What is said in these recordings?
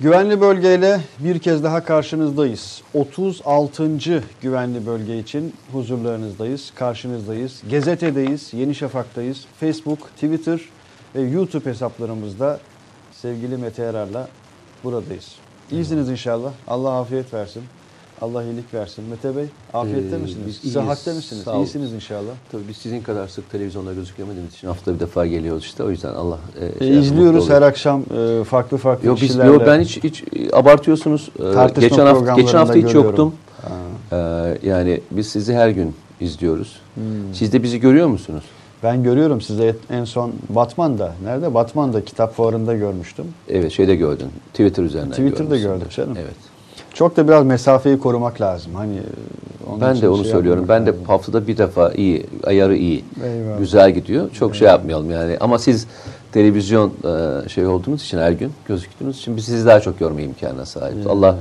Güvenli bölgeyle bir kez daha karşınızdayız. 36. güvenli bölge için huzurlarınızdayız, karşınızdayız. Gazetedeyiz, Yeni Şafak'tayız. Facebook, Twitter ve YouTube hesaplarımızda sevgili Mete Yarar'la buradayız. İyisiniz inşallah. Allah afiyet versin. Allah iyilik versin. Mete Bey, afiyette Ee, misiniz? biz. Sıhhatte misiniz? Sağ olun. İyisiniz inşallah. Tabii biz sizin kadar sık televizyonda gözükemediğimiz için hafta bir defa geliyoruz işte. O yüzden Allah e, E, şey, izliyoruz mutlu her akşam e, farklı farklı Yok kişilerle. yok ben hiç hiç abartıyorsunuz. Ee, Tartışma geçen hafta geçen hafta hiç görüyorum. yoktum. Ee, yani biz sizi her gün izliyoruz. Hmm. Siz de bizi görüyor musunuz? Ben görüyorum size en son Batman'da. Nerede? Batman'da kitap fuarında görmüştüm. Evet şeyde gördün. Twitter üzerinden Twitter'da görmüşsün. gördük canım. Evet. Çok da biraz mesafeyi korumak lazım. Hani e, Ben de onu şey söylüyorum. Ben de lazım. haftada bir defa iyi, ayarı iyi, Eyvallah. güzel gidiyor. Çok şey yapmayalım yani. Ama siz televizyon e, şey olduğunuz için her gün gözüktüğünüz için biz sizi daha çok görme imkanına sahibiz. Allah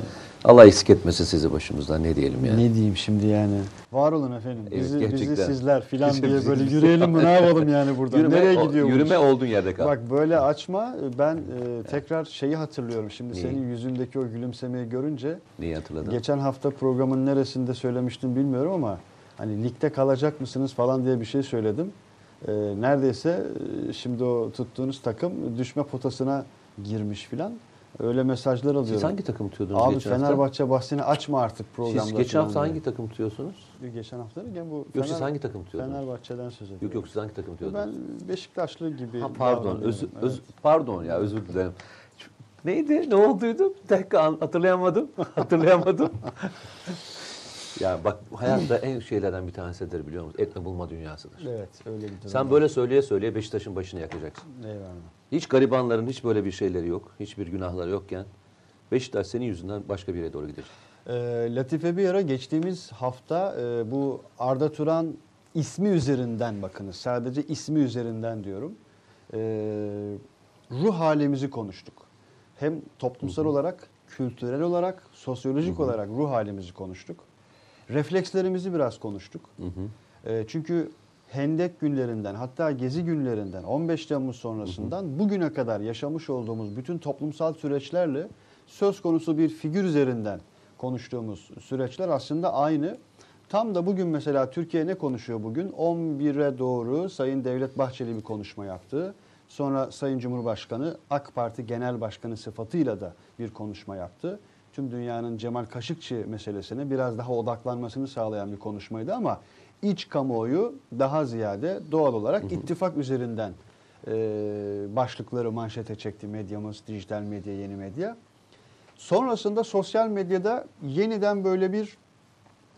Allah eksik etmesin sizi başımızdan ne diyelim yani. Ne diyeyim şimdi yani? Var olun efendim. Evet, Bizi, bizi gerçekten. sizler filan Bizi- diye bizi- böyle bizi- yürüyelim mi ne yapalım yani buradan? Yürüme, Nereye gidiyor Yürüme olduğun yerde kal. Bak böyle açma. Ben e, tekrar şeyi hatırlıyorum. Şimdi Neyi? senin yüzündeki o gülümsemeyi görünce Neyi hatırladın? Geçen hafta programın neresinde söylemiştim bilmiyorum ama hani ligde kalacak mısınız falan diye bir şey söyledim. Ee, neredeyse e, şimdi o tuttuğunuz takım düşme potasına girmiş filan. Öyle mesajlar alıyorum. Siz hangi takım tutuyordunuz Abi geçen hafta? Fenerbahçe bahsini açma artık programda. Siz geçen hafta hangi takım tutuyorsunuz? Geçen hafta derken bu Yok siz hangi takım tutuyordunuz? Fenerbahçe'den söz ediyorum. Yok yok siz hangi takım tutuyordunuz? Ben Beşiktaşlı gibi. Ha, pardon, özür, evet. pardon ya özür dilerim. Neydi? Ne olduydu? Bir dakika hatırlayamadım. hatırlayamadım. ya bak hayatta en şeylerden bir tanesidir biliyor musun? Etme bulma dünyasıdır. Evet öyle bir durum. Sen böyle söyleye söyleye Beşiktaş'ın başını yakacaksın. Eyvallah. Hiç garibanların hiç böyle bir şeyleri yok. Hiçbir günahları yokken Beşiktaş senin yüzünden başka bir yere doğru gidecek. E, Latife bir ara geçtiğimiz hafta e, bu Arda Turan ismi üzerinden bakınız. Sadece ismi üzerinden diyorum. E, ruh halimizi konuştuk. Hem toplumsal olarak, kültürel olarak, sosyolojik olarak ruh halimizi konuştuk. Reflekslerimizi biraz konuştuk. Hı hı. E, çünkü Hendek günlerinden hatta Gezi günlerinden 15 Temmuz sonrasından bugüne kadar yaşamış olduğumuz bütün toplumsal süreçlerle söz konusu bir figür üzerinden konuştuğumuz süreçler aslında aynı. Tam da bugün mesela Türkiye ne konuşuyor bugün? 11'e doğru Sayın Devlet Bahçeli bir konuşma yaptı. Sonra Sayın Cumhurbaşkanı AK Parti Genel Başkanı sıfatıyla da bir konuşma yaptı. Tüm dünyanın Cemal Kaşıkçı meselesine biraz daha odaklanmasını sağlayan bir konuşmaydı ama iç kamuoyu daha ziyade doğal olarak ittifak üzerinden e, başlıkları manşete çekti medyamız, dijital medya, yeni medya. Sonrasında sosyal medyada yeniden böyle bir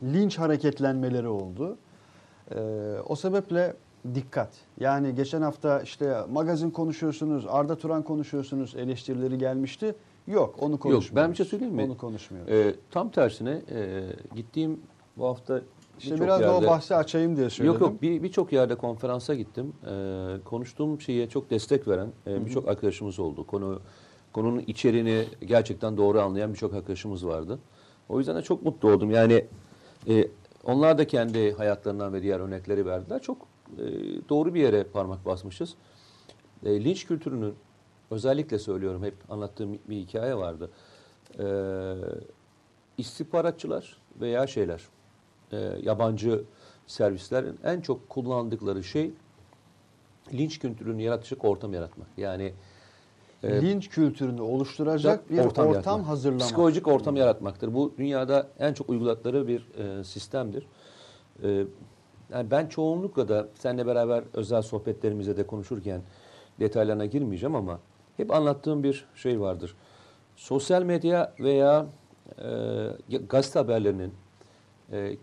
linç hareketlenmeleri oldu. Ee, o sebeple dikkat. Yani geçen hafta işte magazin konuşuyorsunuz, Arda Turan konuşuyorsunuz eleştirileri gelmişti. Yok onu konuşmuyoruz. ben bir şey söyleyeyim mi? Onu konuşmuyoruz. Ee, tam tersine e, gittiğim bu hafta işte biraz da o yerde- bahsi açayım diye söyledim. Yok yok bir- birçok yerde konferansa gittim. Ee, konuştuğum şeye çok destek veren e, birçok arkadaşımız oldu. Konu konunun içeriğini gerçekten doğru anlayan birçok arkadaşımız vardı. O yüzden de çok mutlu oldum. Yani e, onlar da kendi hayatlarından ve diğer örnekleri verdiler. Çok e, doğru bir yere parmak basmışız. E, linç kültürünün özellikle söylüyorum hep anlattığım bir hikaye vardı. E, istihbaratçılar veya şeyler e, yabancı servislerin en çok kullandıkları şey linç kültürünü yaratacak ortam yaratmak. Yani e, Linç kültürünü oluşturacak bir ortam, yaratmak. hazırlamak. Psikolojik ortam yaratmaktır. Bu dünyada en çok uyguladıkları bir e, sistemdir. E, yani ben çoğunlukla da seninle beraber özel sohbetlerimize de konuşurken detaylarına girmeyeceğim ama hep anlattığım bir şey vardır. Sosyal medya veya e, gazete haberlerinin e,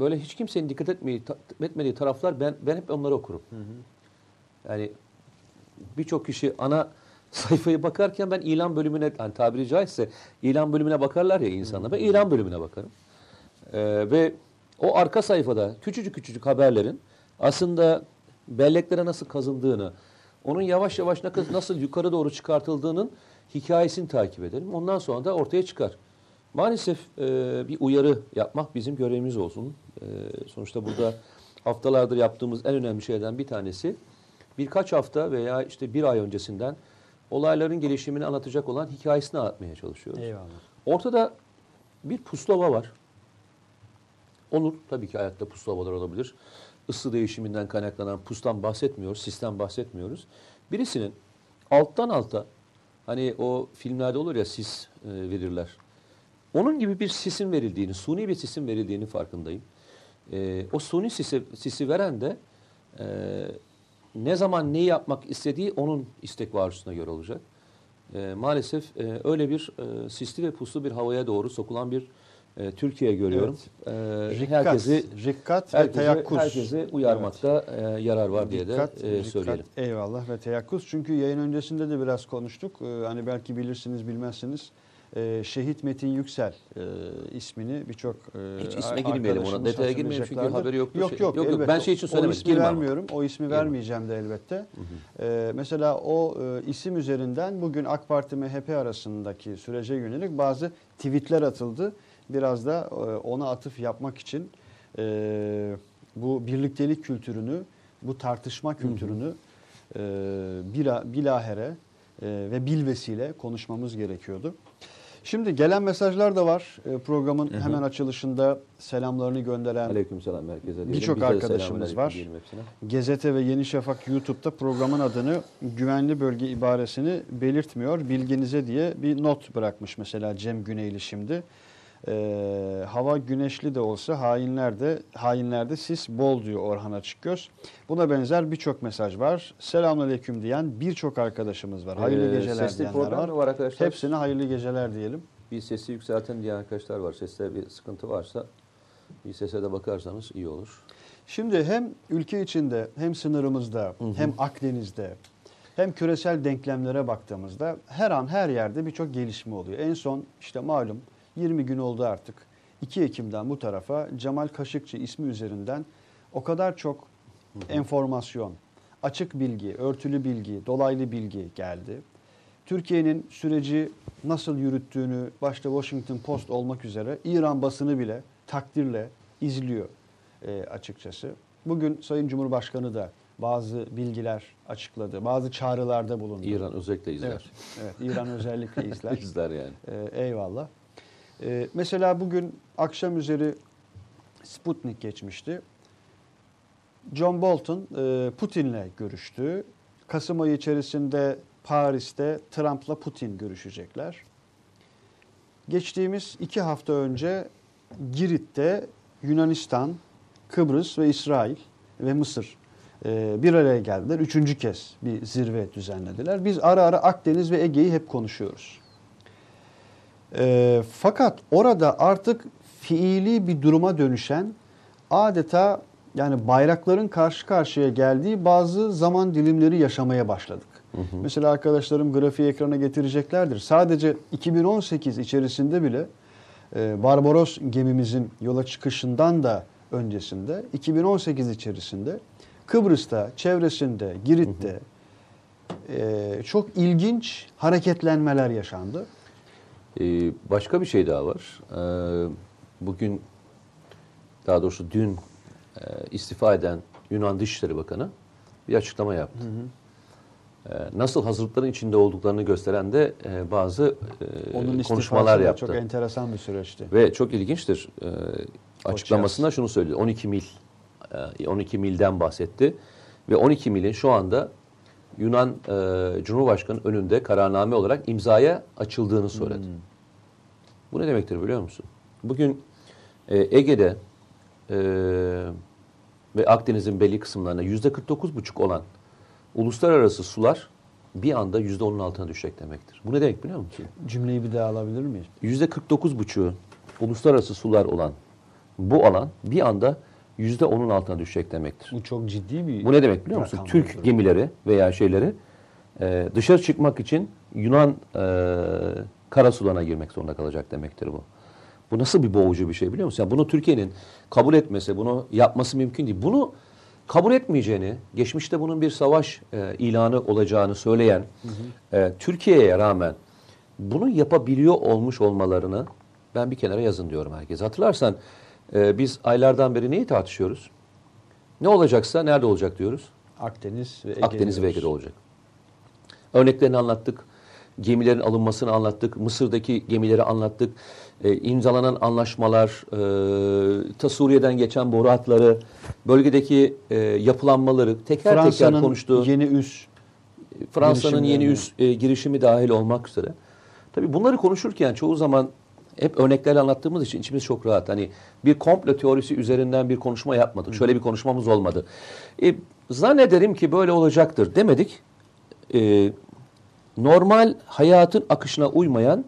böyle hiç kimsenin dikkat etmeyi, ta- etmediği taraflar ben ben hep onları okurum. Yani birçok kişi ana sayfayı bakarken ben ilan bölümüne, hani tabiri caizse ilan bölümüne bakarlar ya insanlar. Ben ilan bölümüne bakarım. Ee, ve o arka sayfada küçücük küçücük haberlerin aslında belleklere nasıl kazındığını, onun yavaş yavaş nasıl yukarı doğru çıkartıldığının hikayesini takip ederim. Ondan sonra da ortaya çıkar. Maalesef e, bir uyarı yapmak bizim görevimiz olsun. E, sonuçta burada haftalardır yaptığımız en önemli şeylerden bir tanesi birkaç hafta veya işte bir ay öncesinden olayların gelişimini anlatacak olan hikayesini anlatmaya çalışıyoruz. Eyvallah. Ortada bir puslava var. Olur tabii ki hayatta puslavalar olabilir. Isı değişiminden kaynaklanan pustan bahsetmiyoruz, sistem bahsetmiyoruz. Birisinin alttan alta hani o filmlerde olur ya sis e, verirler. Onun gibi bir sisin verildiğini, suni bir sisin verildiğini farkındayım. E, o suni sisi, sisi veren de e, ne zaman neyi yapmak istediği onun istek ve arzusuna göre olacak. E, maalesef e, öyle bir e, sisli ve puslu bir havaya doğru sokulan bir e, Türkiye görüyorum. E, Rikkat, herkesi rikkat ve herkese, teyakkuz. herkese uyarmakta e, yarar var diye de Dikkat, e, dikkat, söyleyelim. Eyvallah ve teyakkuz. Çünkü yayın öncesinde de biraz konuştuk. Ee, hani belki bilirsiniz bilmezsiniz. Ee, Şehit Metin Yüksel e, ismini birçok e, Hiç isme girmeyelim ona. Detaya girmeyelim çünkü haberi yoktur. Yok yok. yok, yok. Ben şey için O söylemedim. ismi ama. vermiyorum. O ismi Girme. vermeyeceğim de elbette. Ee, mesela o e, isim üzerinden bugün AK Parti MHP arasındaki sürece yönelik bazı tweetler atıldı. Biraz da e, ona atıf yapmak için e, bu birliktelik kültürünü, bu tartışma kültürünü e, bila, bilahere e, ve bilvesiyle konuşmamız gerekiyordu. Şimdi gelen mesajlar da var. E, programın hemen açılışında selamlarını gönderen Aleykümselam herkese. diyelim. Birçok arkadaşımız var. Gazete ve Yeni Şafak YouTube'da programın adını güvenli bölge ibaresini belirtmiyor. Bilginize diye bir not bırakmış mesela Cem Güneyli şimdi. Ee, hava güneşli de olsa hainlerde hainlerde sis bol diyor Orhan Açıkgöz. Buna benzer birçok mesaj var. Selamünaleyküm diyen birçok arkadaşımız var. Hayırlı Ee, geceler sesli diyenler var. var arkadaşlar? Hepsine hayırlı geceler diyelim. Bir sesi yükseltin diyen arkadaşlar var. Seste bir sıkıntı varsa bir sese de bakarsanız iyi olur. Şimdi hem ülke içinde hem sınırımızda hem Akdeniz'de hem küresel denklemlere baktığımızda her an her yerde birçok gelişme oluyor. En son işte malum 20 gün oldu artık. 2 Ekim'den bu tarafa Cemal Kaşıkçı ismi üzerinden o kadar çok enformasyon, açık bilgi, örtülü bilgi, dolaylı bilgi geldi. Türkiye'nin süreci nasıl yürüttüğünü başta Washington Post olmak üzere İran basını bile takdirle izliyor e, açıkçası. Bugün Sayın Cumhurbaşkanı da bazı bilgiler açıkladı, bazı çağrılarda bulundu. İran özellikle izler. Evet, evet İran özellikle izler. izler yani. Ee, eyvallah. Ee, mesela bugün akşam üzeri Sputnik geçmişti. John Bolton e, Putin'le görüştü. Kasım ayı içerisinde Paris'te Trump'la Putin görüşecekler. Geçtiğimiz iki hafta önce Girit'te Yunanistan, Kıbrıs ve İsrail ve Mısır e, bir araya geldiler. Üçüncü kez bir zirve düzenlediler. Biz ara ara Akdeniz ve Ege'yi hep konuşuyoruz. E, fakat orada artık fiili bir duruma dönüşen adeta yani bayrakların karşı karşıya geldiği bazı zaman dilimleri yaşamaya başladık. Mesela arkadaşlarım grafiği ekrana getireceklerdir. Sadece 2018 içerisinde bile e, Barbaros gemimizin yola çıkışından da öncesinde 2018 içerisinde Kıbrıs'ta, çevresinde, Girit'te e, çok ilginç hareketlenmeler yaşandı. Ee, başka bir şey daha var. Ee, bugün daha doğrusu dün e, istifa eden Yunan Dışişleri Bakanı bir açıklama yaptı. Ee, nasıl hazırlıkların içinde olduklarını gösteren de e, bazı e, Onun konuşmalar yaptı. çok enteresan bir süreçti. Ve çok ilginçtir. Ee, açıklamasında şunu söyledi. 12 mil, e, 12 milden bahsetti. Ve 12 milin şu anda Yunan e, Cumhurbaşkanı önünde kararname olarak imzaya açıldığını söyledi. Bu ne demektir biliyor musun? Bugün e, Ege'de e, ve Akdeniz'in belli kısımlarına yüzde 49,5 olan uluslararası sular bir anda yüzde onun altına düşecek demektir. Bu ne demek biliyor musun? Cümleyi bir daha alabilir miyiz? Yüzde 49,5'u uluslararası sular olan bu alan bir anda yüzde onun altına düşecek demektir. Bu çok ciddi bir Bu ne demek biliyor musun? Türk oldu. gemileri veya şeyleri e, dışarı çıkmak için Yunan e, karasularına girmek zorunda kalacak demektir bu. Bu nasıl bir boğucu bir şey biliyor musun? Yani bunu Türkiye'nin kabul etmesi, bunu yapması mümkün değil. Bunu kabul etmeyeceğini, geçmişte bunun bir savaş e, ilanı olacağını söyleyen e, Türkiye'ye rağmen bunu yapabiliyor olmuş olmalarını ben bir kenara yazın diyorum herkese. Hatırlarsan e, biz aylardan beri neyi tartışıyoruz? Ne olacaksa nerede olacak diyoruz? Akdeniz ve Ege Akdeniz ve. Ege'de olacak. Örneklerini anlattık. Gemilerin alınmasını anlattık. Mısır'daki gemileri anlattık. E, imzalanan anlaşmalar, e, ta Suriye'den geçen boru hatları, bölgedeki e, yapılanmaları teker teker konuştuğu. yeni üs Fransa'nın yeni girişimlerini. üs e, girişimi dahil olmak üzere. Tabii bunları konuşurken çoğu zaman hep örneklerle anlattığımız için içimiz çok rahat. Hani bir komplo teorisi üzerinden bir konuşma yapmadık. Şöyle bir konuşmamız olmadı. E, zannederim ki böyle olacaktır demedik. E, normal hayatın akışına uymayan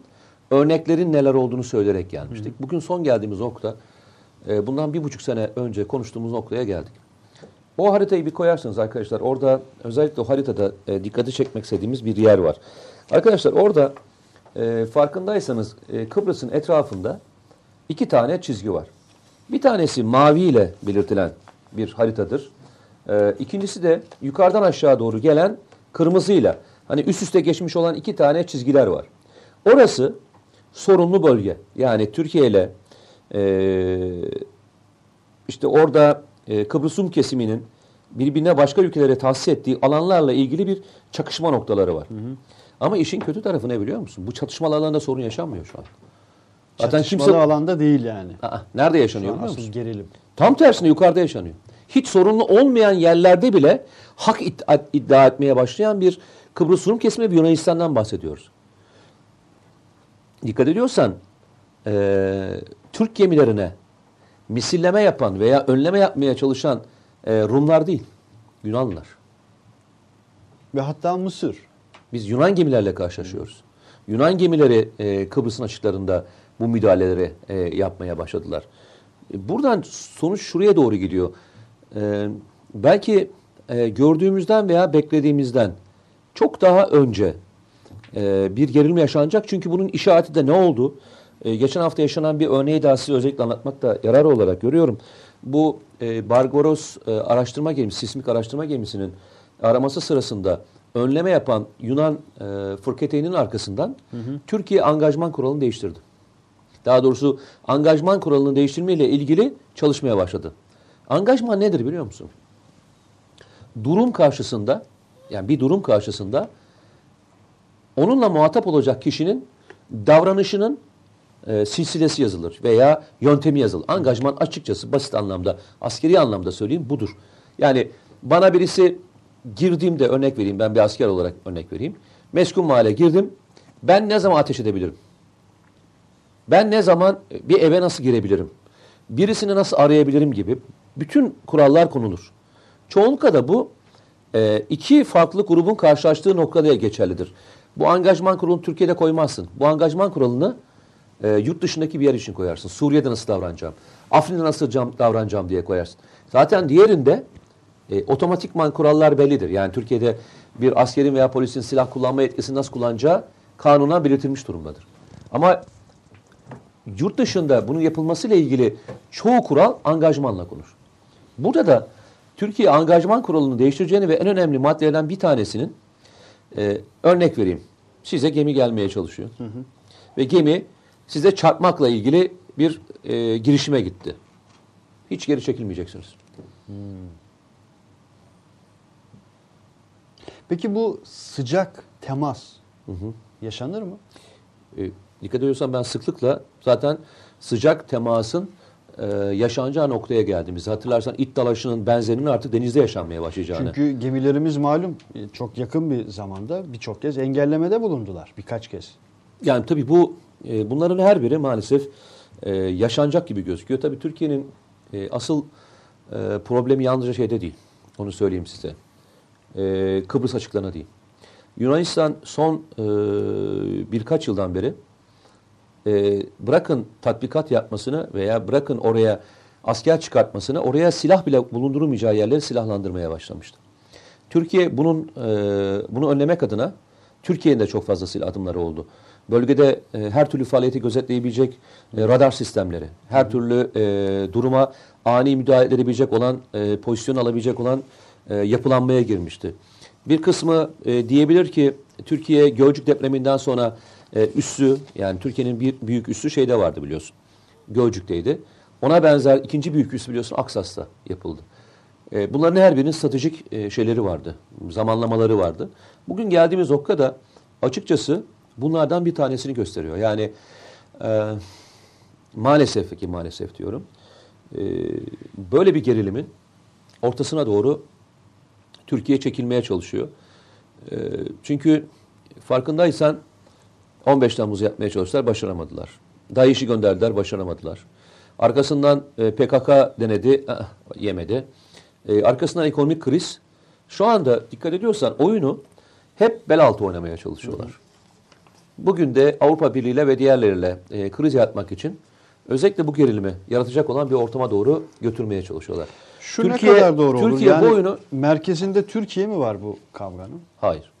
örneklerin neler olduğunu söyleyerek gelmiştik. Bugün son geldiğimiz nokta, e, bundan bir buçuk sene önce konuştuğumuz noktaya geldik. O haritayı bir koyarsınız arkadaşlar. Orada özellikle o haritada e, dikkati çekmek istediğimiz bir yer var. Arkadaşlar orada e, farkındaysanız e, Kıbrıs'ın etrafında iki tane çizgi var. Bir tanesi mavi ile belirtilen bir haritadır. E, ikincisi de yukarıdan aşağı doğru gelen kırmızıyla. Hani üst üste geçmiş olan iki tane çizgiler var. Orası sorunlu bölge. Yani Türkiye ile e, işte orada e, Kıbrıs Rum kesiminin birbirine başka ülkelere tahsis ettiği alanlarla ilgili bir çakışma noktaları var. Ama işin kötü tarafı ne biliyor musun? Bu çatışmalı alanda sorun yaşanmıyor şu an. Zaten çatışmalı kimse alanda değil yani. Aa, nerede yaşanıyor an biliyor musun? gerilim. Tam tersine yukarıda yaşanıyor. Hiç sorunlu olmayan yerlerde bile hak iddia, iddia etmeye başlayan bir Kıbrıs Rum kesimi ve Yunanistan'dan bahsediyoruz. Dikkat ediyorsan eee, Türk gemilerine misilleme yapan veya önleme yapmaya çalışan eee, Rumlar değil, Yunanlılar. Ve hatta Mısır. Biz Yunan gemilerle karşılaşıyoruz. Yunan gemileri e, Kıbrıs'ın açıklarında bu müdahaleleri e, yapmaya başladılar. E, buradan sonuç şuraya doğru gidiyor. E, belki e, gördüğümüzden veya beklediğimizden çok daha önce e, bir gerilim yaşanacak. Çünkü bunun işareti de ne oldu? E, geçen hafta yaşanan bir örneği daha size özellikle anlatmakta yarar olarak görüyorum. Bu e, Barbaros e, araştırma gemisi, sismik araştırma gemisinin araması sırasında önleme yapan Yunan e, fırkateyninin arkasından Türkiye angajman kuralını değiştirdi. Daha doğrusu angajman kuralını değiştirmeyle ilgili çalışmaya başladı. Angajman nedir biliyor musun? Durum karşısında, yani bir durum karşısında onunla muhatap olacak kişinin davranışının e, silsilesi yazılır veya yöntemi yazılır. Angajman açıkçası basit anlamda, askeri anlamda söyleyeyim budur. Yani bana birisi girdiğimde örnek vereyim, ben bir asker olarak örnek vereyim. Meskun mahalle girdim, ben ne zaman ateş edebilirim? Ben ne zaman bir eve nasıl girebilirim? Birisini nasıl arayabilirim gibi bütün kurallar konulur. Çoğunlukla da bu e, iki farklı grubun karşılaştığı noktada geçerlidir. Bu angajman kuralını Türkiye'de koymazsın. Bu angajman kuralını e, yurt dışındaki bir yer için koyarsın. Suriye'de nasıl davranacağım? Afrin'de nasıl davranacağım diye koyarsın. Zaten diğerinde e, otomatikman kurallar bellidir. Yani Türkiye'de bir askerin veya polisin silah kullanma yetkisini nasıl kullanacağı kanuna belirtilmiş durumdadır. Ama yurt dışında bunun yapılmasıyla ilgili çoğu kural angajmanla konur. Burada da Türkiye angajman kuralını değiştireceğini ve en önemli maddelerden bir tanesinin e, örnek vereyim. Size gemi gelmeye çalışıyor. Ve gemi size çarpmakla ilgili bir e, girişime gitti. Hiç geri çekilmeyeceksiniz. Peki bu sıcak temas yaşanır mı? E, dikkat ediyorsan ben sıklıkla zaten sıcak temasın e, yaşanacağı noktaya geldiğimiz. Hatırlarsan it dalaşının benzerinin artık denizde yaşanmaya başlayacağını. Çünkü gemilerimiz malum e, çok yakın bir zamanda birçok kez engellemede bulundular. Birkaç kez. Yani tabii bu e, bunların her biri maalesef e, yaşanacak gibi gözüküyor. Tabii Türkiye'nin e, asıl e, problemi yalnızca şeyde değil. Onu söyleyeyim size. E, Kıbrıs açıklarına değil. Yunanistan son e, birkaç yıldan beri e, bırakın tatbikat yapmasını veya bırakın oraya asker çıkartmasını oraya silah bile bulundurulmayacağı yerleri silahlandırmaya başlamıştı. Türkiye bunun e, bunu önlemek adına Türkiye'nin de çok fazla silah adımları oldu. Bölgede e, her türlü faaliyeti gözetleyebilecek e, radar sistemleri, her türlü e, duruma ani müdahale edebilecek olan, e, pozisyon alabilecek olan e, yapılanmaya girmişti. Bir kısmı e, diyebilir ki Türkiye Gölcük depreminden sonra e, üssü yani Türkiye'nin bir büyük üssü şeyde vardı biliyorsun. Gölcük'teydi. Ona benzer ikinci büyük üs biliyorsun Aksas'ta yapıldı. E, bunların her birinin stratejik e, şeyleri vardı, zamanlamaları vardı. Bugün geldiğimiz nokta da açıkçası bunlardan bir tanesini gösteriyor. Yani e, maalesef ki maalesef diyorum. E, böyle bir gerilimin ortasına doğru Türkiye çekilmeye çalışıyor. E, çünkü farkındaysan 15 Temmuz yapmaya çalıştılar, başaramadılar. DAEŞ'i gönderdiler, başaramadılar. Arkasından e, PKK denedi, ah, yemedi. E, arkasından ekonomik kriz. Şu anda dikkat ediyorsan oyunu hep bel altı oynamaya çalışıyorlar. Bugün de Avrupa Birliği ile ve diğerleriyle e, kriz yaratmak için özellikle bu gerilimi yaratacak olan bir ortama doğru götürmeye çalışıyorlar. Şu Türkiye- ne kadar doğru olur? Türkiye yani bu oyunu merkezinde Türkiye mi var bu kavganın? Hayır.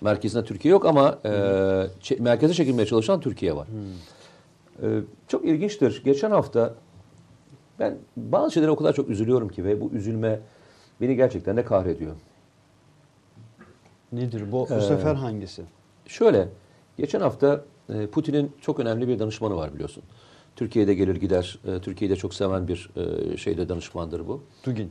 Merkezinde Türkiye yok ama e, çe- merkeze çekilmeye çalışan Türkiye var. E, çok ilginçtir. Geçen hafta ben bazı şeylere o kadar çok üzülüyorum ki ve bu üzülme beni gerçekten de kahrediyor. Nedir bu? Bu Ee, sefer hangisi? Şöyle, geçen hafta e, Putin'in çok önemli bir danışmanı var biliyorsun. Türkiye'de gelir gider, e, Türkiye'yi de çok seven bir e, şeyde danışmandır bu. Dugin.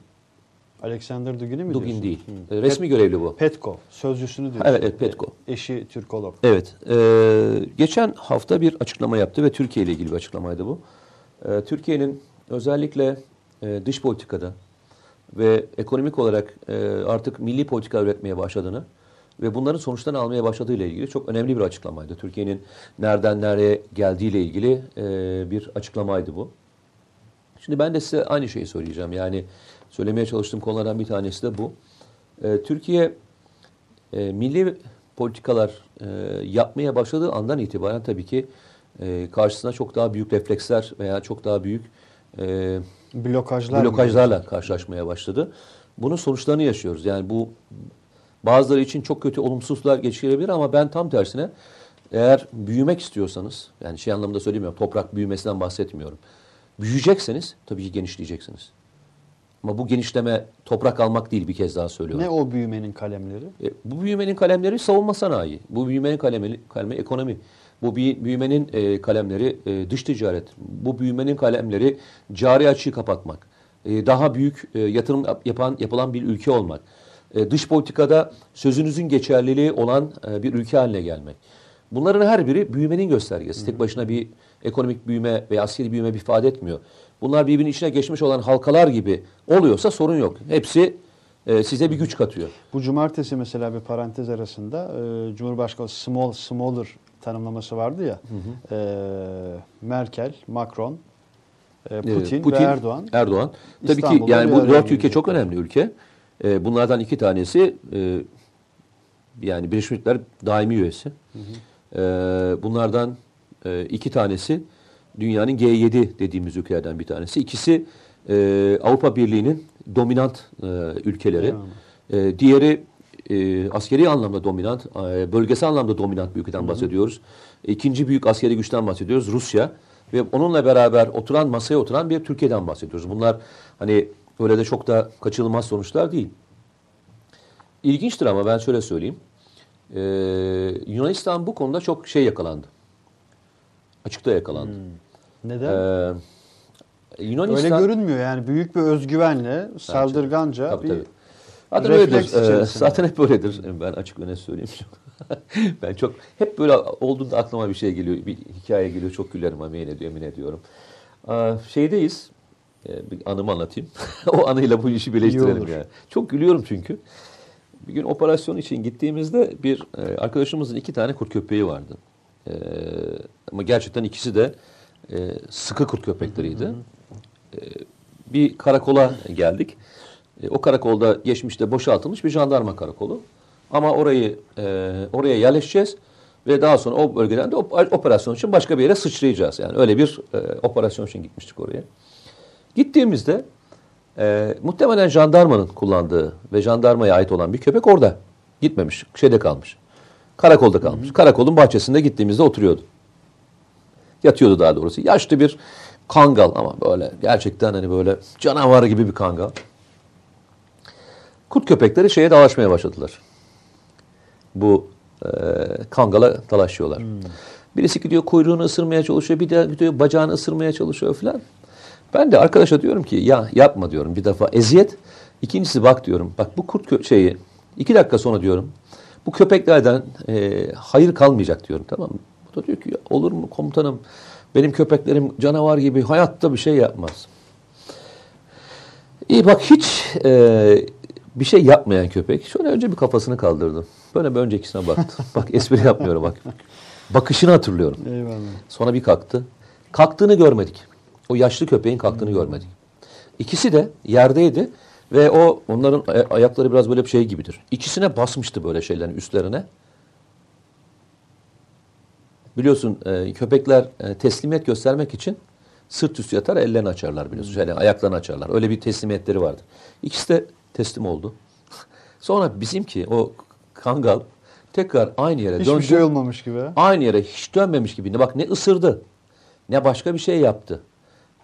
Alexander Dugin'i mi Dugin diyorsun? değil, Hı. e, resmi görevli bu. Petkov. Sözcüsünü diyorsun. Evet, evet, Petkov. Eşi Türkolog. Evet. e, geçen hafta bir açıklama yaptı ve Türkiye ile ilgili bir açıklamaydı bu. E, Türkiye'nin özellikle e, dış politikada ve ekonomik olarak e, artık milli politika üretmeye başladığını ve bunların sonuçlarını almaya başladığı ile ilgili çok önemli bir açıklamaydı. Türkiye'nin nereden nereye geldiği ile ilgili e, bir açıklamaydı bu. Şimdi ben de size aynı şeyi söyleyeceğim. Yani söylemeye çalıştığım konulardan bir tanesi de bu. E, Türkiye e, milli politikalar e, yapmaya başladığı andan itibaren tabii ki e, karşısına çok daha büyük refleksler veya çok daha büyük e, Blokajlar. blokajlarla karşılaşmaya başladı. Bunun sonuçlarını yaşıyoruz. Yani bu bazıları için çok kötü olumsuzlar geçirebilir ama ben tam tersine eğer büyümek istiyorsanız yani şey anlamında söylemiyorum toprak büyümesinden bahsetmiyorum. Büyüyecekseniz tabii ki genişleyeceksiniz. Ama bu genişleme toprak almak değil bir kez daha söylüyorum. Ne o büyümenin kalemleri? E, bu büyümenin kalemleri savunma sanayi. Bu büyümenin kalemi, kalemi ekonomi. Bu büyü- büyümenin e, kalemleri e, dış ticaret. Bu büyümenin kalemleri cari açığı kapatmak. E, daha büyük e, yatırım yap- yapan yapılan bir ülke olmak. E, dış politikada sözünüzün geçerliliği olan e, bir ülke haline gelmek. Bunların her biri büyümenin göstergesi. Tek başına bir ekonomik büyüme veya askeri büyüme bir ifade etmiyor. Bunlar birbirinin içine geçmiş olan halkalar gibi oluyorsa sorun yok. Hepsi e, size bir güç katıyor. Bu cumartesi mesela bir parantez arasında e, Cumhurbaşkanı small smaller tanımlaması vardı ya. E, Merkel, Macron, e, Putin, Ee, ve Erdoğan. Erdoğan. Tabii ki yani bu dört ülke çok önemli ülke. Ee, bunlardan iki tanesi e, yani Birleşmiş Milletler daimi üyesi. Ee, bunlardan e, iki tanesi dünyanın G7 dediğimiz ülkelerden bir tanesi. İkisi e, Avrupa Birliği'nin dominant e, ülkeleri. E, diğeri e, askeri anlamda dominant, e, bölgesel anlamda dominant bir ülkeden bahsediyoruz. İkinci büyük askeri güçten bahsediyoruz Rusya ve onunla beraber oturan masaya oturan bir Türkiye'den bahsediyoruz. Bunlar hani öyle de çok da kaçınılmaz sonuçlar değil. İlginçtir ama ben şöyle söyleyeyim. E, Yunanistan bu konuda çok şey yakalandı. Açıkta yakalandı. Neden? E, Yunanistan Öyle görünmüyor yani büyük bir özgüvenle saldırganca Tabii, bir tabii. Zaten öyledir. Ee, zaten hep öyledir. Ben açık öne söyleyeyim. ben çok hep böyle olduğunda aklıma bir şey geliyor, bir hikaye geliyor. Çok gülerim ama yemin ediyorum, yemin ediyorum. Ee, şeydeyiz. Ee, bir anımı anlatayım. o anıyla bu işi birleştirelim yani. Çok gülüyorum çünkü. Bir gün operasyon için gittiğimizde bir e, arkadaşımızın iki tane kurt köpeği vardı. Ee, ama gerçekten ikisi de e, sıkı kurt köpekleriydi. Ee, bir karakola geldik. E, o karakolda geçmişte boşaltılmış bir jandarma karakolu. Ama orayı e, oraya yerleşeceğiz ve daha sonra o bölgeden de op- operasyon için başka bir yere sıçrayacağız. Yani öyle bir e, operasyon için gitmiştik oraya. Gittiğimizde e, muhtemelen jandarmanın kullandığı ve jandarmaya ait olan bir köpek orada. Gitmemiş, şeyde kalmış. Karakolda kalmış. Karakolun bahçesinde gittiğimizde oturuyordu. Yatıyordu daha doğrusu. Yaşlı bir kangal ama böyle gerçekten hani böyle canavar gibi bir kangal. Kurt köpekleri şeye dalaşmaya başladılar. Bu e, kangala dalaşıyorlar. Birisi gidiyor kuyruğunu ısırmaya çalışıyor, bir de gidiyor bacağını ısırmaya çalışıyor falan. Ben de arkadaşa diyorum ki ya yapma diyorum bir defa eziyet. İkincisi bak diyorum bak bu kurt şeyi iki dakika sonra diyorum Bu köpeklerden e, hayır kalmayacak diyorum tamam mı? Bu da diyor ki olur mu komutanım benim köpeklerim canavar gibi hayatta bir şey yapmaz. İyi bak hiç e, bir şey yapmayan köpek şöyle önce bir kafasını kaldırdı. Böyle bir öncekisine baktı. bak espri yapmıyorum bak. Bakışını hatırlıyorum. Eyvallah. Sonra bir kalktı. Kalktığını görmedik. O yaşlı köpeğin kalktığını görmedik. İkisi de yerdeydi ve o onların ay- ayakları biraz böyle bir şey gibidir. İkisine basmıştı böyle şeylerin üstlerine. Biliyorsun e, köpekler e, teslimiyet göstermek için sırt üstü yatar ellerini açarlar biliyorsun. Şöyle ayaklarını açarlar. Öyle bir teslimiyetleri vardı. İkisi de teslim oldu. Sonra bizimki o kangal tekrar aynı yere Hiçbir döndü. şey olmamış gibi. Aynı yere hiç dönmemiş gibi. Bak ne ısırdı ne başka bir şey yaptı.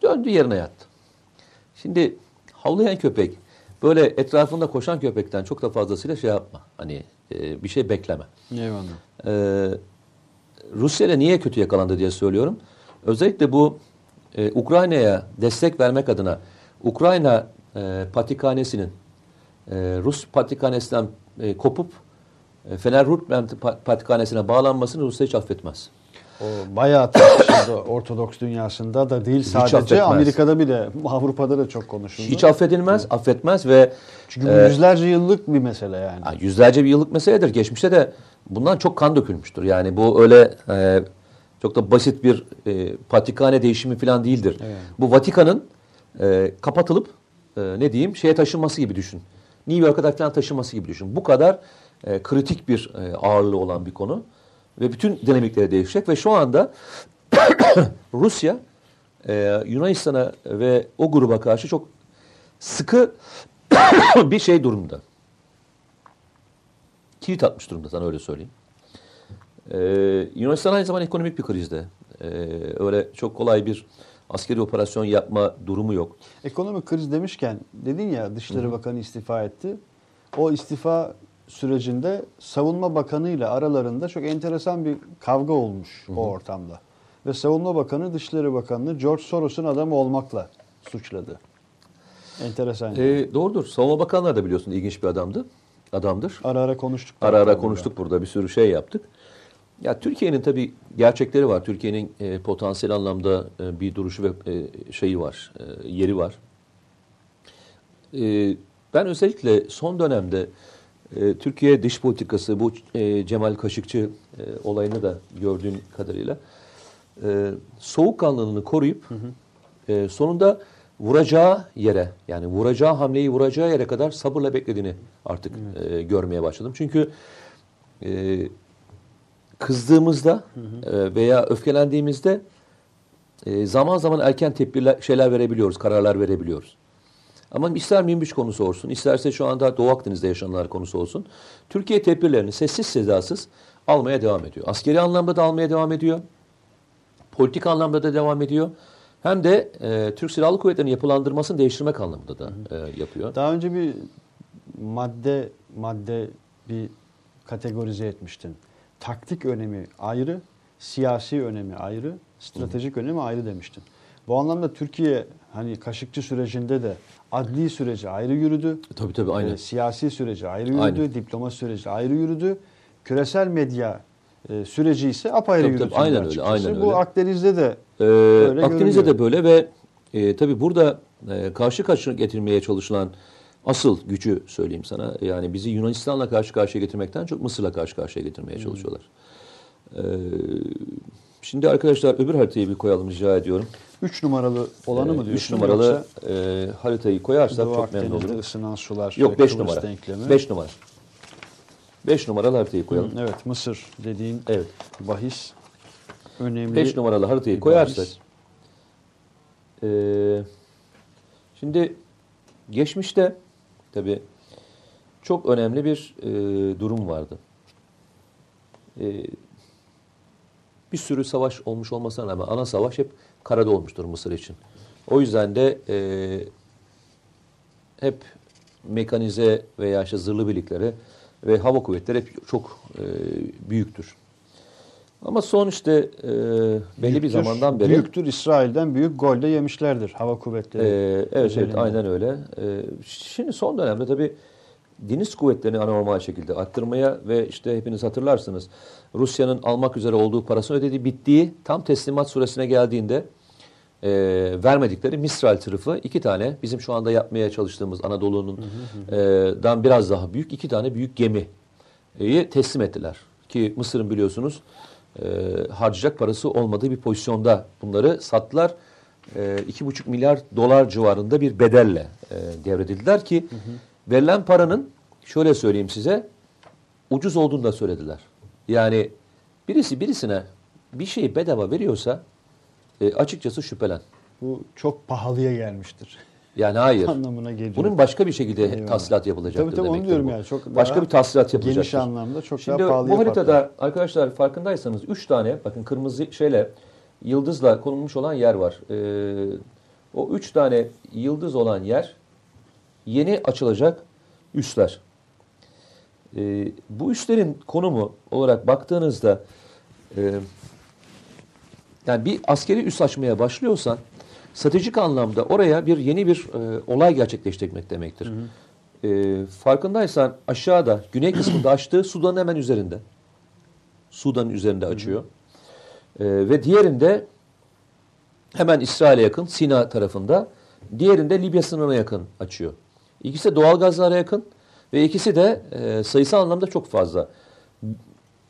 Döndü yerine yattı. Şimdi havlayan köpek böyle etrafında koşan köpekten çok da fazlasıyla şey yapma. Hani e, bir şey bekleme. Eyvallah. Ee, Rusya ile niye kötü yakalandı diye söylüyorum. Özellikle bu e, Ukrayna'ya destek vermek adına Ukrayna e, patikhanesinin e, Rus patikhanesinden e, kopup e, Fener Rutland pa- patikhanesine bağlanmasını Rusya hiç affetmez. O bayağı tartışıldı Ortodoks dünyasında da değil sadece affetmez. Amerika'da bile Avrupa'da da çok konuşuldu. Hiç affedilmez, affetmez ve Çünkü e, yüzlerce yıllık bir mesele yani. Yüzlerce bir yıllık meseledir. Geçmişte de bundan çok kan dökülmüştür. Yani bu öyle e, çok da basit bir e, patikhane değişimi falan değildir. Evet. Bu Vatikan'ın e, kapatılıp e, ne diyeyim şeye taşınması gibi düşün. New York'a falan taşınması gibi düşün. Bu kadar e, kritik bir e, ağırlığı olan bir konu ve bütün dinamikleri değişecek ve şu anda Rusya e, Yunanistan'a ve o gruba karşı çok sıkı bir şey durumda kilit atmış durumda sana öyle söyleyeyim. Ee, Yunanistan aynı zamanda ekonomik bir krizde. Ee, öyle çok kolay bir askeri operasyon yapma durumu yok. Ekonomik kriz demişken dedin ya Dışişleri Bakanı istifa etti. O istifa sürecinde Savunma Bakanı ile aralarında çok enteresan bir kavga olmuş o ortamda. Ve Savunma Bakanı Dışişleri Bakanı'nı George Soros'un adamı olmakla suçladı. Enteresan. yani. Ee, doğrudur. Savunma Bakanlığı da biliyorsun ilginç bir adamdı. Adamdır. ara ara konuştuk. Ara ara Burada. konuştuk burada bir sürü şey yaptık. Ya Türkiye'nin tabii gerçekleri var. Türkiye'nin e, potansiyel anlamda e, bir duruşu ve e, şeyi var, e, yeri var. E, ben özellikle son dönemde e, Türkiye dış politikası bu e, Cemal Kaşıkçı e, olayını da gördüğün kadarıyla e, soğukkanlılığını koruyup e, sonunda vuracağı yere yani vuracağı hamleyi vuracağı yere kadar sabırla beklediğini artık e, görmeye başladım. Çünkü e, kızdığımızda e, veya öfkelendiğimizde e, zaman zaman erken tedbirler şeyler verebiliyoruz, kararlar verebiliyoruz. Ama ister Minbiş konusu olsun, isterse şu anda Doğu Akdeniz'de yaşananlar konusu olsun. Türkiye tedbirlerini sessiz sedasız almaya devam ediyor. Askeri anlamda da almaya devam ediyor. Politik anlamda da devam ediyor. Hem de e, Türk Silahlı Kuvvetleri'nin yapılandırmasını değiştirmek anlamında da e, yapıyor. Daha önce bir madde madde bir kategorize etmiştin. Taktik önemi ayrı, siyasi önemi ayrı, stratejik önemi ayrı demiştin. Bu anlamda Türkiye hani Kaşıkçı sürecinde de adli süreci ayrı yürüdü. Tabii tabii aynen. e, siyasi süreci ayrı yürüdü, Aynen. diploma süreci ayrı yürüdü. Küresel medya e, süreci ise apayrı tabii, aynen öyle, aynen Bu öyle. Akdeniz'de de Ee, Öyle Akdeniz'de görünüyor. de böyle ve e, tabii burada e, karşı karşıya getirmeye çalışılan asıl gücü söyleyeyim sana. Yani bizi Yunanistan'la karşı karşıya getirmekten çok Mısır'la karşı karşıya getirmeye çalışıyorlar. Ee, şimdi arkadaşlar öbür haritayı bir koyalım rica ediyorum. 3 numaralı olanı mı Ee, diyorsun? Üç numaralı yoksa e, haritayı koyarsak Doğu çok memnun olurum. ısınan sular Yok ve 5 Kıbrıs numara. denklemi. 5 numara. 5 numaralı haritayı koyalım. Evet Mısır dediğin Evet. bahis önemli. 5 numaralı haritayı koyarsak. Ee, şimdi geçmişte tabii çok önemli bir e, durum vardı. E, bir sürü savaş olmuş olmasına rağmen ana savaş hep karada olmuştur Mısır için. O yüzden de e, hep mekanize veya işte zırhlı birlikleri ve hava kuvvetleri hep çok e, büyüktür. Ama son işte e, belli bir Büyüktür, zamandan beri Büyüktür İsrail'den büyük gol de yemişlerdir hava kuvvetleri. Ee, evet evet aynen öyle. Ee, şimdi son dönemde tabii deniz kuvvetlerini anormal şekilde arttırmaya ve işte hepiniz hatırlarsınız Rusya'nın almak üzere olduğu parasını ödediği bittiği tam teslimat süresine geldiğinde e, vermedikleri Mistral tarafı iki tane bizim şu anda yapmaya çalıştığımız Anadolu'nun e, dan biraz daha büyük iki tane büyük gemiyi teslim ettiler. Ki Mısır'ın biliyorsunuz e, harcayacak parası olmadığı bir pozisyonda bunları sattılar. E, iki buçuk milyar dolar civarında bir bedelle e, devredildiler ki verilen paranın şöyle söyleyeyim size ucuz olduğunu da söylediler. Yani birisi birisine bir şeyi bedava veriyorsa e, açıkçası şüphelen. Bu çok pahalıya gelmiştir. Yani hayır. Anlamına geliyor. Bunun başka bir şekilde Eyvallah. tahsilat yapılacaktır Tabii tabii onu demektir diyorum bu. yani. Çok başka bir tahsilat yapılacaktır. Geniş anlamda çok Şimdi daha pahalıya bu haritada patlar. arkadaşlar farkındaysanız 3 tane bakın kırmızı şeyle yıldızla konulmuş olan yer var. Ee, o 3 tane yıldız olan yer yeni açılacak üsler. Ee, bu üslerin konumu olarak baktığınızda e, yani bir askeri üs açmaya başlıyorsan stratejik anlamda oraya bir yeni bir e, olay gerçekleştirmek demektir. E, farkındaysan aşağıda güney kısmında açtığı Sudan'ın hemen üzerinde. Sudan'ın üzerinde açıyor. E, ve diğerinde hemen İsrail'e yakın Sina tarafında. Diğerinde Libya sınırına yakın açıyor. İkisi de doğal gazlara yakın ve ikisi de e, sayısal anlamda çok fazla.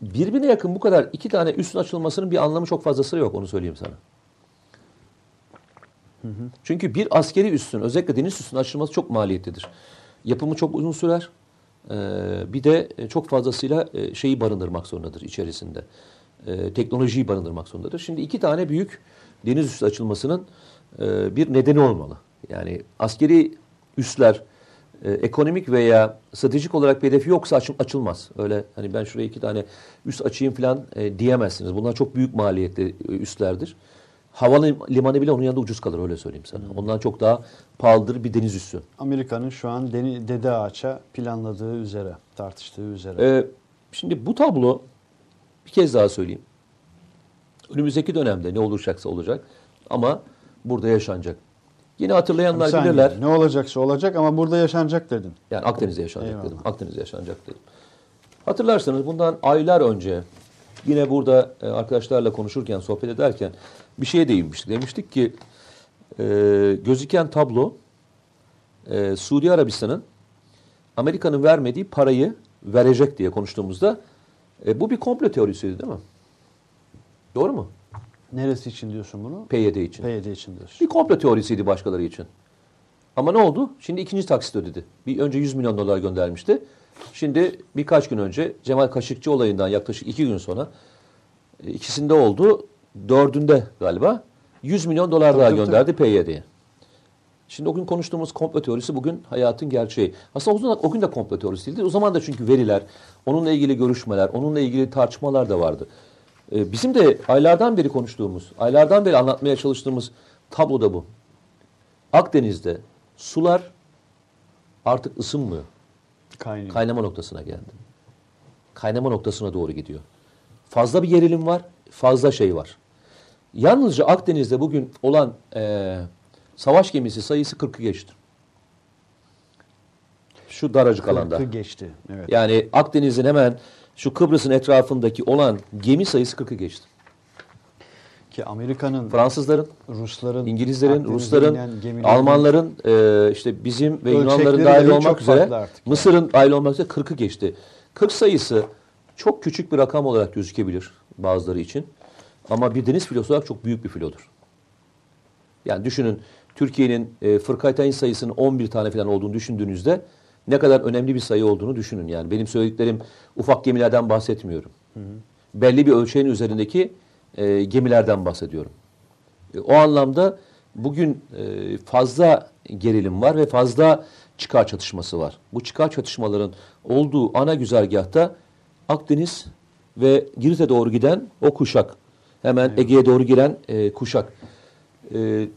Birbirine yakın bu kadar iki tane üstün açılmasının bir anlamı çok fazlası yok onu söyleyeyim sana. Çünkü bir askeri üssün özellikle deniz üssünün açılması çok maliyetlidir. Yapımı çok uzun sürer. Ee, bir de e, çok fazlasıyla e, şeyi barındırmak zorundadır içerisinde. Ee, teknolojiyi barındırmak zorundadır. Şimdi iki tane büyük deniz üssü açılmasının e, bir nedeni olmalı. Yani askeri üsler e, ekonomik veya stratejik olarak bir hedefi yoksa açım, açılmaz. Öyle hani ben şuraya iki tane üst açayım falan e, diyemezsiniz. Bunlar çok büyük maliyetli e, üslerdir. Havalimanı bile onun yanında ucuz kalır öyle söyleyeyim sana. Ondan çok daha pahalıdır bir deniz üssü. Amerika'nın şu an Deni, Dede Ağaç'a planladığı üzere, tartıştığı üzere. Ee, şimdi bu tablo bir kez daha söyleyeyim. Önümüzdeki dönemde ne olacaksa olacak ama burada yaşanacak. Yine hatırlayanlar saniye, bilirler. Ne olacaksa olacak ama burada yaşanacak dedin. Yani Akdeniz'de yaşanacak Eyvallah. dedim. Akdeniz'de yaşanacak dedim. Hatırlarsanız bundan aylar önce yine burada e, arkadaşlarla konuşurken, sohbet ederken bir şeye değinmiştik. Demiştik ki e, gözüken tablo e, Suudi Arabistan'ın Amerika'nın vermediği parayı verecek diye konuştuğumuzda e, bu bir komplo teorisiydi değil mi? Doğru mu? Neresi için diyorsun bunu? PYD için. PYD için diyorsun. Bir komplo teorisiydi başkaları için. Ama ne oldu? Şimdi ikinci taksit ödedi. Bir önce 100 milyon dolar göndermişti. Şimdi birkaç gün önce Cemal Kaşıkçı olayından yaklaşık iki gün sonra e, ikisinde oldu. Dördünde galiba 100 milyon dolar Tabii, daha tabii, gönderdi PYD'ye. Şimdi o gün konuştuğumuz komplo teorisi bugün hayatın gerçeği. Aslında o, zaman, o gün de komplo teorisi değildi. O zaman da çünkü veriler, onunla ilgili görüşmeler, onunla ilgili tartışmalar da vardı. Ee, bizim de aylardan beri konuştuğumuz, aylardan beri anlatmaya çalıştığımız tablo da bu. Akdeniz'de sular artık ısınmıyor. Kaynıyor. Kaynama noktasına geldi. Kaynama noktasına doğru gidiyor. Fazla bir gerilim var, fazla şey var. Yalnızca Akdeniz'de bugün olan eee, savaş gemisi sayısı 40'ı geçti. Şu daracık alanda. Geçti. Evet. Yani Akdeniz'in hemen şu Kıbrıs'ın etrafındaki olan gemi sayısı 40'ı geçti. Ki Amerika'nın, Fransızların, Rusların, İngilizlerin, Rusların, Almanların, e, işte bizim ve Yunanların dahil dahi olmak üzere. Mısır'ın dahil olmak üzere 40'ı geçti. 40 sayısı çok küçük bir rakam olarak gözükebilir bazıları için. Ama bir deniz filosu olarak çok büyük bir filodur. Yani düşünün Türkiye'nin e, fırkatayın sayısının 11 tane falan olduğunu düşündüğünüzde ne kadar önemli bir sayı olduğunu düşünün. Yani benim söylediklerim ufak gemilerden bahsetmiyorum. Belli bir ölçeğin üzerindeki e, gemilerden bahsediyorum. E, O anlamda bugün e, fazla gerilim var ve fazla çıkar çatışması var. Bu çıkar çatışmaların olduğu ana güzergahta Akdeniz ve Girit'e doğru giden o kuşak. Hemen Ege'ye doğru giren e, kuşak. E,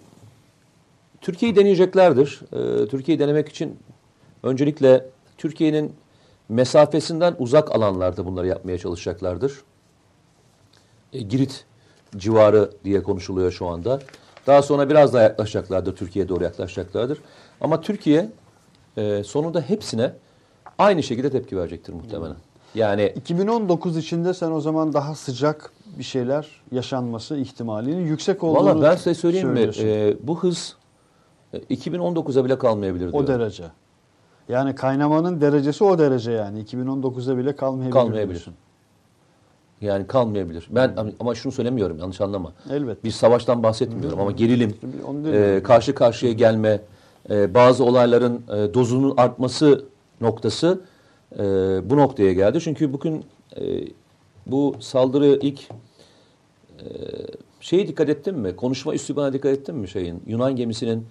Türkiye'yi deneyeceklerdir. E, Türkiye'yi denemek için öncelikle Türkiye'nin mesafesinden uzak alanlarda bunları yapmaya çalışacaklardır. E, Girit civarı diye konuşuluyor şu anda. Daha sonra biraz daha yaklaşacaklardır, Türkiye'ye doğru yaklaşacaklardır. Ama Türkiye e, sonunda hepsine aynı şekilde tepki verecektir muhtemelen. Yani 2019 içinde sen o zaman daha sıcak bir şeyler yaşanması ihtimalinin yüksek olduğunu valla ben size söyleyeyim mi? e, bu hız e, 2019'a bile kalmayabilir o diyorum. derece. Yani kaynamanın derecesi o derece yani. 2019'a bile kalmayabilir. Kalmayabilir. diyorsun. Yani kalmayabilir. Ben ama şunu söylemiyorum yanlış anlama. Elbet. Bir savaştan bahsetmiyorum ama gerilim, e, karşı karşıya gelme, e, bazı olayların e, dozunun artması noktası e, bu noktaya geldi. Çünkü bugün e, bu saldırı ilk e, şeye dikkat ettin mi? Konuşma üslubuna dikkat ettin mi şeyin? Yunan gemisinin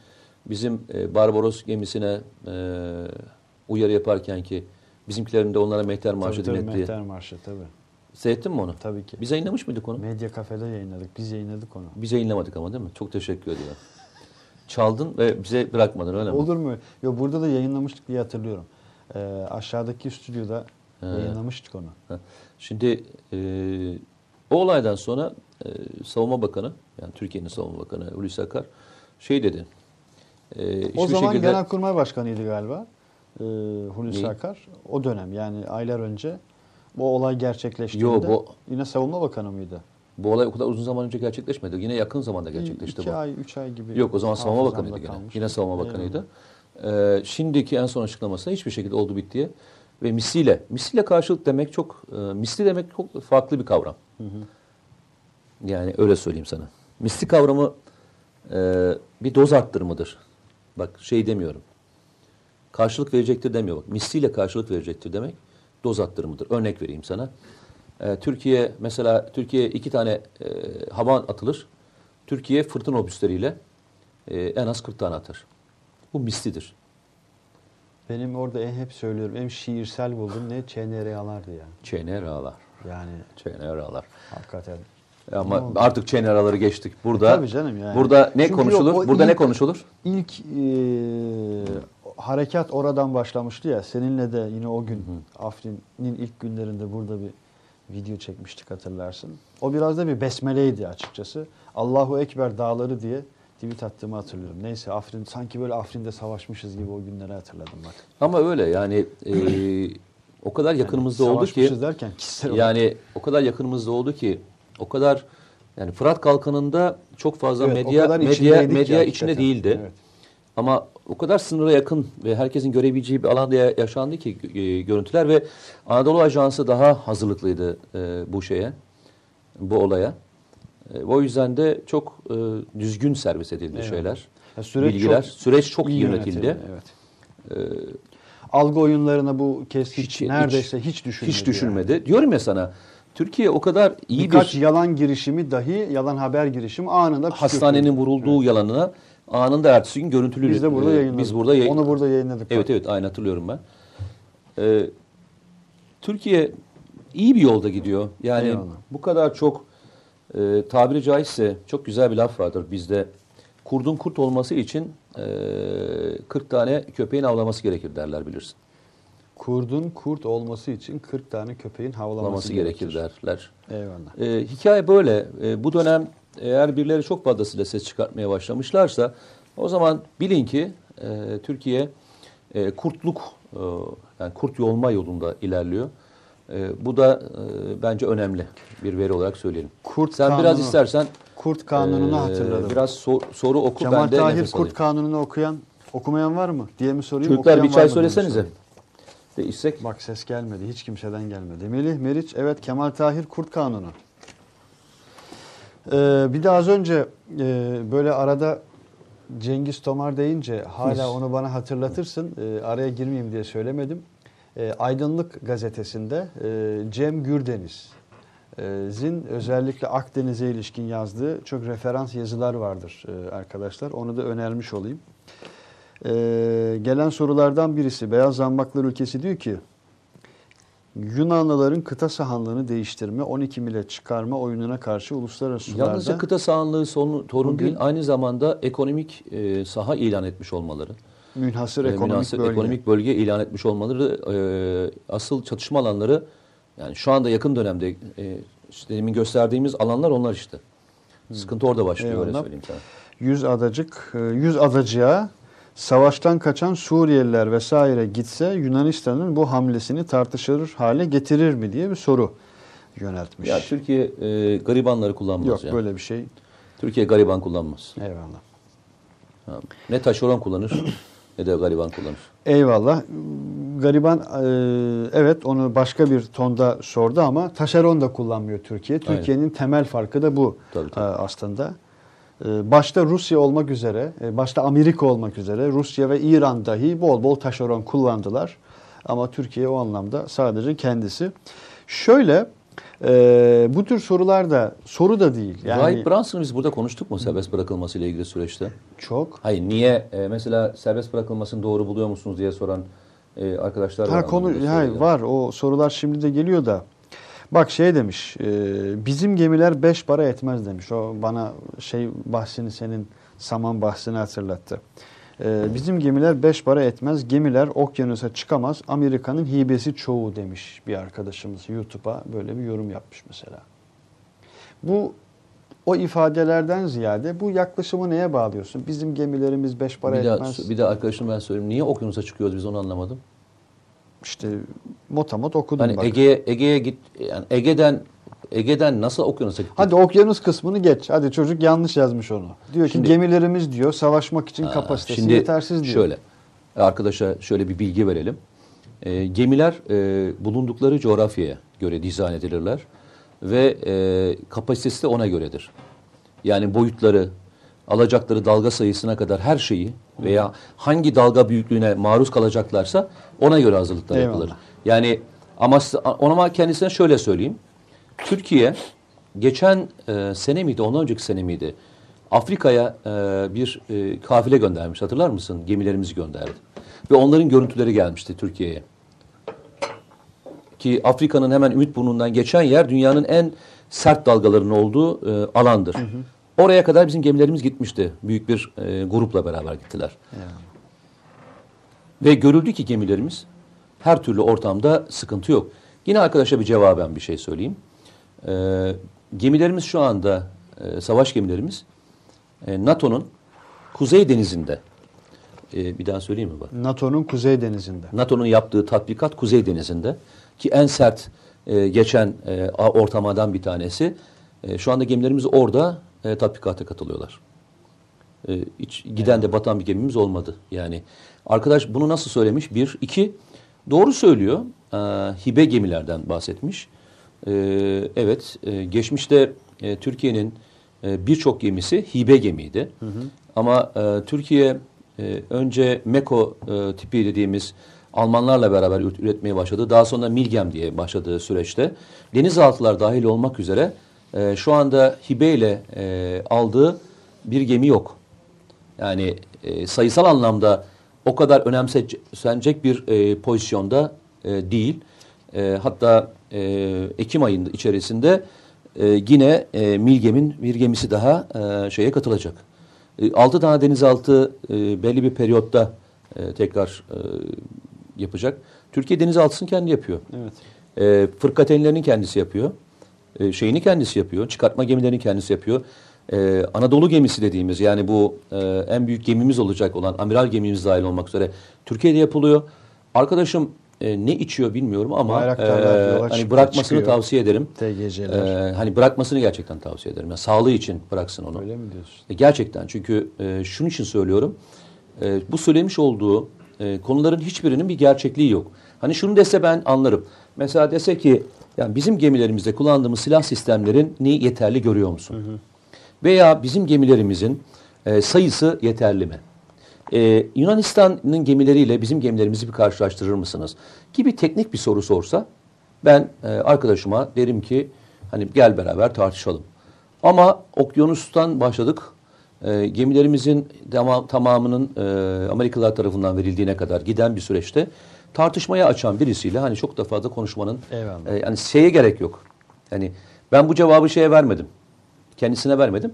bizim e, Barbaros gemisine e, uyarı yaparken ki bizimkilerin de onlara mehter marşı Tabii, tabii, dinlettiği. Mehter Marşı tabii. Seyrettin mi onu? Tabii ki. Biz yayınlamış mıydık onu? Medya kafede yayınladık. Biz yayınladık onu. Biz yayınlamadık ama değil mi? Çok teşekkür ediyorum. Çaldın ve bize bırakmadın öyle mi? Olur mu? Yo burada da yayınlamıştık diye hatırlıyorum. Ee, aşağıdaki stüdyoda He. yayınlamıştık onu. Ha. Şimdi e, o olaydan sonra e, Savunma Bakanı, yani Türkiye'nin Savunma Bakanı Hulusi Akar şey dedi. E, O zaman şekilde Genelkurmay Başkanıydı galiba. Ee, Hulusi Neyi? Akar. O dönem yani aylar önce bu olay gerçekleştiğinde Yo, bu- yine Savunma Bakanı mıydı? bu olay o kadar uzun zaman önce gerçekleşmedi. Yine yakın zamanda gerçekleşti İki bu. ay, üç ay gibi. Yok o zaman Savunma Bakanıydı yine. Yine Savunma Bakanıydı. E, şimdiki en son açıklamasında hiçbir şekilde oldu bittiye ve misliyle, misliyle karşılık demek çok, e, misli demek çok farklı bir kavram. Yani öyle söyleyeyim sana. Misli kavramı e, bir doz arttırımıdır. Bak şey demiyorum. Karşılık verecektir demiyor. Bak misliyle karşılık verecektir demek doz arttırımıdır. Örnek vereyim sana. E, Türkiye mesela Türkiye iki tane e, hava atılır. Türkiye fırtına obüsleriyle e, en az 40 tane atar. Bu mislidir. Benim orada en hep söylüyorum. En şiirsel buldum ne ÇNRA'lardı ya. Çener ağlar. Yani Çener ağlar. hakikaten. Ama Ne oldu? artık çener ağları geçtik. Burada Tabii canım yani. Burada ne Çünkü konuşulur? o Burada ne ilk- konuşulur? İlk e, harekat oradan başlamıştı ya. Seninle de yine o gün Afrin'in ilk günlerinde burada bir video çekmiştik hatırlarsın. O biraz da bir besmeleydi açıkçası. Allahu Ekber dağları diye tweet attığımı hatırlıyorum. Neyse Afrin sanki böyle Afrin'de savaşmışız gibi o günleri hatırladım bak. Ama öyle yani e, o kadar yakınımızda oldu ki derken yani o kadar yakınımızda oldu ki o kadar yani Fırat Kalkanı'nda çok fazla Evet, medya medya medya içinde değildi. Evet. Ama o kadar sınıra yakın ve herkesin görebileceği bir alanda ya- yaşandı ki e, görüntüler ve Anadolu Ajansı daha hazırlıklıydı e, bu şeye, bu olaya. E, o yüzden de çok e, düzgün servis edildi Eyvallah. şeyler, Ya süreç bilgiler. çok Süreç çok iyi yönetildi. yönetildi, Evet. E, Algı oyunlarına bu kez hiç, Hiç- neredeyse hiç, düşünmedi. hiç yani. düşünmedi. Diyorum ya sana, Türkiye o kadar iyi Birkaç bir yalan girişimi dahi yalan haber girişimi anında hastanenin vurulduğu yalanına anında ertesi gün görüntülü. Biz de burada e, yayınladık. Biz burada yayın- Onu burada yayınladık. Evet evet aynı hatırlıyorum ben. Ee, Türkiye iyi bir yolda gidiyor. Yani Eyvallah. bu kadar çok e, tabiri caizse çok güzel bir laf vardır bizde. Kurdun kurt olması için e, 40 tane köpeğin avlaması gerekir derler bilirsin. Kurdun kurt olması için 40 tane köpeğin havlaması Avlaması gerekir derler. Eyvallah. E, hikaye böyle. E, bu dönem eğer birileri çok fazlasıyla ses çıkartmaya başlamışlarsa o zaman bilin ki e, Türkiye e, kurtluk e, yani kurt yolma yolunda ilerliyor. E, bu da e, bence önemli bir veri olarak söyleyelim. Kurt Sen kanunu, biraz istersen Kurt kanununu e, hatırladım. Biraz so- soru oku Kemal ben de Tahir Kurt alayım. kanununu okuyan, okumayan var mı diye mi sorayım? Çocuklar bir çay söylesenize. sorayım? Değişsek. Bak ses gelmedi. Hiç kimseden gelmedi. Melih Meriç, evet Kemal Tahir Kurt Kanunu. Ee, bir de az önce e, böyle arada Cengiz Tomar deyince hala onu bana hatırlatırsın. E, araya girmeyeyim diye söylemedim. E, Aydınlık gazetesinde e, Cem Gürdeniz e, Zin özellikle Akdeniz'e ilişkin yazdığı çok referans yazılar vardır e, arkadaşlar. Onu da önermiş olayım. Ee, gelen sorulardan birisi Beyaz Zambaklar ülkesi diyor ki Yunanlıların kıta sahanlığını değiştirme, 12 mile çıkarma oyununa karşı uluslararası sularda Yalnızca kıta sahanlığı sorun, torun Bugün- değil, aynı zamanda ekonomik e, saha ilan etmiş olmaları. münhasır e, ekonomik münasır bölge. ekonomik bölge ilan etmiş olmaları e, asıl çatışma alanları yani şu anda yakın dönemde e, işte demin gösterdiğimiz alanlar onlar işte. Sıkıntı orada başlıyor öyle Eyvallah. söyleyeyim sana. 100 adacık, e, 100 adacığa savaştan kaçan Suriyeliler vesaire gitse Yunanistan'ın bu hamlesini tartışılır hale getirir mi diye bir soru yöneltmiş. Ya Türkiye e, garibanları kullanmaz Yok ya. böyle bir şey. Türkiye gariban kullanmaz. Eyvallah. Ha, Ne taşeron kullanır ne de gariban kullanır. Eyvallah. Gariban e, evet onu başka bir tonda sordu ama taşeron da kullanmıyor Türkiye. Türkiye'nin temel farkı da bu Tabii, tabii. e, aslında. E, Başta Rusya olmak üzere, e, başta Amerika olmak üzere Rusya ve İran dahi bol bol taşeron kullandılar. Ama Türkiye o anlamda sadece kendisi. Şöyle e, bu tür sorular da soru da değil. Yani Rahip Brunson'ı biz burada konuştuk mu serbest bırakılması ile ilgili süreçte? çok. Hayır niye e, mesela serbest bırakılmasını doğru buluyor musunuz diye soran e, arkadaşlar var. Ha konu anladığım hayır, var o sorular şimdi de geliyor da. Bak şey demiş, e, bizim gemiler beş para etmez demiş. O bana şey bahsini senin saman bahsini hatırlattı. E, bizim gemiler beş para etmez, gemiler okyanusa çıkamaz. Amerika'nın hibesi çoğu demiş bir arkadaşımız YouTube'a böyle bir yorum yapmış mesela. Bu o ifadelerden ziyade bu yaklaşımı neye bağlıyorsun? Bizim gemilerimiz beş para bir, daha, etmez. bir de arkadaşım ben söyleyeyim. Niye okyanusa çıkıyoruz biz onu anlamadım. İşte motamot okudum Hani bak. Ege'ye Ege'ye git yani Ege'den Ege'den nasıl okyanusa gittik? Hadi okyanus kısmını geç. Hadi çocuk yanlış yazmış onu. Diyor Şimdi- ki gemilerimiz diyor savaşmak için Ha, kapasitesi yetersiz diyor. Şöyle arkadaşa şöyle bir bilgi verelim. E, gemiler e, bulundukları coğrafyaya göre dizayn edilirler ve e, kapasitesi de ona göredir. Yani boyutları, alacakları dalga sayısına kadar her şeyi veya hangi dalga büyüklüğüne maruz kalacaklarsa ona göre hazırlıklar Eyvallah. yapılır. Yani ama ona kendisine şöyle söyleyeyim. Türkiye geçen e, sene miydi, ondan önceki sene miydi? Afrika'ya e, bir e, kafile göndermiş. Hatırlar mısın? Gemilerimizi gönderdi. Ve onların görüntüleri gelmişti Türkiye'ye. Ki Afrika'nın hemen Ümitburnu'ndan geçen yer dünyanın en sert dalgaların olduğu e, alandır. Oraya kadar bizim gemilerimiz gitmişti. Büyük bir e, grupla beraber gittiler. Ve görüldü ki gemilerimiz her türlü ortamda sıkıntı yok. Yine arkadaşa bir cevaben bir şey söyleyeyim. Ee, gemilerimiz şu anda, e, savaş gemilerimiz e, NATO'nun Kuzey Denizi'nde. E, bir daha söyleyeyim mi bak? NATO'nun Kuzey Denizi'nde. NATO'nun yaptığı tatbikat Kuzey Denizi'nde. Ki en sert e, geçen e, ortamadan bir tanesi. E, şu anda gemilerimiz orada e, tatbikata katılıyorlar. E, hiç giden de batan bir gemimiz olmadı. Yani arkadaş bunu nasıl söylemiş? Bir, iki, doğru söylüyor. E, hibe gemilerden bahsetmiş. E, evet, e, geçmişte e, Türkiye'nin e, birçok gemisi hibe gemiydi. Ama e, Türkiye e, önce Meko e, tipi dediğimiz Almanlarla beraber üret- üretmeye başladı. Daha sonra Milgem diye başladığı süreçte denizaltılar dahil olmak üzere e, şu anda hibeyle e, aldığı bir gemi yok. Yani e, sayısal anlamda o kadar önemsenecek bir e, pozisyonda e, değil. E, hatta e, Ekim ayında içerisinde e, yine e, Milgem'in bir gemisi daha e, şeye katılacak. E, 6 tane denizaltı e, belli bir periyotta e, tekrar e, yapacak. Türkiye denizaltısını kendi yapıyor. Evet. E, fırkateynlerini kendisi yapıyor. E, şeyini kendisi yapıyor. Çıkartma gemilerini kendisi yapıyor. E, Anadolu gemisi dediğimiz yani bu e, en büyük gemimiz olacak olan amiral gemimiz dahil olmak üzere Türkiye'de yapılıyor. Arkadaşım e, ne içiyor bilmiyorum ama e, hani bırakmasını çıkıyor. tavsiye ederim. TGC'ler. E, hani bırakmasını gerçekten tavsiye ederim. Yani sağlığı için bıraksın onu. Öyle mi diyorsun? E, Gerçekten çünkü e, şunun için söylüyorum. E, bu söylemiş olduğu e, konuların hiçbirinin bir gerçekliği yok. Hani şunu dese ben anlarım. Mesela dese ki yani bizim gemilerimizde kullandığımız silah sistemlerini yeterli görüyor musun? Veya bizim gemilerimizin e, sayısı yeterli mi? E, Yunanistan'ın gemileriyle bizim gemilerimizi bir karşılaştırır mısınız? Gibi teknik bir soru sorsa ben e, arkadaşıma derim ki hani gel beraber tartışalım. Ama okyanustan başladık. E, gemilerimizin tama- tamamının e, Amerikalılar tarafından verildiğine kadar giden bir süreçte tartışmaya açan birisiyle hani çok da fazla konuşmanın Eyvallah. e, yani şeye gerek yok. Yani ben bu cevabı şeye vermedim. Kendisine vermedim.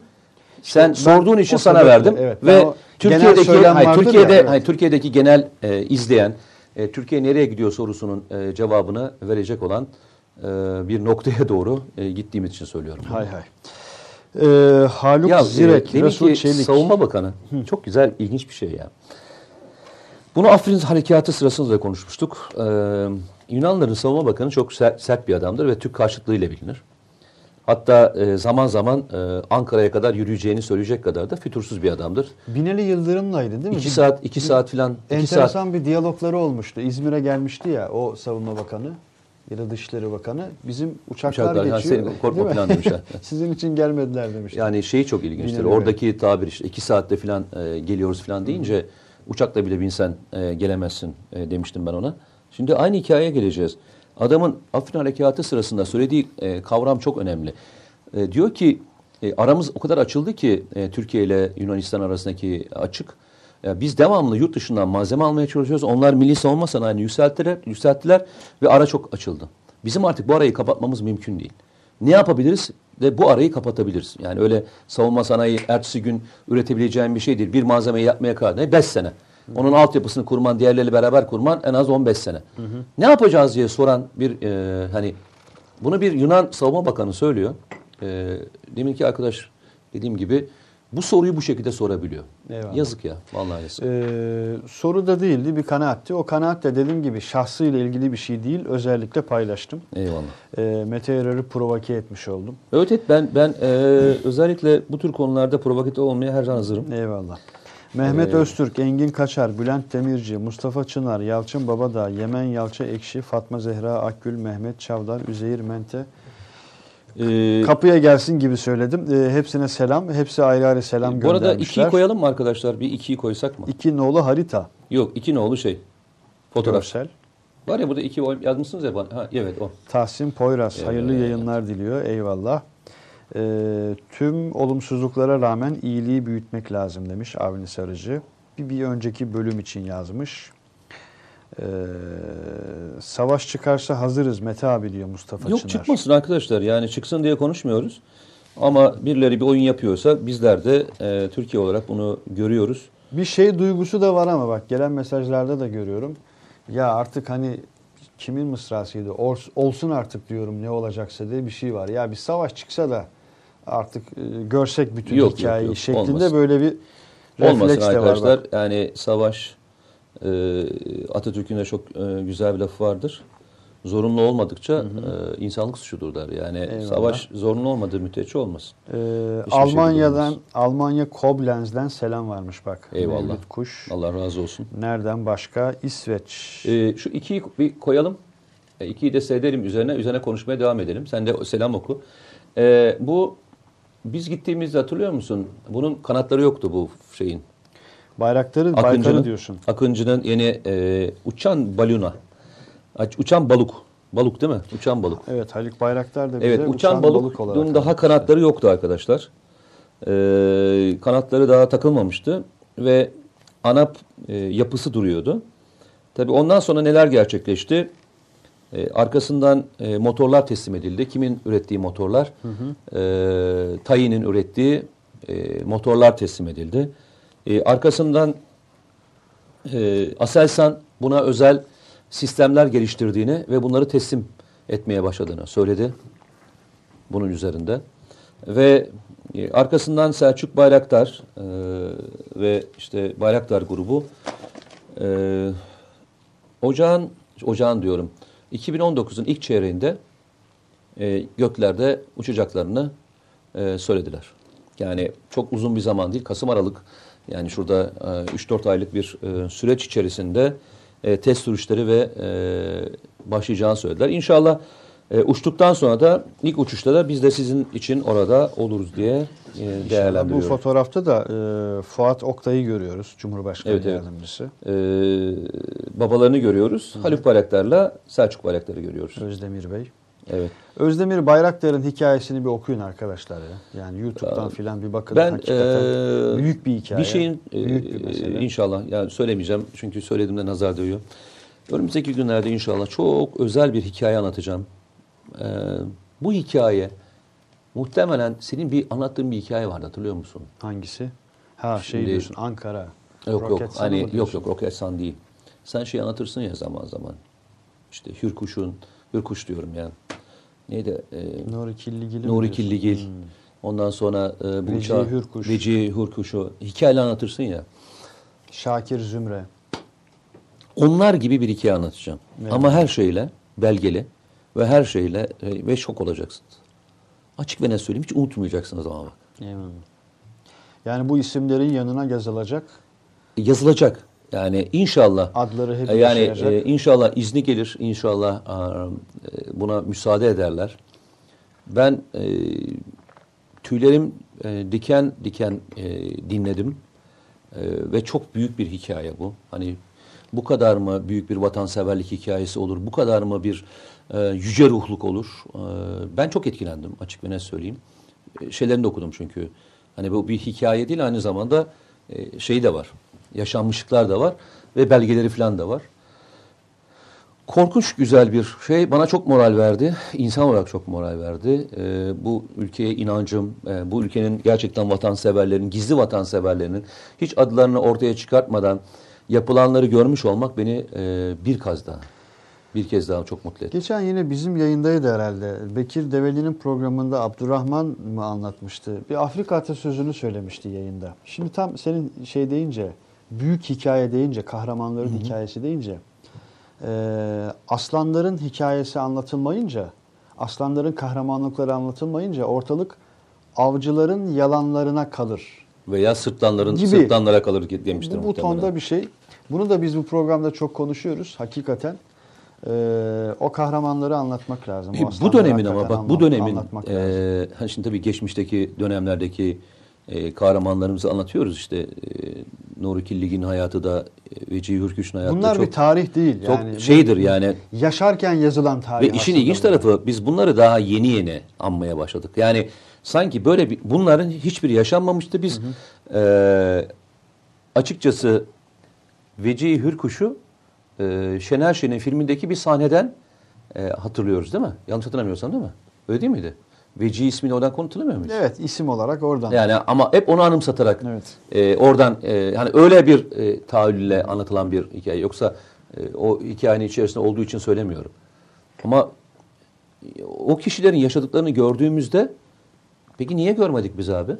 Sen ben sorduğun için sana sebeple, verdim evet, ve o Türkiye'deki hayır, Türkiye'de ya, evet. hayır, Türkiye'deki genel e, izleyen e, Türkiye nereye gidiyor sorusunun e, cevabını verecek olan e, bir noktaya doğru e, gittiğimiz için söylüyorum. Hay hay. Ee, Haluk Ya Zirek, e, demin Resul ki Çelik. Savunma Bakanı çok güzel ilginç bir şey ya. Bunu Afrin harekatı sırasında da konuşmuştuk. Ee, Yunanların savunma bakanı çok sert, sert bir adamdır ve Türk karşıtlığıyla bilinir. Hatta e, zaman zaman e, Ankara'ya kadar yürüyeceğini söyleyecek kadar da fütursuz bir adamdır. Binali Yıldırım'laydı değil mi? İki Bir- saat, iki saat filan, iki saat Enteresan bir diyalogları olmuştu. İzmir'e gelmişti ya o savunma bakanı ya da Dışişleri Bakanı. Bizim uçaklar, Uçaklar, geçiyor. senin korkma falan demişler. Sizin için gelmediler demişler. Yani şeyi çok ilginçtir. Binali. Oradaki tabir işte iki saatte falan e, geliyoruz falan deyince uçakla bile binsen e, gelemezsin e, demiştim ben ona. Şimdi aynı hikayeye geleceğiz. Adamın Afrin Harekatı sırasında söylediği e, kavram çok önemli. E, diyor ki e, aramız o kadar açıldı ki e, Türkiye ile Yunanistan arasındaki açık. E, biz devamlı yurt dışından malzeme almaya çalışıyoruz. Onlar milli savunma sanayini yükselttiler, yükselttiler ve ara çok açıldı. Bizim artık bu arayı kapatmamız mümkün değil. Ne yapabiliriz? Ve bu arayı kapatabiliriz. Yani öyle savunma sanayi ertesi gün üretebileceğin bir şey değil. Bir malzemeyi yapmaya kadar? 5 sene. Onun altyapısını kurman, diğerleriyle beraber kurman en az 15 sene. Ne yapacağız diye soran bir e, hani bunu bir Yunan savunma bakanı söylüyor. E, deminki arkadaş dediğim gibi bu soruyu bu şekilde sorabiliyor. Eyvallah. Yazık ya. Vallahi yazık. Ee, soru da değildi bir kanaatti. O kanaat de dediğim gibi şahsıyla ilgili bir şey değil. Özellikle paylaştım. Eyvallah. Ee, Mete Yarar'ı provoke etmiş oldum. Evet, evet ben ben e, özellikle bu tür konularda provokatör olmaya her zaman hazırım. Eyvallah. Mehmet Ee, Öztürk, Engin Kaçar, Bülent Demirci, Mustafa Çınar, Yalçın Babadağ, Yemen Yalça Ekşi, Fatma Zehra Akgül, Mehmet Çavdar, Üzeyir Mente. Ee, Kapıya gelsin gibi söyledim. Ee, hepsine selam. Hepsi ayrı ayrı selam bu arada göndermişler. ikiyi koyalım mı arkadaşlar? Bir ikiyi koysak mı? İki nolu harita. Yok iki ne oldu şey? Fotoğraf. Görsel. Var ya burada iki yazmışsınız ya bana. Ha, evet o. Tahsin Poyraz Evet. hayırlı yayınlar diliyor. Eyvallah. Ee, tüm olumsuzluklara rağmen iyiliği büyütmek lazım demiş Avni Sarıcı. Bir, bir önceki bölüm için yazmış. Ee, savaş çıkarsa hazırız Mete abi diyor Mustafa Yok Çınar. çıkmasın arkadaşlar. Yani çıksın diye konuşmuyoruz. Ama birileri bir oyun yapıyorsa bizler de e, Türkiye olarak bunu görüyoruz. Bir şey duygusu da var ama bak gelen mesajlarda da görüyorum. Ya artık hani kimin mısrasıydı? Olsun artık diyorum ne olacaksa diye bir şey var. Ya bir savaş çıksa da artık e, görsek bütün Yok, yok, hikayeyi yok. şeklinde Olmasın. böyle bir Olmasın refleks de var. arkadaşlar. bak. Yani savaş e, Atatürk'ün de çok e, güzel bir lafı vardır. Zorunlu olmadıkça e, insanlık suçudur der. Yani Eyvallah. savaş zorunlu olmadığı müddetçe olmasın. Ee, Hiçbir şey Almanya'dan, bilmiyoruz. Almanya Koblenz'den selam varmış bak. Eyvallah. Mevlüt Kuş. Allah razı olsun. Nereden başka? İsveç. E, şu ikiyi bir koyalım. E, ikiyi de seyredelim üzerine. Üzerine konuşmaya devam edelim. Sen de selam oku. E, bu biz gittiğimizde hatırlıyor musun? Bunun kanatları yoktu bu şeyin. Bayrakları, Akıncı'nın, diyorsun. Akıncı'nın yeni e, uçan baluna. Aç- Uçan balık. Balık değil mi? Uçan balık. Evet Haluk Bayraktar da bize Evet uçan, balık, olarak bunun daha anlatmıştı. kanatları yoktu arkadaşlar. Ee, kanatları daha takılmamıştı ve ana e, yapısı duruyordu. Tabii ondan sonra neler gerçekleşti? Ee, arkasından e, motorlar teslim edildi. Kimin ürettiği motorlar? Ee, Tayi'nin ürettiği e, motorlar teslim edildi. Ee, arkasından e, Aselsan buna özel sistemler geliştirdiğini ve bunları teslim etmeye başladığını söyledi. Bunun üzerinde. Ve e, arkasından Selçuk Bayraktar e, ve işte Bayraktar grubu e, ocağın, ocağın diyorum 2019'un ilk çeyreğinde e, göklerde uçacaklarını e, söylediler. Yani çok uzun bir zaman değil. Kasım Aralık yani şurada e, 3-4 aylık bir e, süreç içerisinde e, test sürüşleri ve e, başlayacağını söylediler. İnşallah e, uçtuktan sonra da ilk uçuşta da biz de sizin için orada oluruz diye e, Bu değerlendiriyorum. fotoğrafta da e, Fuat Oktay'ı görüyoruz. Cumhurbaşkanı Evet, evet. yardımcısı. E, babalarını görüyoruz. Haluk Bayraktar'la Selçuk Bayraktar'ı görüyoruz. Özdemir Bey. Evet. Özdemir Bayraktar'ın hikayesini bir okuyun arkadaşlar ya. Yani YouTube'dan filan bir bakın. Ben Hakikaten e, büyük bir hikaye. Bir şeyin e, büyük bir mesele. inşallah yani söylemeyeceğim çünkü söylediğimde nazar değiyor. Önümüzdeki günlerde inşallah çok özel bir hikaye anlatacağım. E, bu hikaye muhtemelen senin bir anlattığın bir hikaye vardı hatırlıyor musun? Hangisi? Ha şey Şimdi- diyorsun Ankara. Yok yok hani yok yok Roketsan değil. Sen şey anlatırsın ya zaman zaman. İşte Hürkuş'un Hürkuş diyorum yani. Neydi? E, Nuri Killigil'i mi Nuri? Killigil. Hmm. Ondan sonra e, bu Vecihi uçağı- Hürkuş. Vecihi Hürkuş'u hikayeyle anlatırsın ya. Şakir Zümre. Onlar gibi bir hikaye anlatacağım. Evet. Ama her şeyle belgeli ve her şeyle e, ve şok olacaksınız. Açık ve net söyleyeyim hiç unutmayacaksınız ama bak. Eyvallah. Yani bu isimlerin yanına yazılacak, Yazılacak. Yani inşallah adları hep E, Yani e, inşallah izni gelir, inşallah e, buna müsaade ederler. Ben e, tüylerim e, diken diken e, dinledim E, ve çok büyük bir hikaye bu. Hani bu kadar mı büyük bir vatanseverlik hikayesi olur, bu kadar mı bir yüce ruhluk olur? E, ben çok etkilendim açık ve net söyleyeyim. E, şeylerini de okudum çünkü. Hani bu bir hikaye değil aynı zamanda şey de var. Yaşanmışlıklar da var ve belgeleri falan da var. Korkunç güzel bir şey bana çok moral verdi. İnsan olarak çok moral verdi. Ee, bu ülkeye inancım, e, bu ülkenin gerçekten vatanseverlerin, gizli vatanseverlerinin hiç adlarını ortaya çıkartmadan yapılanları görmüş olmak beni e, bir kez daha, bir kez daha çok mutlu etti. Geçen yine bizim yayındaydı herhalde. Bekir Develi'nin programında Abdurrahman mı anlatmıştı? Bir Afrika atasözünü söylemişti yayında. Şimdi tam senin şey deyince, büyük hikaye deyince, kahramanların hikayesi deyince, e, aslanların hikayesi anlatılmayınca, aslanların kahramanlıkları anlatılmayınca ortalık avcıların yalanlarına kalır. Veya sırtlanların Gibi. sırtlanlara kalır demiştir Bu, bu tonda bir şey. Bunu da biz bu programda çok konuşuyoruz hakikaten. Ee, o kahramanları anlatmak lazım. E, bu dönemin ama bak bu dönemin e, şimdi tabii geçmişteki dönemlerdeki e, kahramanlarımızı anlatıyoruz işte e, Nuri Killig'in hayatı da e, Vecihi Hürküş'ün hayatı da Bunlar çok, bir tarih değil. çok yani şeydir yani Yaşarken yazılan tarih. ve işin ilginç tarafı biz bunları daha yeni yeni anmaya başladık. Yani sanki böyle bir bunların hiçbiri yaşanmamıştı. Biz e, açıkçası Vecihi Hürkuş'u e, Şener Şen'in filmindeki bir sahneden e, hatırlıyoruz değil mi? Yanlış hatırlamıyorsam değil mi? Öyle değil miydi? Vecihi ismini oradan konutulmuyor muyuz? Evet isim olarak oradan. Yani ama hep onu anımsatarak Evet. e, oradan e, hani öyle bir e, tahayyülle anlatılan bir hikaye. Yoksa e, o hikayenin içerisinde olduğu için söylemiyorum. Ama e, o kişilerin yaşadıklarını gördüğümüzde peki niye görmedik biz abi?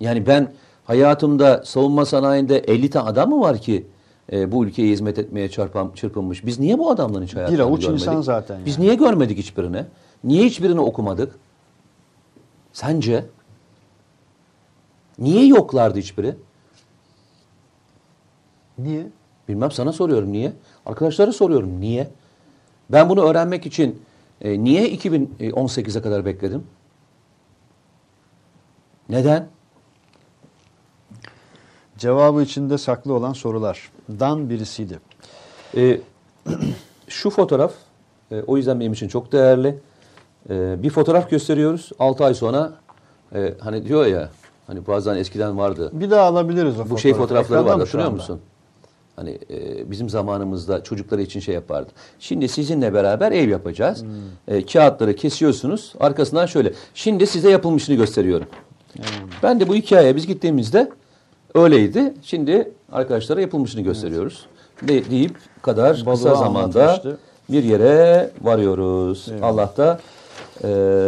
Yani ben hayatımda savunma sanayinde 50 tane adam mı var ki e, bu ülkeye hizmet etmeye çarpan, çırpınmış? Biz niye bu adamların hiç hayatlarını avuç görmedik? insan zaten Biz yani. niye görmedik hiçbirini? Niye hiçbirini okumadık? Sence? Niye yoklardı hiçbiri? Niye? Bilmem sana soruyorum niye. Arkadaşlara soruyorum niye? Ben bunu öğrenmek için e, niye 2018'e kadar bekledim? Neden? Cevabı içinde saklı olan sorular. Dan birisiydi. E, şu fotoğraf e, o yüzden benim için çok değerli. E, bir fotoğraf gösteriyoruz. 6 ay sonra e, hani diyor ya hani bazen eskiden vardı. Bir daha alabiliriz o Bu fotoğrafı. şey fotoğrafları vardı hatırlıyor musun? Hani e, bizim zamanımızda çocuklar için şey yapardı. Şimdi sizinle beraber ev yapacağız. Hmm. E, kağıtları kesiyorsunuz. Arkasından şöyle. Şimdi size yapılmışını gösteriyorum. Ben de bu hikaye biz gittiğimizde öyleydi. Şimdi arkadaşlara yapılmışını gösteriyoruz. De, deyip kadar kısa Balığı zamanda anlatmıştı. bir yere varıyoruz. Eyvallah. Allah da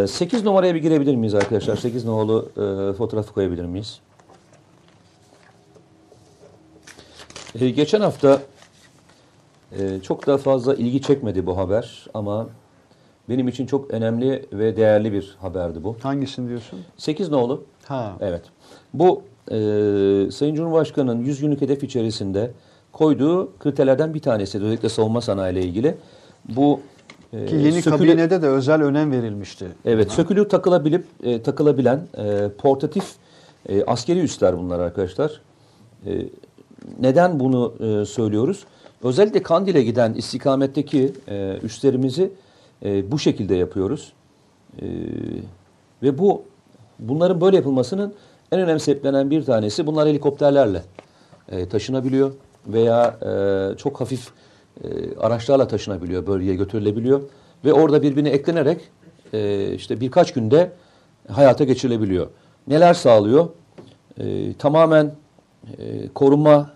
e, 8 numaraya bir girebilir miyiz arkadaşlar? 8 numaralı e, fotoğrafı koyabilir miyiz? E, geçen hafta e, çok da fazla ilgi çekmedi bu haber ama benim için çok önemli ve değerli bir haberdi bu. Hangisini diyorsun? 8 nolu. Ha. Evet. Bu e, Sayın Cumhurbaşkanı'nın 100 günlük hedef içerisinde koyduğu kriterlerden bir tanesi. Özellikle savunma sanayi ile ilgili. Bu e, Ki yeni sökülü- kabinede de özel önem verilmişti. Evet, sökülü takılabilip e, takılabilen e, portatif e, askeri üsler bunlar arkadaşlar. E, neden bunu e, söylüyoruz? Özellikle Kandil'e giden istikametteki e, üslerimizi e, bu şekilde yapıyoruz. E, ve bu bunların böyle yapılmasının en önemli sebeplenen bir tanesi bunlar helikopterlerle e, taşınabiliyor veya e, çok hafif e, araçlarla taşınabiliyor, bölgeye götürülebiliyor ve orada birbirine eklenerek e, işte birkaç günde hayata geçirilebiliyor. Neler sağlıyor? E, tamamen e, koruma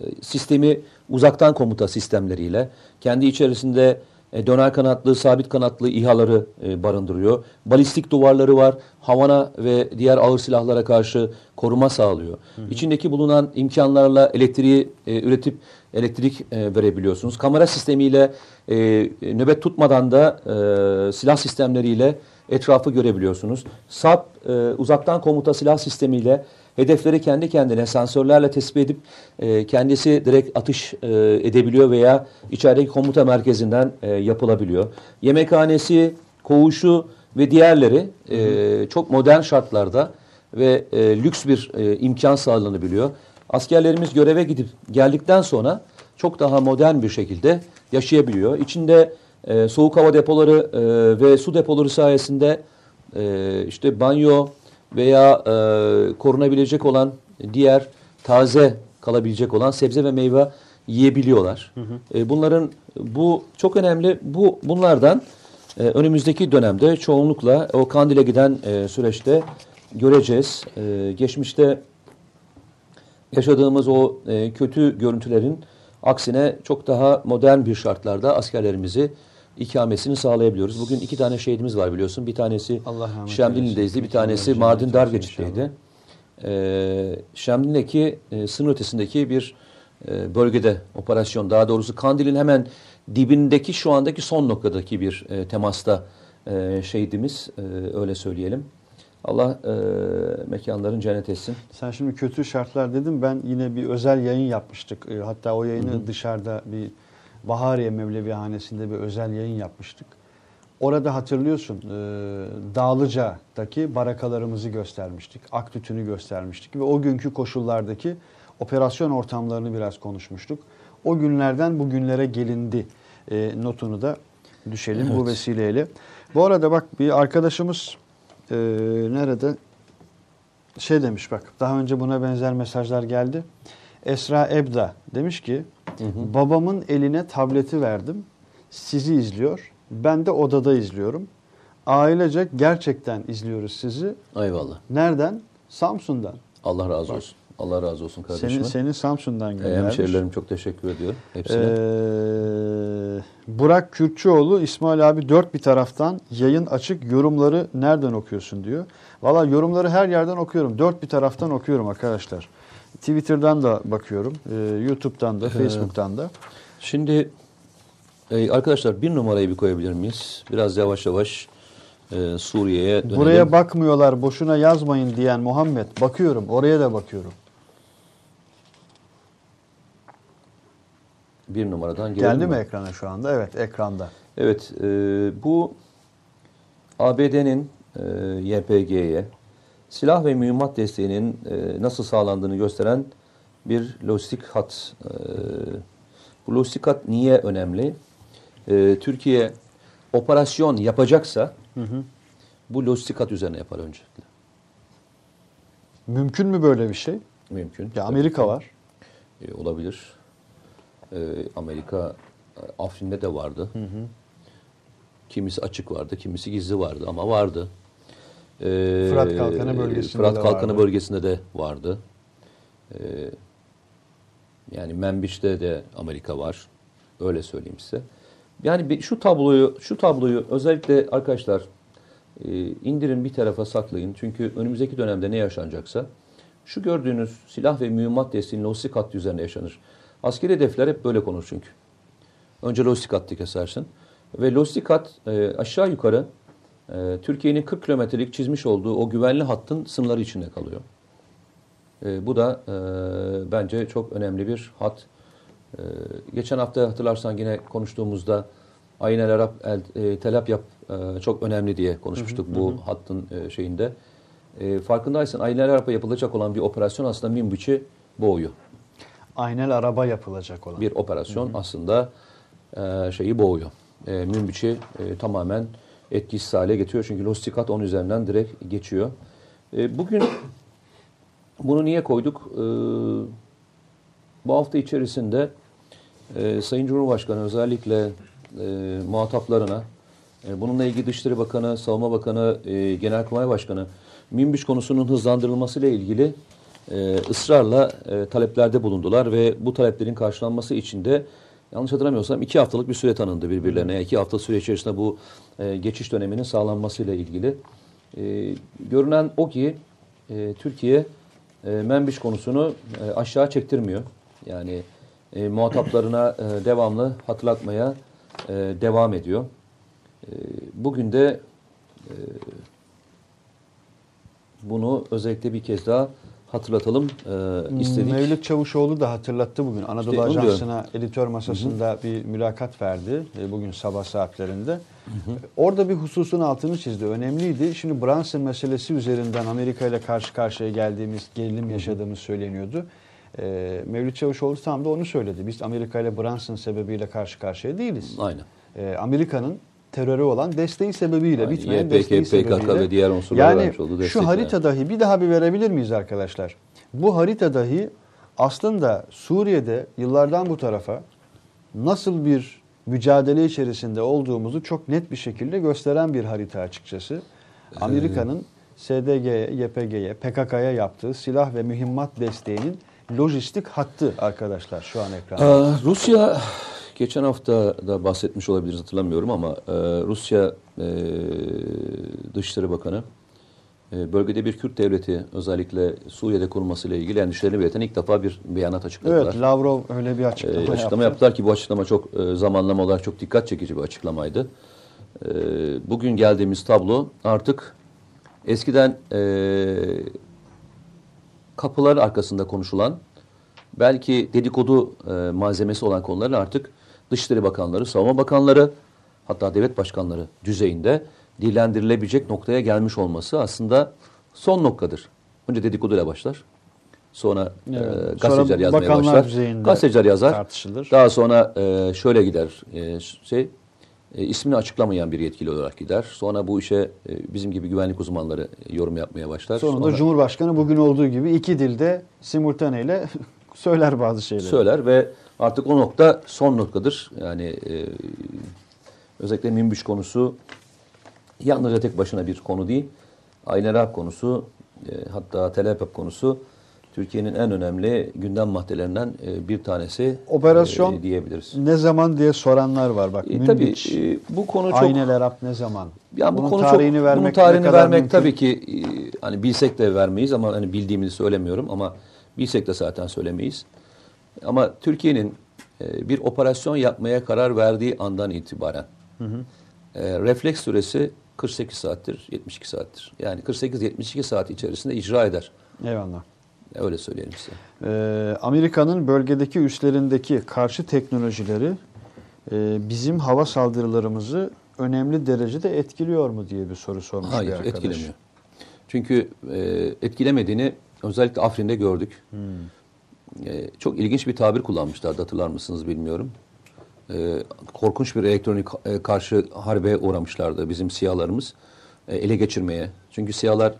e, sistemi uzaktan komuta sistemleriyle kendi içerisinde e, döner kanatlı, sabit kanatlı İHA'ları e, barındırıyor. Balistik duvarları var. Havana ve diğer ağır silahlara karşı koruma sağlıyor. İçindeki bulunan imkanlarla elektriği e, üretip elektrik e, verebiliyorsunuz. Kamera sistemiyle e, nöbet tutmadan da e, silah sistemleriyle etrafı görebiliyorsunuz. SAP e, uzaktan komuta silah sistemiyle hedefleri kendi kendine sensörlerle tespit edip e, kendisi direkt atış e, edebiliyor veya içerideki komuta merkezinden e, yapılabiliyor. Yemekhanesi, koğuşu ve diğerleri e, çok modern şartlarda ve e, lüks bir e, imkan sağlanabiliyor. Askerlerimiz göreve gidip geldikten sonra çok daha modern bir şekilde yaşayabiliyor. İçinde e, soğuk hava depoları e, ve su depoları sayesinde e, işte banyo veya e, korunabilecek olan diğer taze kalabilecek olan sebze ve meyve yiyebiliyorlar. E, bunların bu çok önemli. Bu bunlardan e, önümüzdeki dönemde çoğunlukla o Kandil'e giden e, süreçte göreceğiz. E, geçmişte yaşadığımız o e, kötü görüntülerin aksine çok daha modern bir şartlarda askerlerimizi ikamesini sağlayabiliyoruz. Bugün iki tane şehidimiz var biliyorsun. Bir tanesi Şemdinli'deydi, bir tanesi Mardin Dargeç'teydi. Ee, Şemdin'deki e, sınır ötesindeki bir e, bölgede operasyon, daha doğrusu Kandil'in hemen dibindeki şu andaki son noktadaki bir e, temasta e, şehidimiz, e, öyle söyleyelim. Allah e, mekanların cennet etsin. Sen şimdi kötü şartlar dedim. Ben yine bir özel yayın yapmıştık. E, Hatta o yayını dışarıda bir Bahariye Mevlevihanesi'nde bir özel yayın yapmıştık. Orada hatırlıyorsun e, Dağlıca'daki barakalarımızı göstermiştik. Aktütünü göstermiştik ve o günkü koşullardaki operasyon ortamlarını biraz konuşmuştuk. O günlerden bugünlere gelindi e, notunu da düşelim bu Evet. vesileyle. Bu arada bak bir arkadaşımız e, nerede? şey demiş bak daha önce buna benzer mesajlar geldi. Esra Ebda demiş ki babamın eline tableti verdim. Sizi izliyor. Ben de odada izliyorum. Ailecek gerçekten izliyoruz sizi. Eyvallah. Nereden? Samsun'dan. Allah razı olsun. Allah razı olsun kardeşime. Senin, senin Samsun'dan Ee, göndermiş. hemşerilerim çok teşekkür ediyor hepsine. Ee, Burak Kürtçüoğlu İsmail abi dört bir taraftan yayın açık yorumları nereden okuyorsun diyor. Valla yorumları her yerden okuyorum. Dört bir taraftan okuyorum arkadaşlar. Twitter'dan da bakıyorum. e, YouTube'dan da, Facebook'tan da. Şimdi e, arkadaşlar bir numarayı bir koyabilir miyiz? Biraz yavaş yavaş e, Suriye'ye dönelim. Buraya bakmıyorlar boşuna yazmayın diyen Muhammed. Bakıyorum oraya da bakıyorum. bir numaradan gelelim Geldi mi mi? ekrana şu anda? Evet ekranda. Evet, e, bu ABD'nin e, YPG'ye silah ve mühimmat desteğinin e, nasıl sağlandığını gösteren bir lojistik hat. E, bu lojistik hat niye önemli? E, Türkiye operasyon yapacaksa bu lojistik hat üzerine yapar öncelikle. Mümkün mü böyle bir şey? Mümkün. Ya Amerika ki. var. E, olabilir. E, Amerika e, Afrin'de de vardı. Kimisi açık vardı, kimisi gizli vardı ama vardı. E, Fırat Kalkanı bölgesinde Fırat de Kalkanı vardı. bölgesinde de vardı. E, yani Menbiş'te de Amerika var. Öyle söyleyeyim size. Yani bir- şu tabloyu şu tabloyu özellikle arkadaşlar e, indirin bir tarafa saklayın. Çünkü önümüzdeki dönemde ne yaşanacaksa şu gördüğünüz silah ve mühimmat desteğinin lojistik hattı üzerine yaşanır. Askeri hedefler hep böyle konur çünkü. Önce lojistik hattı kesersin. Ve lojistik hat e, aşağı yukarı e, Türkiye'nin 40 kilometrelik çizmiş olduğu o güvenli hattın sınırları içinde kalıyor. E, bu da e, bence çok önemli bir hat. E, geçen hafta hatırlarsan yine konuştuğumuzda Ayn el Arap el, e, Tel Abyad e, çok önemli diye konuşmuştuk bu hattın e, şeyinde. E, farkındaysan Ayn el Arap'a yapılacak olan bir operasyon aslında Minbiç'i boğuyor. Aynel araba yapılacak olan. Bir operasyon aslında e, şeyi boğuyor. E, Münbiç'i e, tamamen etkisiz hale getiriyor. Çünkü lojistik hat onun üzerinden direkt geçiyor. E, bugün bunu niye koyduk? E, bu hafta içerisinde e, Sayın Cumhurbaşkanı özellikle e, muhataplarına e, bununla ilgili Dışişleri Bakanı, Savunma Bakanı, e, Genelkurmay Başkanı Minbiç konusunun hızlandırılması ile ilgili e, ısrarla e, taleplerde bulundular ve bu taleplerin karşılanması için de yanlış hatırlamıyorsam iki haftalık bir süre tanındı birbirlerine. İki hafta süre içerisinde bu e, geçiş döneminin sağlanmasıyla ilgili. E, görünen o ki e, Türkiye e, Menbiş konusunu e, aşağı çektirmiyor. Yani e, muhataplarına e, devamlı hatırlatmaya e, devam ediyor. E, bugün de e, bunu özellikle bir kez daha hatırlatalım e, istedik. Mevlüt Çavuşoğlu da hatırlattı bugün. Anadolu İşte Ajansı'na editör masasında bir mülakat verdi e, bugün sabah saatlerinde. Orada bir hususun altını çizdi. Önemliydi. Şimdi Brunson meselesi üzerinden Amerika ile karşı karşıya geldiğimiz, gerilim yaşadığımız söyleniyordu. E, Mevlüt Çavuşoğlu tam da onu söyledi. Biz Amerika ile Brunson sebebiyle karşı karşıya değiliz. Aynen. E, Amerika'nın teröre olan desteği sebebiyle, Aynen. bitmeyen YPG, desteği PKK sebebiyle. ve diğer unsurlara yani vermiş olduğu destek şu yani. harita dahi bir daha bir verebilir miyiz arkadaşlar? Bu harita dahi aslında Suriye'de yıllardan bu tarafa nasıl bir mücadele içerisinde olduğumuzu çok net bir şekilde gösteren bir harita açıkçası. Amerika'nın SDG'ye, YPG'ye, PKK'ya yaptığı silah ve mühimmat desteğinin lojistik hattı arkadaşlar şu an ekranda. Aa, Rusya geçen hafta da bahsetmiş olabiliriz hatırlamıyorum ama e, Rusya e, Dışişleri Bakanı e, bölgede bir Kürt devleti özellikle Suriye'de kurulmasıyla ilgili endişelerini belirten ilk defa bir beyanat açıkladılar. Evet, Lavrov öyle bir E, açıklama, açıklama yaptı. yaptılar ki bu açıklama çok e, zamanlama olarak çok dikkat çekici bir açıklamaydı. E, bugün geldiğimiz tablo artık eskiden e, kapılar arkasında konuşulan belki dedikodu e, malzemesi olan konuların artık Dışişleri Bakanları, Savunma Bakanları hatta devlet başkanları düzeyinde dillendirilebilecek noktaya gelmiş olması aslında son noktadır. Önce dedikoduyla başlar. Sonra Evet. e, Sonra gazeteciler yazmaya bakanlar başlar. Gazeteciler yazar. tartışılır. Daha sonra e, şöyle gider. E, şey e, ismini açıklamayan bir yetkili olarak gider. Sonra bu işe e, bizim gibi güvenlik uzmanları e, yorum yapmaya başlar. Sonunda Sonra Cumhurbaşkanı bugün olduğu gibi iki dilde simultaneyle söyler bazı şeyleri. söyler ve artık o nokta son noktadır. Yani e, özellikle minbüş konusu yalnızca tek başına bir konu değil. Aynen Harp konusu e, hatta Telepep konusu Türkiye'nin en önemli gündem maddelerinden e, bir tanesi Operasyon e, diyebiliriz. Ne zaman diye soranlar var bak. E, tabii Münbiç, e, bu konu çok Aynel Erap ne zaman? Ya bu Bunun konu tarihini çok, vermek bunun tarihini vermek mümkün? tabii ki e, hani bilsek de vermeyiz ama hani bildiğimizi söylemiyorum ama bilsek de zaten söylemeyiz. Ama Türkiye'nin e, bir operasyon yapmaya karar verdiği andan itibaren e, refleks süresi 48 saattir, 72 saattir. Yani 48-72 saat içerisinde icra eder. Eyvallah. Öyle söyleyelim size. Ee, Amerika'nın bölgedeki üslerindeki karşı teknolojileri e, bizim hava saldırılarımızı önemli derecede etkiliyor mu diye bir soru sormuş Hayır, bir arkadaş. etkilemiyor. Çünkü e, etkilemediğini özellikle Afrin'de gördük. Hmm. E, çok ilginç bir tabir kullanmışlardı hatırlar mısınız bilmiyorum. E, korkunç bir elektronik e, karşı harbe uğramışlardı bizim siyahlarımız. E, ele geçirmeye. Çünkü siyahlar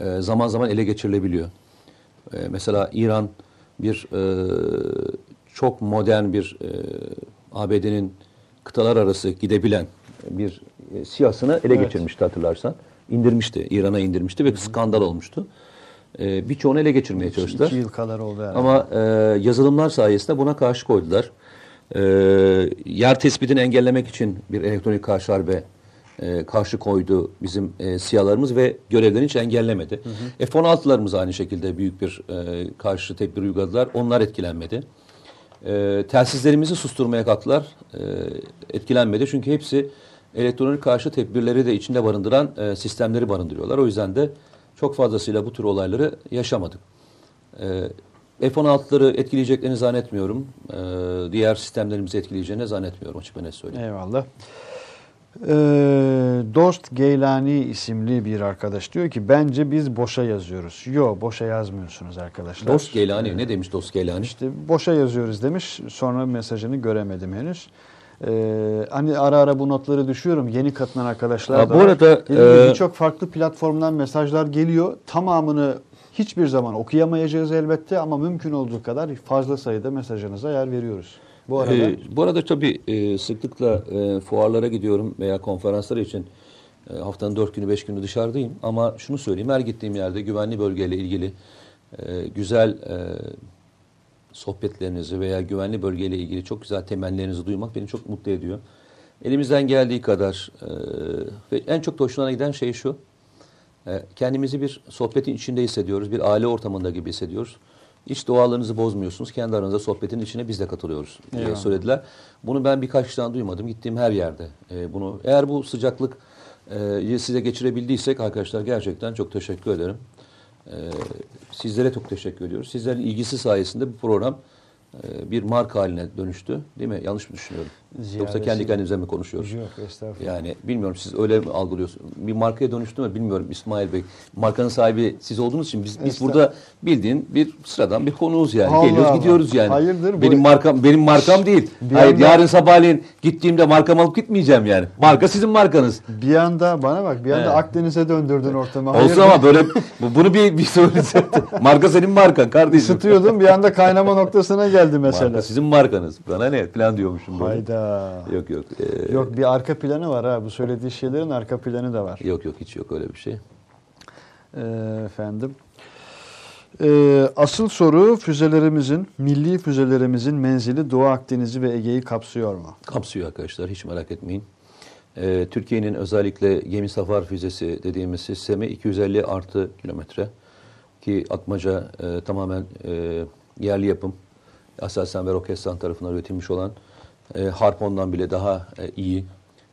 e, zaman zaman ele geçirilebiliyor. E, mesela İran bir e, çok modern bir e, ABD'nin kıtalar arası gidebilen bir e, siyasını ele Evet. geçirmişti hatırlarsan. İndirmişti, İran'a indirmişti ve skandal olmuştu. E, birçoğunu ele geçirmeye çalıştılar. İki yıl kadar oldu herhalde. Ama e, yazılımlar sayesinde buna karşı koydular. E, yer tespitini engellemek için bir elektronik karşı harbe e, karşı koydu bizim e, siyahlarımız ve görevlerini hiç engellemedi. F-16'larımız aynı şekilde büyük bir e, karşı tedbir uyguladılar. Onlar etkilenmedi. E, telsizlerimizi susturmaya kalktılar. E, etkilenmedi. Çünkü hepsi elektronik karşı tedbirleri de içinde barındıran e, sistemleri barındırıyorlar. O yüzden de çok fazlasıyla bu tür olayları yaşamadık. E, F-16'ları etkileyeceklerini zannetmiyorum. E, diğer sistemlerimizi etkileyeceğini zannetmiyorum açık ve net söyleyeyim. Eyvallah. Ee, Dost Geylani isimli bir arkadaş diyor ki bence biz boşa yazıyoruz. Yok boşa yazmıyorsunuz arkadaşlar. Dost Geylani ne demiş Dost Geylani? İşte boşa yazıyoruz demiş. Sonra mesajını göremedim henüz. Ee, hani ara ara bu notları düşüyorum. Yeni katılan arkadaşlar da bu arada, e, birçok farklı platformdan mesajlar geliyor. Tamamını hiçbir zaman okuyamayacağız elbette ama mümkün olduğu kadar fazla sayıda mesajınıza yer veriyoruz. Bu arada Ee, bu arada tabii e, sıklıkla e, fuarlara gidiyorum veya konferanslar için e, haftanın dört günü beş günü dışarıdayım. Ama şunu söyleyeyim her gittiğim yerde güvenli bölgeyle ilgili e, güzel e, sohbetlerinizi veya güvenli bölgeyle ilgili çok güzel temellerinizi duymak beni çok mutlu ediyor. Elimizden geldiği kadar e, ve en çok da hoşuna giden şey şu. e, kendimizi bir sohbetin içinde hissediyoruz. Bir aile ortamında gibi hissediyoruz. Hiç doğallarınızı bozmuyorsunuz. Kendi aranızda sohbetin içine biz de katılıyoruz diye Eyvallah. söylediler. Bunu ben birkaç kişiden duymadım. Gittiğim her yerde e, bunu. Eğer bu sıcaklık e, size geçirebildiysek arkadaşlar gerçekten çok teşekkür ederim. E, sizlere çok teşekkür ediyoruz. Sizlerin ilgisi sayesinde bu program e, bir marka haline dönüştü. Değil mi? Yanlış mı düşünüyorum? Yoksa kendi kendimize mi konuşuyoruz? Yok estağfurullah. Yani bilmiyorum siz öyle mi algılıyorsunuz? Bir markaya dönüştü mü bilmiyorum İsmail Bey. Markanın sahibi siz olduğunuz için biz, biz burada bildiğin bir sıradan bir konuğuz yani. Allah Geliyoruz Allah. gidiyoruz yani. Hayırdır bu- Benim markam benim markam değil. Bir Hayır anda- yarın sabahleyin gittiğimde markamı alıp gitmeyeceğim yani. Marka sizin markanız. Bir anda bana bak bir anda Evet. Akdeniz'e döndürdün ortamı. Olsun Hayırdır? ama böyle bu- bunu bir bir söylese. marka senin markan kardeşim. Isıtıyordum bir anda kaynama noktasına geldi mesela. Marka sizin markanız. Bana ne falan diyormuşum böyle. Hayda. Yok yok. Ee, Yok bir arka planı var ha. Bu söylediği şeylerin arka planı da var. Yok yok hiç yok öyle bir şey. Ee, efendim. Ee, asıl soru füzelerimizin, milli füzelerimizin menzili Doğu Akdeniz'i ve Ege'yi kapsıyor mu? Kapsıyor arkadaşlar hiç merak etmeyin. Ee, Türkiye'nin özellikle gemi safar füzesi dediğimiz sistemi 250 artı kilometre ki Atmaca e, tamamen e, yerli yapım Aselsan ve Roketsan tarafından üretilmiş olan e, Harpon'dan bile daha e, iyi.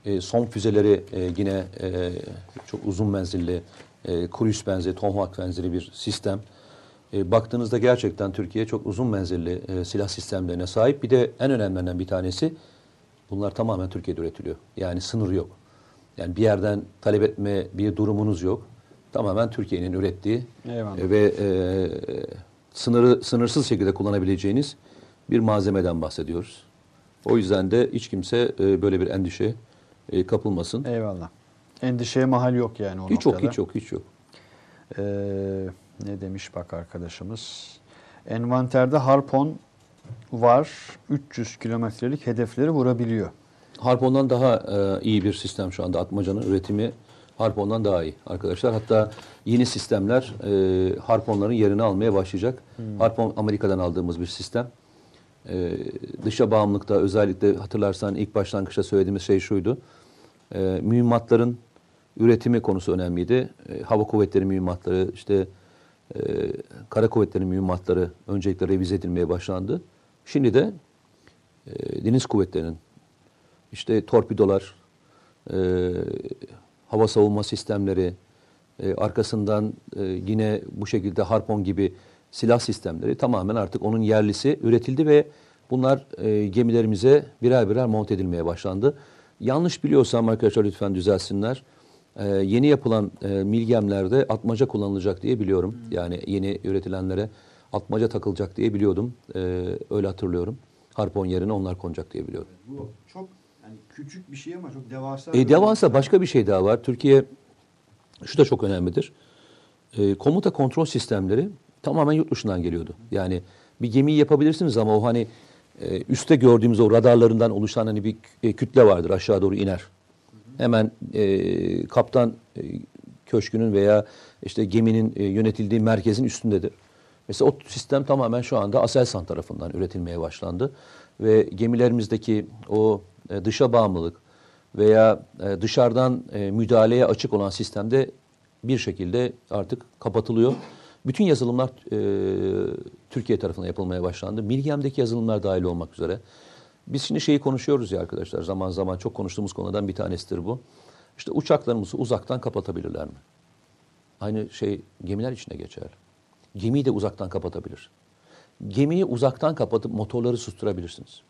E, son füzeleri e, yine e, çok uzun menzilli e, Cruise benzeri, Tomahawk benzeri bir sistem. E, baktığınızda gerçekten Türkiye çok uzun menzilli e, silah sistemlerine sahip. Bir de en önemlilerinden bir tanesi bunlar tamamen Türkiye'de üretiliyor. Yani sınır yok. Yani bir yerden talep etme bir durumunuz yok. Tamamen Türkiye'nin ürettiği Eyvallah. e, ve e, sınırı sınırsız şekilde kullanabileceğiniz bir malzemeden bahsediyoruz. O yüzden de hiç kimse e, böyle bir endişe e, kapılmasın. Eyvallah. Endişeye mahal yok yani o hiç yok, noktada. hiç yok, hiç yok. Ee, ne demiş bak arkadaşımız? Envanterde Harpon var. 300 kilometrelik hedefleri vurabiliyor. Harpon'dan daha e, iyi bir sistem şu anda. Atmaca'nın üretimi Harpon'dan daha iyi arkadaşlar. Hatta yeni sistemler e, Harpon'ların yerini almaya başlayacak. Harpon Amerika'dan aldığımız bir sistem. E, dışa bağımlılıkta özellikle hatırlarsan ilk başlangıçta söylediğimiz şey şuydu. E, mühimmatların üretimi konusu önemliydi. E, hava kuvvetleri mühimmatları, işte e, kara kuvvetleri mühimmatları öncelikle revize edilmeye başlandı. Şimdi de e, deniz kuvvetlerinin işte torpidolar, e, hava savunma sistemleri, e, arkasından e, yine bu şekilde harpon gibi silah sistemleri tamamen artık onun yerlisi üretildi ve bunlar e, gemilerimize birer birer monte edilmeye başlandı. Yanlış biliyorsam arkadaşlar lütfen düzelsinler. E, yeni yapılan e, milgemlerde atmaca kullanılacak diye biliyorum. Yani yeni üretilenlere atmaca takılacak diye biliyordum. E, öyle hatırlıyorum. Harpon yerine onlar konacak diye biliyorum. Bu çok yani küçük bir şey ama çok devasa. E, devasa başka bir şey daha var. Türkiye şu da çok önemlidir. E, komuta kontrol sistemleri tamamen yurt dışından geliyordu. Yani bir gemiyi yapabilirsiniz ama o hani e, üstte gördüğümüz o radarlarından oluşan hani bir e, kütle vardır aşağı doğru iner. Hemen e, kaptan e, köşkünün veya işte geminin e, yönetildiği merkezin üstündedir. Mesela o sistem tamamen şu anda Aselsan tarafından üretilmeye başlandı ve gemilerimizdeki o e, dışa bağımlılık veya e, dışarıdan e, müdahaleye açık olan sistemde bir şekilde artık kapatılıyor. Bütün yazılımlar e, Türkiye tarafından yapılmaya başlandı. Milgem'deki yazılımlar dahil olmak üzere. Biz şimdi şeyi konuşuyoruz ya arkadaşlar zaman zaman çok konuştuğumuz konudan bir tanesidir bu. İşte uçaklarımızı uzaktan kapatabilirler mi? Aynı şey gemiler için de geçerli. Gemiyi de uzaktan kapatabilir. Gemiyi uzaktan kapatıp motorları susturabilirsiniz.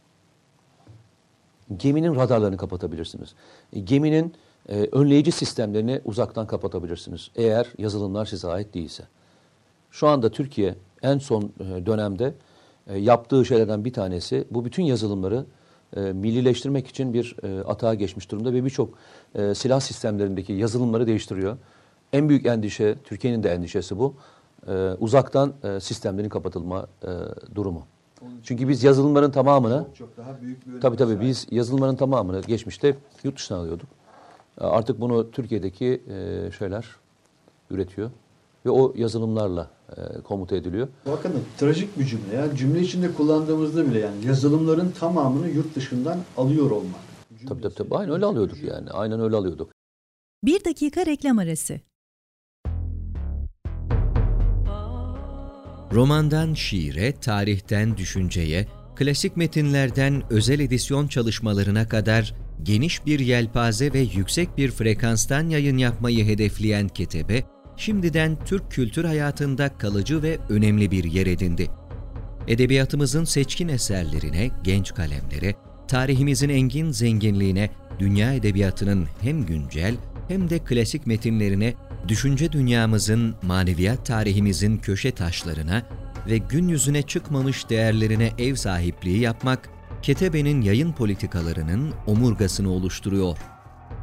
Geminin radarlarını kapatabilirsiniz. Geminin e, önleyici sistemlerini uzaktan kapatabilirsiniz. Eğer yazılımlar size ait değilse. Şu anda Türkiye en son e, dönemde e, yaptığı şeylerden bir tanesi bu bütün yazılımları e, millileştirmek için bir e, atağa geçmiş durumda ve birçok e, silah sistemlerindeki yazılımları değiştiriyor. En büyük endişe, Türkiye'nin de endişesi bu. E, uzaktan e, sistemlerin kapatılma e, durumu. Çünkü biz yazılımların tamamını çok daha büyük bir Tabii tabii biz yazılımların tamamını geçmişte yurt dışından alıyorduk. Artık bunu Türkiye'deki e, şeyler üretiyor ve o yazılımlarla komuta ediliyor. Bakın trajik bir cümle ya. Cümle içinde kullandığımızda bile yani yazılımların tamamını yurt dışından alıyor olmak. Tabii tabii tabii. Aynen öyle alıyorduk yani. Aynen öyle alıyorduk. Bir dakika reklam arası. Romandan şiire, tarihten düşünceye, klasik metinlerden özel edisyon çalışmalarına kadar geniş bir yelpaze ve yüksek bir frekanstan yayın yapmayı hedefleyen Ketebe, şimdiden Türk kültür hayatında kalıcı ve önemli bir yer edindi. Edebiyatımızın seçkin eserlerine, genç kalemlere, tarihimizin engin zenginliğine, dünya edebiyatının hem güncel hem de klasik metinlerine, düşünce dünyamızın, maneviyat tarihimizin köşe taşlarına ve gün yüzüne çıkmamış değerlerine ev sahipliği yapmak, Ketebe'nin yayın politikalarının omurgasını oluşturuyor.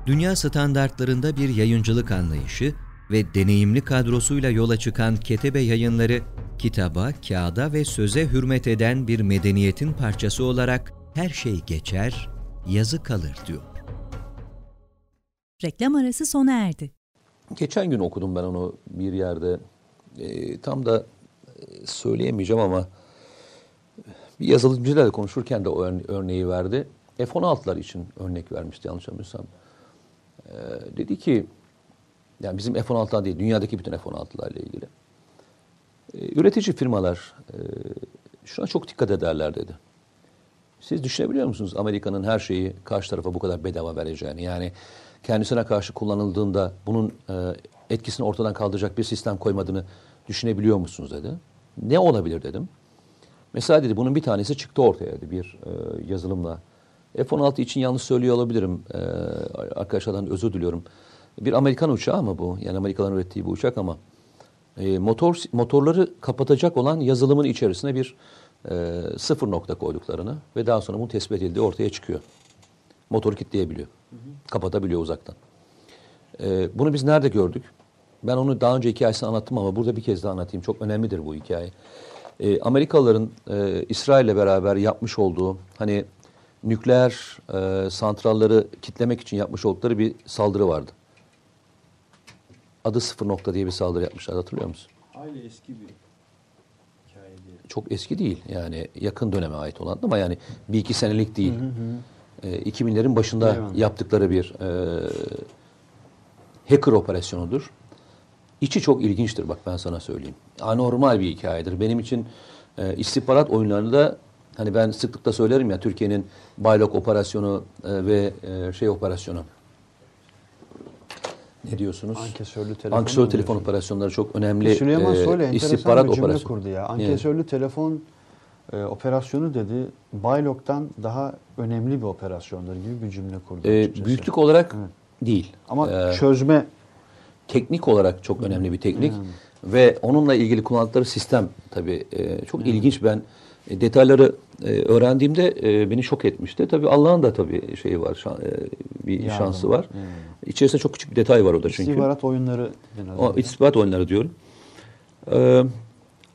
Dünya standartlarında bir yayıncılık anlayışı ve deneyimli kadrosuyla yola çıkan Ketebe yayınları, kitaba, kağıda ve söze hürmet eden bir medeniyetin parçası olarak her şey geçer, yazı kalır diyor. Reklam arası sona erdi. Geçen gün okudum ben onu bir yerde. E, tam da e, söyleyemeyeceğim ama bir yazılımcıyla da konuşurken de o örneği verdi. F-16'lar için örnek vermişti yanlış hatırlamıyorsam. E, dedi ki yani bizim F-16'lar değil dünyadaki bütün F-16'larla ilgili. E, üretici firmalar e, şuna çok dikkat ederler dedi. Siz düşünebiliyor musunuz Amerika'nın her şeyi karşı tarafa bu kadar bedava vereceğini? Yani kendisine karşı kullanıldığında bunun e, etkisini ortadan kaldıracak bir sistem koymadığını düşünebiliyor musunuz dedi. Ne olabilir dedim. Mesela dedi bunun bir tanesi çıktı ortaya dedi bir e, yazılımla. F-16 için yanlış söylüyor olabilirim. E, arkadaşlardan özür diliyorum. Bir Amerikan uçağı mı bu? Yani Amerikalıların ürettiği bu uçak ama e, motor motorları kapatacak olan yazılımın içerisine bir e, sıfır nokta koyduklarını ve daha sonra bunu tespit edildiği ortaya çıkıyor. Motoru kilitleyebiliyor. Hı hı. Kapatabiliyor uzaktan. E, bunu biz nerede gördük? Ben onu daha önce hikayesini anlattım ama burada bir kez daha anlatayım. Çok önemlidir bu hikaye. E, Amerikalıların e, İsrail'le beraber yapmış olduğu hani nükleer e, santralları kitlemek için yapmış oldukları bir saldırı vardı. Adı sıfır nokta diye bir saldırı yapmışlar hatırlıyor musun? Aile eski bir hikaye değil. Çok eski değil yani yakın döneme ait olan ama yani bir iki senelik değil. Hı hı. E, 2000'lerin başında Eyvallah. yaptıkları bir e, hacker operasyonudur. İçi çok ilginçtir bak ben sana söyleyeyim. Anormal bir hikayedir. Benim için e, istihbarat oyunlarında hani ben sıklıkla söylerim ya Türkiye'nin Baylok operasyonu e, ve e, şey operasyonu ne diyorsunuz? Ankesörlü telefon. Ankesörlü telefon operasyonları çok önemli. Süleyman e, Soylu istihbarat bir cümle kurdu ya. Ankesörlü evet. telefon e, operasyonu dedi. Baylok'tan daha önemli bir operasyondur gibi bir cümle kurdu. E, büyüklük olarak evet. değil. Ama ee, çözme teknik olarak çok önemli bir teknik. Hmm. Ve onunla ilgili kullandıkları sistem tabii e, çok hmm. ilginç. Ben e, detayları e, öğrendiğimde e, beni şok etmişti. Tabii Allah'ın da tabii şeyi var, şan, e, bir Yardım. şansı var. Hmm. İçerisinde çok küçük bir detay var orada çünkü. İstihbarat oyunları. O, istihbarat oyunları diyorum.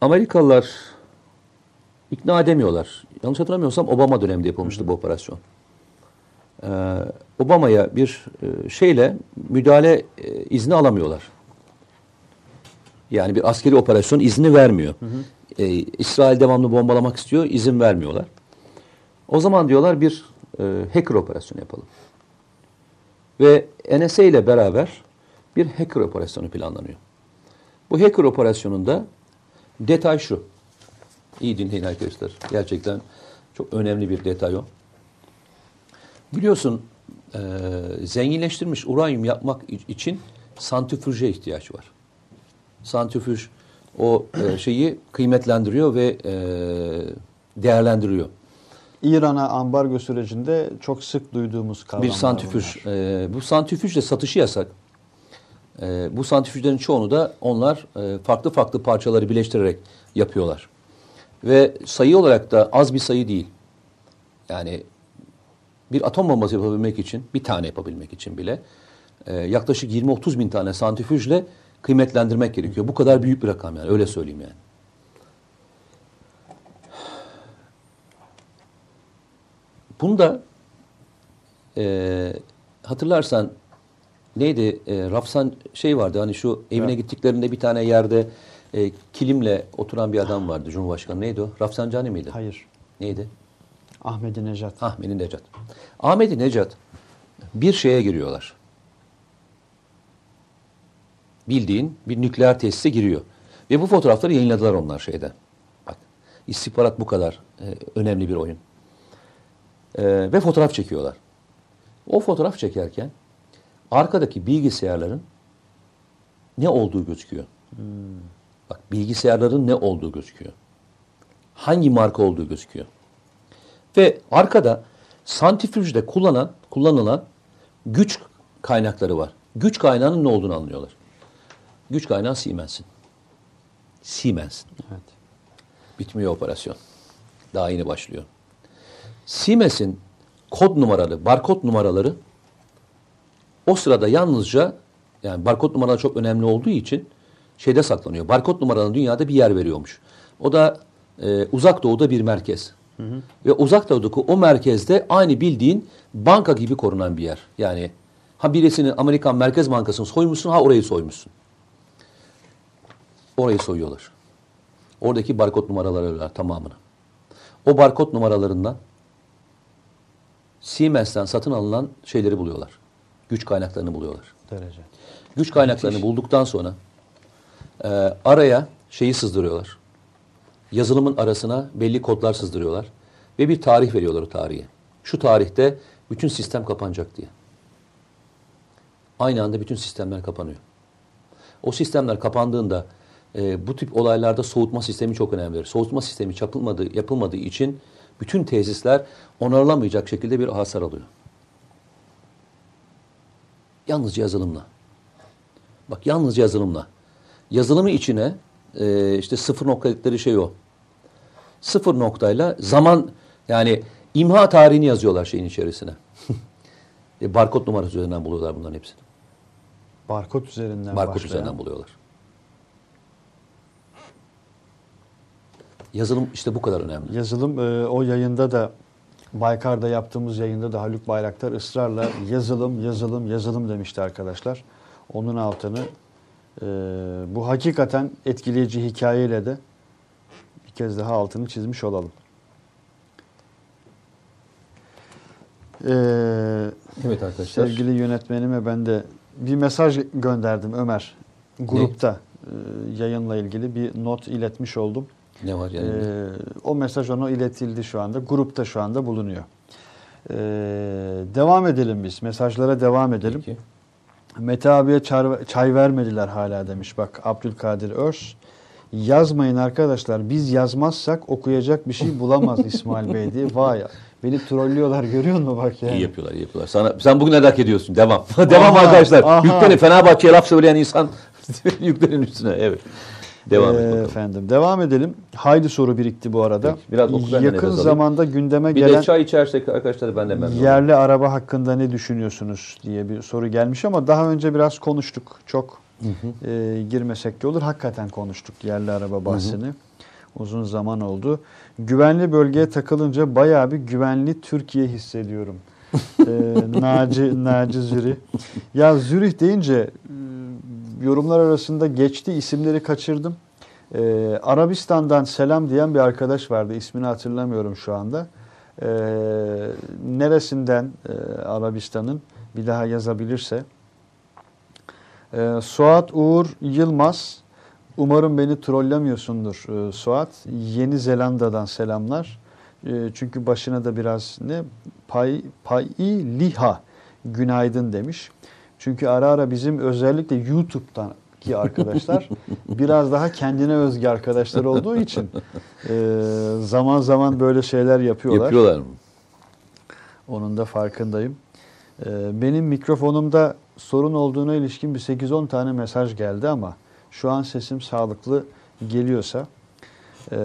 Amerikalılar ikna edemiyorlar. Yanlış hatırlamıyorsam Obama döneminde yapılmıştı hmm. bu operasyon. Obama'ya bir şeyle müdahale izni alamıyorlar. Yani bir askeri operasyon izni vermiyor. Hı hı. Ee, İsrail devamlı bombalamak istiyor, izin vermiyorlar. O zaman diyorlar bir e, hacker operasyonu yapalım. Ve NSA ile beraber bir hacker operasyonu planlanıyor. Bu hacker operasyonunda detay şu. İyi dinleyin arkadaşlar. Gerçekten çok önemli bir detay o. Biliyorsun e, zenginleştirilmiş uranyum yapmak için santrifüje ihtiyaç var. Santrifüj o e, şeyi kıymetlendiriyor ve e, değerlendiriyor. İran'a ambargo sürecinde çok sık duyduğumuz kavramlar Bir santrifüj. E, bu santrifüjle satışı yasak. E, bu santrifüjlerin çoğunu da onlar e, farklı farklı parçaları birleştirerek yapıyorlar. Ve sayı olarak da az bir sayı değil. Yani bir atom bombası yapabilmek için, bir tane yapabilmek için bile e, yaklaşık 20-30 bin tane santrifüjle kıymetlendirmek gerekiyor. Bu kadar büyük bir rakam yani öyle söyleyeyim yani. Bunda e, hatırlarsan neydi e, Rafsan şey vardı hani şu evine evet. gittiklerinde bir tane yerde e, kilimle oturan bir adam vardı Cumhurbaşkanı. Neydi o? Rafsanjani miydi? Hayır. Neydi? Ahmedi Necat. Ahmedi Necat. Ahmedi Necat bir şeye giriyorlar. Bildiğin bir nükleer tesise giriyor. Ve bu fotoğrafları yayınladılar onlar şeyde. Bak istihbarat bu kadar e, önemli bir oyun. E, ve fotoğraf çekiyorlar. O fotoğraf çekerken arkadaki bilgisayarların ne olduğu gözüküyor. Bak bilgisayarların ne olduğu gözüküyor. Hangi marka olduğu gözüküyor. Ve arkada santrifüjde kullanan, kullanılan güç kaynakları var. Güç kaynağının ne olduğunu anlıyorlar. Güç kaynağı Siemens'in. Siemens'in. Evet. Bitmiyor operasyon. Daha yeni başlıyor. Siemens'in kod numaralı, barkod numaraları o sırada yalnızca yani barkod numaraları çok önemli olduğu için şeyde saklanıyor. Barkod numaralarının dünyada bir yer veriyormuş. O da e, uzak doğuda bir merkez. Ve uzak doğudaki o merkezde aynı bildiğin banka gibi korunan bir yer. Yani ha birisini Amerikan Merkez Bankası'nı soymuşsun ha orayı soymuşsun. Orayı soyuyorlar. Oradaki barkod numaraları var tamamını. O barkod numaralarından Siemens'ten satın alınan şeyleri buluyorlar. Güç kaynaklarını buluyorlar. Derece. Güç kaynaklarını bulduktan sonra e, araya şeyi sızdırıyorlar. Yazılımın arasına belli kodlar sızdırıyorlar. Ve bir tarih veriyorlar o tarihe. Şu tarihte bütün sistem kapanacak diye. Aynı anda bütün sistemler kapanıyor. O sistemler kapandığında e, bu tip olaylarda soğutma sistemi çok önemlidir. Soğutma sistemi yapılmadığı, yapılmadığı için bütün tesisler onarılamayacak şekilde bir hasar alıyor. Yalnızca yazılımla. Bak yalnızca yazılımla. Yazılımı içine e, işte sıfır noktalıkları şey o. Sıfır noktayla zaman yani imha tarihini yazıyorlar şeyin içerisine. e, barkod numarası üzerinden buluyorlar bunların hepsini. Barkod üzerinden Barkod başlayan. üzerinden buluyorlar. Yazılım işte bu kadar önemli. Yazılım e, o yayında da Baykar'da yaptığımız yayında da Haluk Bayraktar ısrarla yazılım, yazılım, yazılım demişti arkadaşlar. Onun altını e, bu hakikaten etkileyici hikayeyle de bir kez daha altını çizmiş olalım. E, Evet arkadaşlar. sevgili yönetmenime ben de bir mesaj gönderdim Ömer. Grupta e, yayınla ilgili bir not iletmiş oldum. Ne var yani? Ee, o mesaj ona iletildi şu anda. Grupta şu anda bulunuyor. Ee, devam edelim biz. Mesajlara devam edelim. Peki. Mete abiye çay, çay vermediler hala demiş. Bak Abdülkadir Örs. Yazmayın arkadaşlar. Biz yazmazsak okuyacak bir şey bulamaz İsmail Bey diye. Vay ya. Beni trollüyorlar görüyor musun bak yani. İyi yapıyorlar, iyi yapıyorlar. Sana, sen bugün hak ediyorsun. Devam. Devam Aha, arkadaşlar. aha. Yüklenin. Fenerbahçe'ye laf söyleyen insan yüklenin üstüne. Evet. Devam et Ee, bakalım. efendim. Devam edelim. Haydi soru birikti bu arada. Peki, biraz oku, Yakın zamanda gündeme Bir gelen de çay içersek arkadaşlar ben de memnun. Yerli araba hakkında ne düşünüyorsunuz diye bir soru gelmiş ama daha önce biraz konuştuk. Çok e, girmesek de olur. Hakikaten konuştuk yerli araba bahsini. Uzun zaman oldu. Güvenli bölgeye takılınca bayağı bir güvenli Türkiye hissediyorum. e, Naci, Naci Züri. Ya Zürih deyince yorumlar arasında geçti isimleri kaçırdım. E, Arabistan'dan selam diyen bir arkadaş vardı. İsmini hatırlamıyorum şu anda. E, neresinden e, Arabistan'ın bir daha yazabilirse. E, Suat Uğur Yılmaz. Umarım beni trollemiyorsundur e, Suat. Yeni Zelanda'dan selamlar. E, çünkü başına da biraz ne pay pay liha günaydın demiş. Çünkü ara ara bizim özellikle YouTube'dan ki arkadaşlar biraz daha kendine özgü arkadaşlar olduğu için e, zaman zaman böyle şeyler yapıyorlar. Yapıyorlar mı? Onun da farkındayım. Ee, Benim mikrofonumda sorun olduğuna ilişkin bir 8-10 tane mesaj geldi ama şu an sesim sağlıklı geliyorsa ee,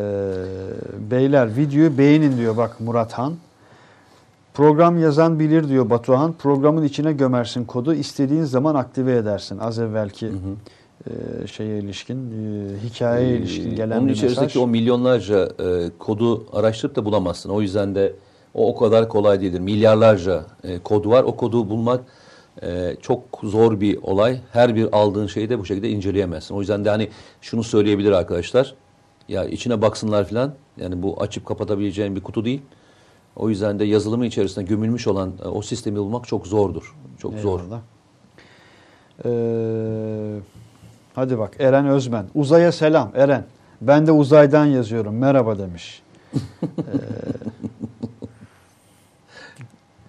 beyler videoyu beğenin diyor bak Murat Han. Program yazan bilir diyor Batuhan. Programın içine gömersin kodu. istediğin zaman aktive edersin. Az evvelki e, şeye ilişkin, e, hikayeye ilişkin gelen Onun bir içerisindeki mesaj. o milyonlarca e, kodu araştırıp da bulamazsın. O yüzden de o o kadar kolay değildir. Milyarlarca e, kod var. O kodu bulmak e, çok zor bir olay. Her bir aldığın şeyi de bu şekilde inceleyemezsin. O yüzden de hani şunu söyleyebilir arkadaşlar. Ya içine baksınlar falan. Yani bu açıp kapatabileceğin bir kutu değil. O yüzden de yazılımı içerisinde gömülmüş olan e, o sistemi bulmak çok zordur. Çok zor. Eyvallah. Ee, hadi bak Eren Özmen. Uzaya selam Eren. Ben de uzaydan yazıyorum. Merhaba demiş. Ee,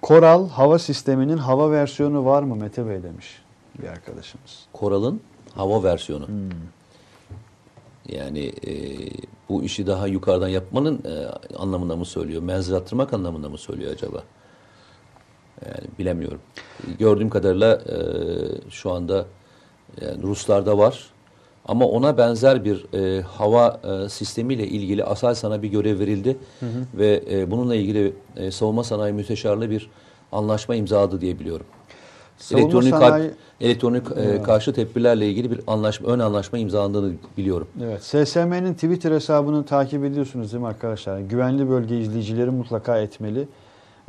Koral hava sisteminin hava versiyonu var mı Mete Bey demiş bir arkadaşımız. Koral'ın hava versiyonu. Yani e, bu işi daha yukarıdan yapmanın e, anlamında mı söylüyor? Menzil attırmak anlamında mı söylüyor acaba? Yani bilemiyorum. Gördüğüm kadarıyla e, şu anda yani Ruslarda var. Ama ona benzer bir e, hava e, sistemiyle ilgili Aselsan'a bir görev verildi. Ve e, bununla ilgili e, savunma sanayi müsteşarlığı bir anlaşma imzaladı diye biliyorum. Savunma elektronik sanayi- harp- elektronik e, karşı tedbirlerle ilgili bir anlaşma ön anlaşma imzalandığını biliyorum. Evet. SSM'nin Twitter hesabını takip ediyorsunuz değil mi arkadaşlar? Güvenli bölge izleyicileri mutlaka etmeli.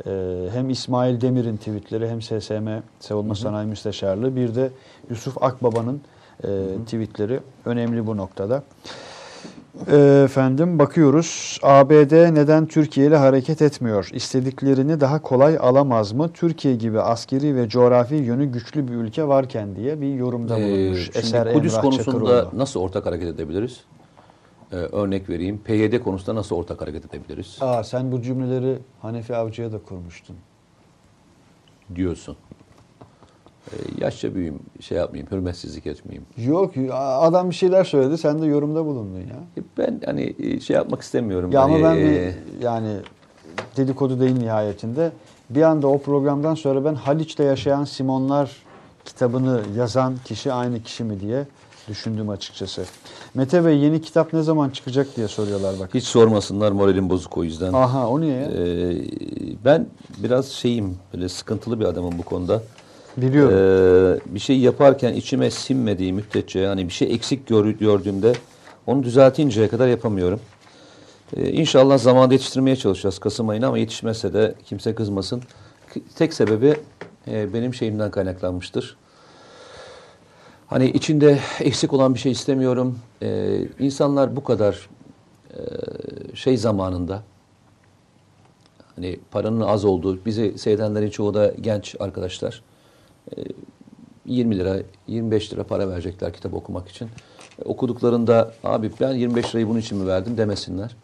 Ee, hem İsmail Demir'in tweetleri hem SSM Savunma Sanayi Müsteşarlığı bir de Yusuf Akbaba'nın e, tweetleri önemli bu noktada. Ee, efendim bakıyoruz. ABD neden Türkiye ile hareket etmiyor? İstediklerini daha kolay alamaz mı? Türkiye gibi askeri ve coğrafi yönü güçlü bir ülke varken diye bir yorumda Ee, bulunmuş. şimdi Eser Kudüs Emrah konusunda Çakıroğlu. nasıl ortak hareket edebiliriz? Ee, örnek vereyim. PYD konusunda nasıl ortak hareket edebiliriz? Aa sen bu cümleleri Hanefi Avcı'ya da kurmuştun. diyorsun. Ee, yaşça büyüğüm, şey yapmayayım, hürmetsizlik etmeyeyim. Yok adam bir şeyler söyledi sen de yorumda bulundun ya. E, Ben hani e, şey yapmak istemiyorum. Ya ama Hani, ben e, bir yani dedikodu değil nihayetinde. Bir anda o programdan sonra ben Haliç'te yaşayan Simonlar kitabını yazan kişi aynı kişi mi diye düşündüm açıkçası. Mete Bey yeni kitap ne zaman çıkacak diye soruyorlar bak. hiç sormasınlar moralim bozuk o yüzden. Aha o niye ya? Ee, ben biraz şeyim, böyle sıkıntılı bir adamım bu konuda. Biliyorum. Ee, bir şey yaparken içime sinmediği müddetçe yani bir şey eksik gör- gördüğümde onu düzeltinceye kadar yapamıyorum. Ee, inşallah zamanda yetiştirmeye çalışacağız Kasım ayına ama yetişmezse de kimse kızmasın. Tek sebebi e, benim şeyimden kaynaklanmıştır. Hani içinde eksik olan bir şey istemiyorum. Ee, insanlar bu kadar e, şey zamanında hani paranın az olduğu, bizi seyredenlerin çoğu da genç arkadaşlar. Ee, 20 lira, 25 lira para verecekler kitap okumak için. E, Okuduklarında abi ben 25 lirayı bunun için mi verdim demesinler.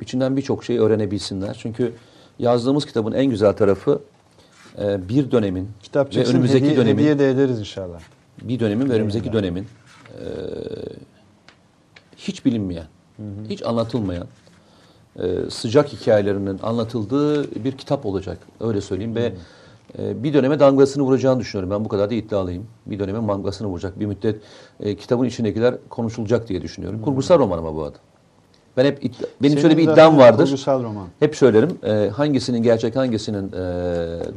İçinden birçok şey öğrenebilsinler. Çünkü yazdığımız kitabın en güzel tarafı e, bir dönemin Kitap ve önümüzdeki hediye, dönemin hediye de ederiz inşallah. bir dönemin ve önümüzdeki dönemin e, hiç bilinmeyen, hiç anlatılmayan e, sıcak hikayelerinin anlatıldığı bir kitap olacak. Öyle söyleyeyim ve e, bir döneme damgasını vuracağını düşünüyorum. Ben bu kadar da iddialıyım. Bir döneme damgasını vuracak. Bir müddet e, kitabın içindekiler konuşulacak diye düşünüyorum. Kurgusal roman ama bu adı. Ben hep iddia- benim Senin şöyle bir iddiam vardır. Kurgusal roman. Hep söylerim. e, hangisinin gerçek, hangisinin e,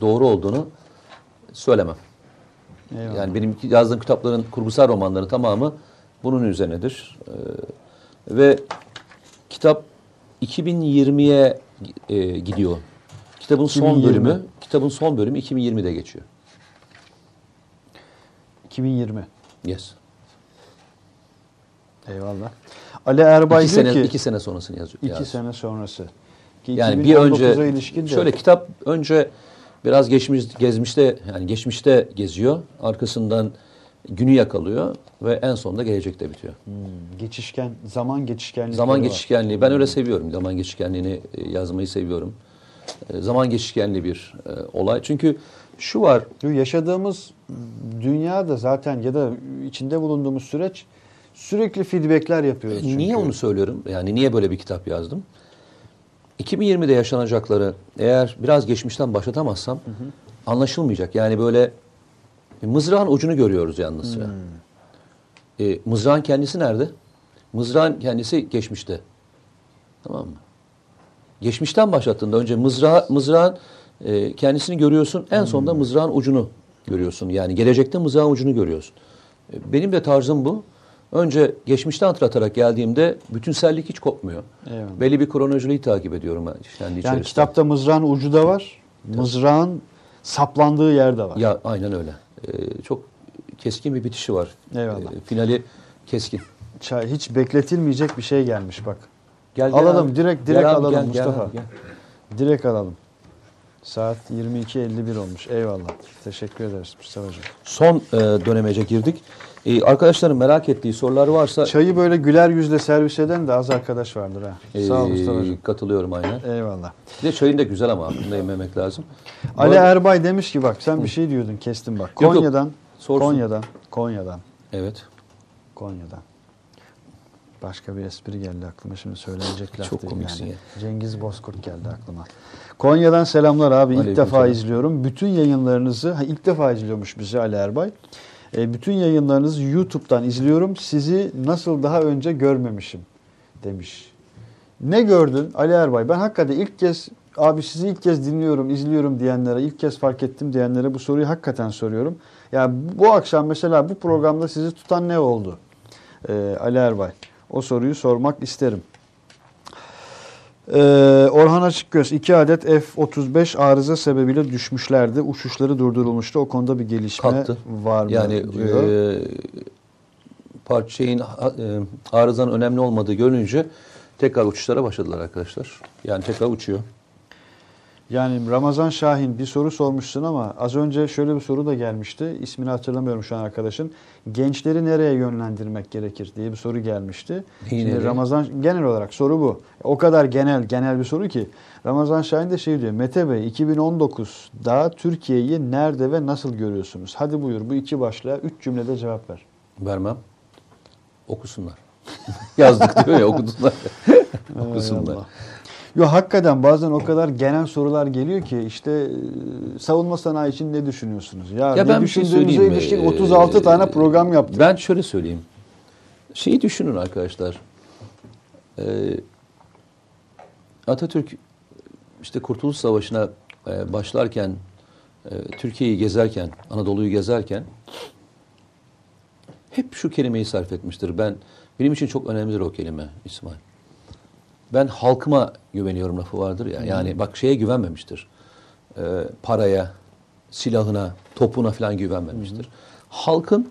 doğru olduğunu söylemem. Eyvallah. Yani benim yazdığım kitapların kurgusal romanların tamamı bunun üzerinedir. Ee, ve kitap 2020'ye e, gidiyor. Kitabın son 2020. bölümü, kitabın son bölümü 2020'de geçiyor. 2020. Yes. Eyvallah. Ali Erbay iki sene ki iki sene sonrasını yazıyor. iki yazdı. sene sonrası. Ki Yani bir 2019'a önce ilişkin de şöyle kitap önce biraz geçmiş gezmişte yani geçmişte geziyor. Arkasından günü yakalıyor ve en sonunda gelecekte bitiyor. Hmm, geçişken zaman geçişkenlikleri Zaman geçişkenliği. Ben öyle seviyorum. Zaman geçişkenliğini e, yazmayı seviyorum. E, Zaman geçişkenli bir e, olay. Çünkü şu var. Yaşadığımız dünya da zaten ya da içinde bulunduğumuz süreç sürekli feedbackler yapıyoruz. çünkü. Niye onu söylüyorum? Yani niye böyle bir kitap yazdım? 2020'de yaşanacakları eğer biraz geçmişten başlatamazsam anlaşılmayacak. Yani böyle mızrağın ucunu görüyoruz yalnızca. E, mızrağın kendisi nerede? Mızrağın kendisi geçmişte. Tamam mı? Geçmişten başlattığında önce mızrağı, mızrağın e, kendisini görüyorsun. En sonunda mızrağın ucunu görüyorsun. Yani gelecekte mızrağın ucunu görüyorsun. E, benim de tarzım bu. Önce geçmişten hatırlatarak geldiğimde bütünsellik hiç kopmuyor. Eyvallah. Belli bir kronolojiyi takip ediyorum ben kendi Yani içerisinde. kitapta mızrağın ucu da var. Mızrağın saplandığı yer de var. Ya aynen öyle. Ee, çok keskin bir bitişi var. Eyvallah. Ee, finali keskin. Hiç bekletilmeyecek bir şey gelmiş bak. Gel, Alalım, abi. direkt- Gel direkt abi, alalım gel, gel Mustafa. abi, gel. Direkt alalım. Saat 22.51 olmuş. Eyvallah. Teşekkür ederiz Mustafa Hocam. Son e, dönemece girdik. E, arkadaşların merak ettiği sorular varsa Çayı böyle güler yüzle servis eden de az arkadaş vardır ha. e, Sağ ol Mustafa Hocam. katılıyorum aynen. Eyvallah. Bir de çayın da güzel ama bunu da yememek lazım. Ali arada- Erbay demiş ki bak sen bir şey diyordun kestim bak. Yok, yok. Konya'dan, Sorsun. Konya'dan, Konya'dan, Evet. Konya'dan. Başka bir espri geldi aklıma şimdi söylenecek laf Çok değil komiksin yani. ya. Cengiz Bozkurt geldi aklıma. Konya'dan selamlar abi. İlk Aleyküm defa selam. izliyorum. Bütün yayınlarınızı, ha, ilk defa izliyormuş bizi Ali Erbay. E, bütün yayınlarınızı YouTube'dan izliyorum. Sizi nasıl daha önce görmemişim demiş. Ne gördün Ali Erbay? Ben hakikaten ilk kez abi sizi ilk kez dinliyorum, izliyorum diyenlere, ilk kez fark ettim diyenlere bu soruyu hakikaten soruyorum. Ya bu akşam mesela bu programda sizi tutan ne oldu? Ee, Ali Erbay. O soruyu sormak isterim. Ee, Orhan Açıkgöz 2 adet F-35 arıza sebebiyle düşmüşlerdi. Uçuşları durdurulmuştu. O konuda bir gelişme Kalktı. var mı? Yani diyor. e, parçayın e, arızanın önemli olmadığı görününce tekrar uçuşlara başladılar arkadaşlar. Yani tekrar uçuyor. Yani Ramazan Şahin bir soru sormuşsun ama az önce şöyle bir soru da gelmişti. İsmini hatırlamıyorum şu an arkadaşın. Gençleri nereye yönlendirmek gerekir diye bir soru gelmişti. Neyi Şimdi nereye? Ramazan genel olarak soru bu. O kadar genel genel bir soru ki. Ramazan Şahin de şey diyor. Mete Bey 2019'da Türkiye'yi nerede ve nasıl görüyorsunuz? Hadi buyur bu iki başlığa üç cümlede cevap ver. Vermem. Okusunlar. Yazdık diyor ya okusunlar. okusunlar. Yo hakikaten bazen o kadar genel sorular geliyor ki işte e, savunma sanayi için ne düşünüyorsunuz? Ya, Ya ne ben şey düşündüğünüze mi? ilişkin 36 Ee, tane program yaptık. Ben şöyle söyleyeyim. Şeyi düşünün arkadaşlar. Ee, Atatürk işte Kurtuluş Savaşı'na e, başlarken, e, Türkiye'yi gezerken, Anadolu'yu gezerken hep şu kelimeyi sarf etmiştir. Ben benim için çok önemlidir o kelime İsmail. Ben halkıma güveniyorum lafı vardır ya. Yani bak şeye güvenmemiştir. Ee, paraya, silahına, topuna falan güvenmemiştir. Halkın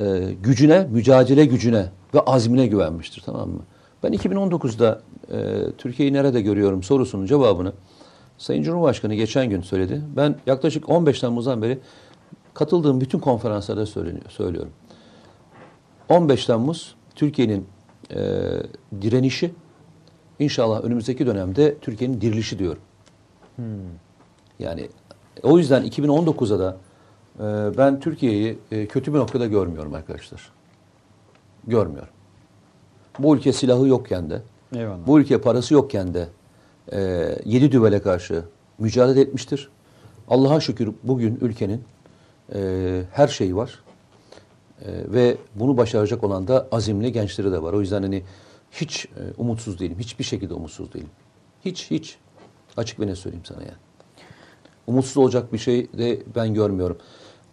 e, gücüne, mücadele gücüne ve azmine güvenmiştir tamam mı? Ben 2019'da e, Türkiye'yi nerede görüyorum sorusunun cevabını Sayın Cumhurbaşkanı geçen gün söyledi. Ben yaklaşık 15 Temmuz'dan beri katıldığım bütün konferanslarda söyleniyor, söylüyorum. 15 Temmuz Türkiye'nin e, direnişi, inşallah önümüzdeki dönemde Türkiye'nin dirilişi diyorum. Yani o yüzden 2019'a da e, ben Türkiye'yi e, kötü bir noktada görmüyorum arkadaşlar. Görmüyorum. Bu ülke silahı yokken de, Eyvallah. bu ülke parası yokken de e, yedi düvele karşı mücadele etmiştir. Allah'a şükür bugün ülkenin e, her şeyi var. E, ve bunu başaracak olan da azimli gençleri de var. O yüzden hani hiç e, umutsuz değilim. Hiçbir şekilde umutsuz değilim. Hiç hiç. Açık ve ne söyleyeyim sana yani. Umutsuz olacak bir şey de ben görmüyorum.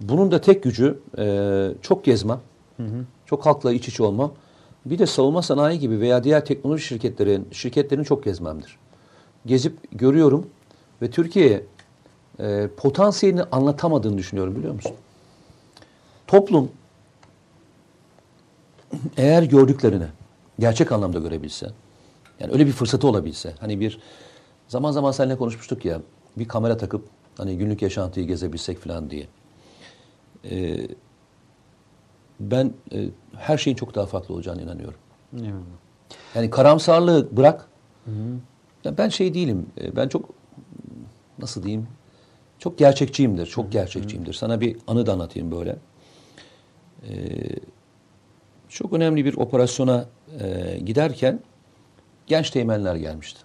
Bunun da tek gücü e, çok gezmem. Çok halkla iç içe olmam. Bir de savunma sanayi gibi veya diğer teknoloji şirketlerin şirketlerini çok gezmemdir. Gezip görüyorum ve Türkiye'ye e, potansiyelini anlatamadığını düşünüyorum biliyor musun? Toplum eğer gördüklerini gerçek anlamda görebilse, yani öyle bir fırsatı olabilse, hani bir zaman zaman seninle konuşmuştuk ya, bir kamera takıp hani günlük yaşantıyı gezebilsek falan diye. Ee, ben e, her şeyin çok daha farklı olacağına inanıyorum. Eyvallah. Yani karamsarlığı bırak. Ya ben şey değilim. e, Ben çok nasıl diyeyim? Çok gerçekçiyimdir. Çok gerçekçiyimdir. Sana bir anı da anlatayım böyle. Ee, çok önemli bir operasyona e, giderken genç teğmenler gelmişti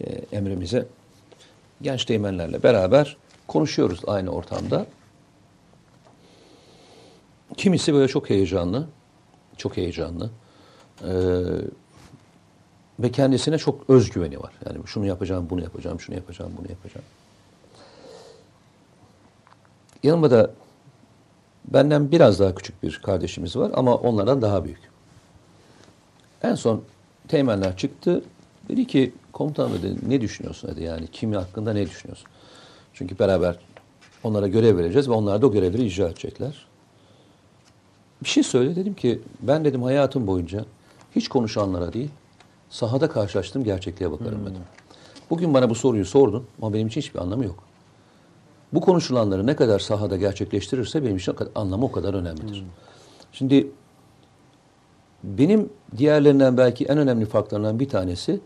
e, emrimize. Genç teğmenlerle beraber konuşuyoruz aynı ortamda. Kimisi böyle çok heyecanlı, çok heyecanlı. Ee, ve kendisine çok özgüveni var. Yani şunu yapacağım, bunu yapacağım, şunu yapacağım, bunu yapacağım. Yanımda da benden biraz daha küçük bir kardeşimiz var ama onlardan daha büyük. En son teğmenler çıktı. Dedi ki komutanım dedi ne düşünüyorsun dedi yani kimi hakkında ne düşünüyorsun? Çünkü beraber Onlara görev vereceğiz ve onlar da o görevleri icra edecekler. Bir şey söyle dedim ki ben dedim hayatım boyunca hiç konuşanlara değil sahada karşılaştığım gerçekliğe bakarım dedim. Bugün bana bu soruyu sordun ama benim için hiçbir anlamı yok. Bu konuşulanları ne kadar sahada gerçekleştirirse benim için o kadar- anlamı o kadar önemlidir. Şimdi benim diğerlerinden belki en önemli faktörlerden bir tanesi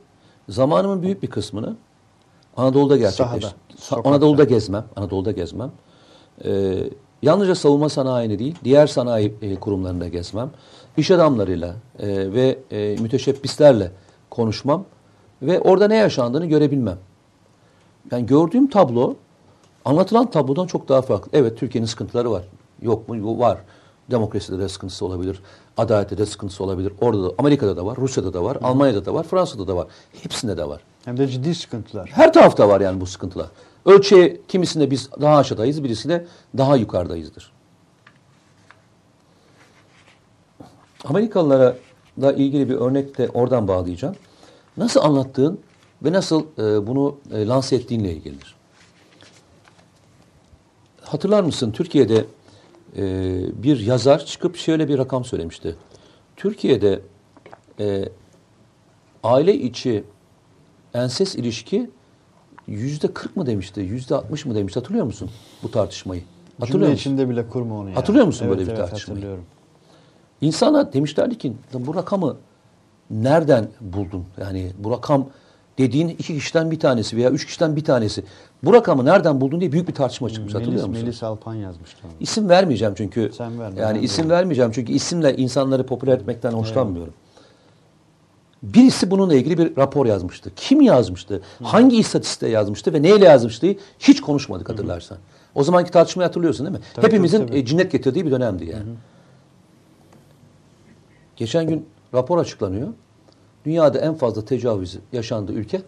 zamanımın büyük bir kısmını Anadolu'da gerçekleştirdim. Sahada. Anadolu'da gezmem. Anadolu'da gezmem. Ee, yalnızca savunma sanayini değil, diğer sanayi e, kurumlarında gezmem. İş adamlarıyla e, ve e, müteşebbislerle konuşmam ve orada ne yaşandığını görebilmem. Yani gördüğüm tablo anlatılan tablodan çok daha farklı. Evet Türkiye'nin sıkıntıları var. Yok mu? Var. Demokraside de sıkıntısı olabilir. Adalette de sıkıntısı olabilir. Orada da, Amerika'da da var, Rusya'da da var, Almanya'da da var, Fransa'da da var. Hepsinde de var. Hem de ciddi sıkıntılar. Her tarafta var yani bu sıkıntılar. Ölçeği kimisinde biz daha aşağıdayız, birisinde daha yukarıdayızdır. Amerikalılara da ilgili bir örnek de oradan bağlayacağım. Nasıl anlattığın ve nasıl e, bunu e, lanse ettiğinle ilgilidir. Hatırlar mısın Türkiye'de e, bir yazar çıkıp şöyle bir rakam söylemişti. Türkiye'de e, aile içi enses ilişki yüzde 40 mı demişti, yüzde 60 mı demişti hatırlıyor musun bu tartışmayı? Hatırlıyor Cümle musun? içinde bile kurma onu ya. Hatırlıyor musun evet, böyle bir evet, tartışmayı? hatırlıyorum. İnsana demişlerdi ki bu rakamı nereden buldun? Yani bu rakam dediğin iki kişiden bir tanesi veya üç kişiden bir tanesi. Bu rakamı nereden buldun diye büyük bir tartışma çıkmış hatırlıyor musun? Melis Alpan yazmıştı onu. İsim vermeyeceğim çünkü. Sen verme, Yani isim vereyim. vermeyeceğim çünkü isimle insanları popüler etmekten hoşlanmıyorum. Birisi bununla ilgili bir rapor yazmıştı. Kim yazmıştı? Hangi istatistike yazmıştı ve neyle yazmıştı? Hiç konuşmadık hatırlarsan. O zamanki tartışmayı hatırlıyorsun değil mi? Tabii, Hepimizin tabii, e, cinnet getirdiği bir dönemdi yani. Geçen gün rapor açıklanıyor. Dünyada en fazla tecavüz yaşandığı ülke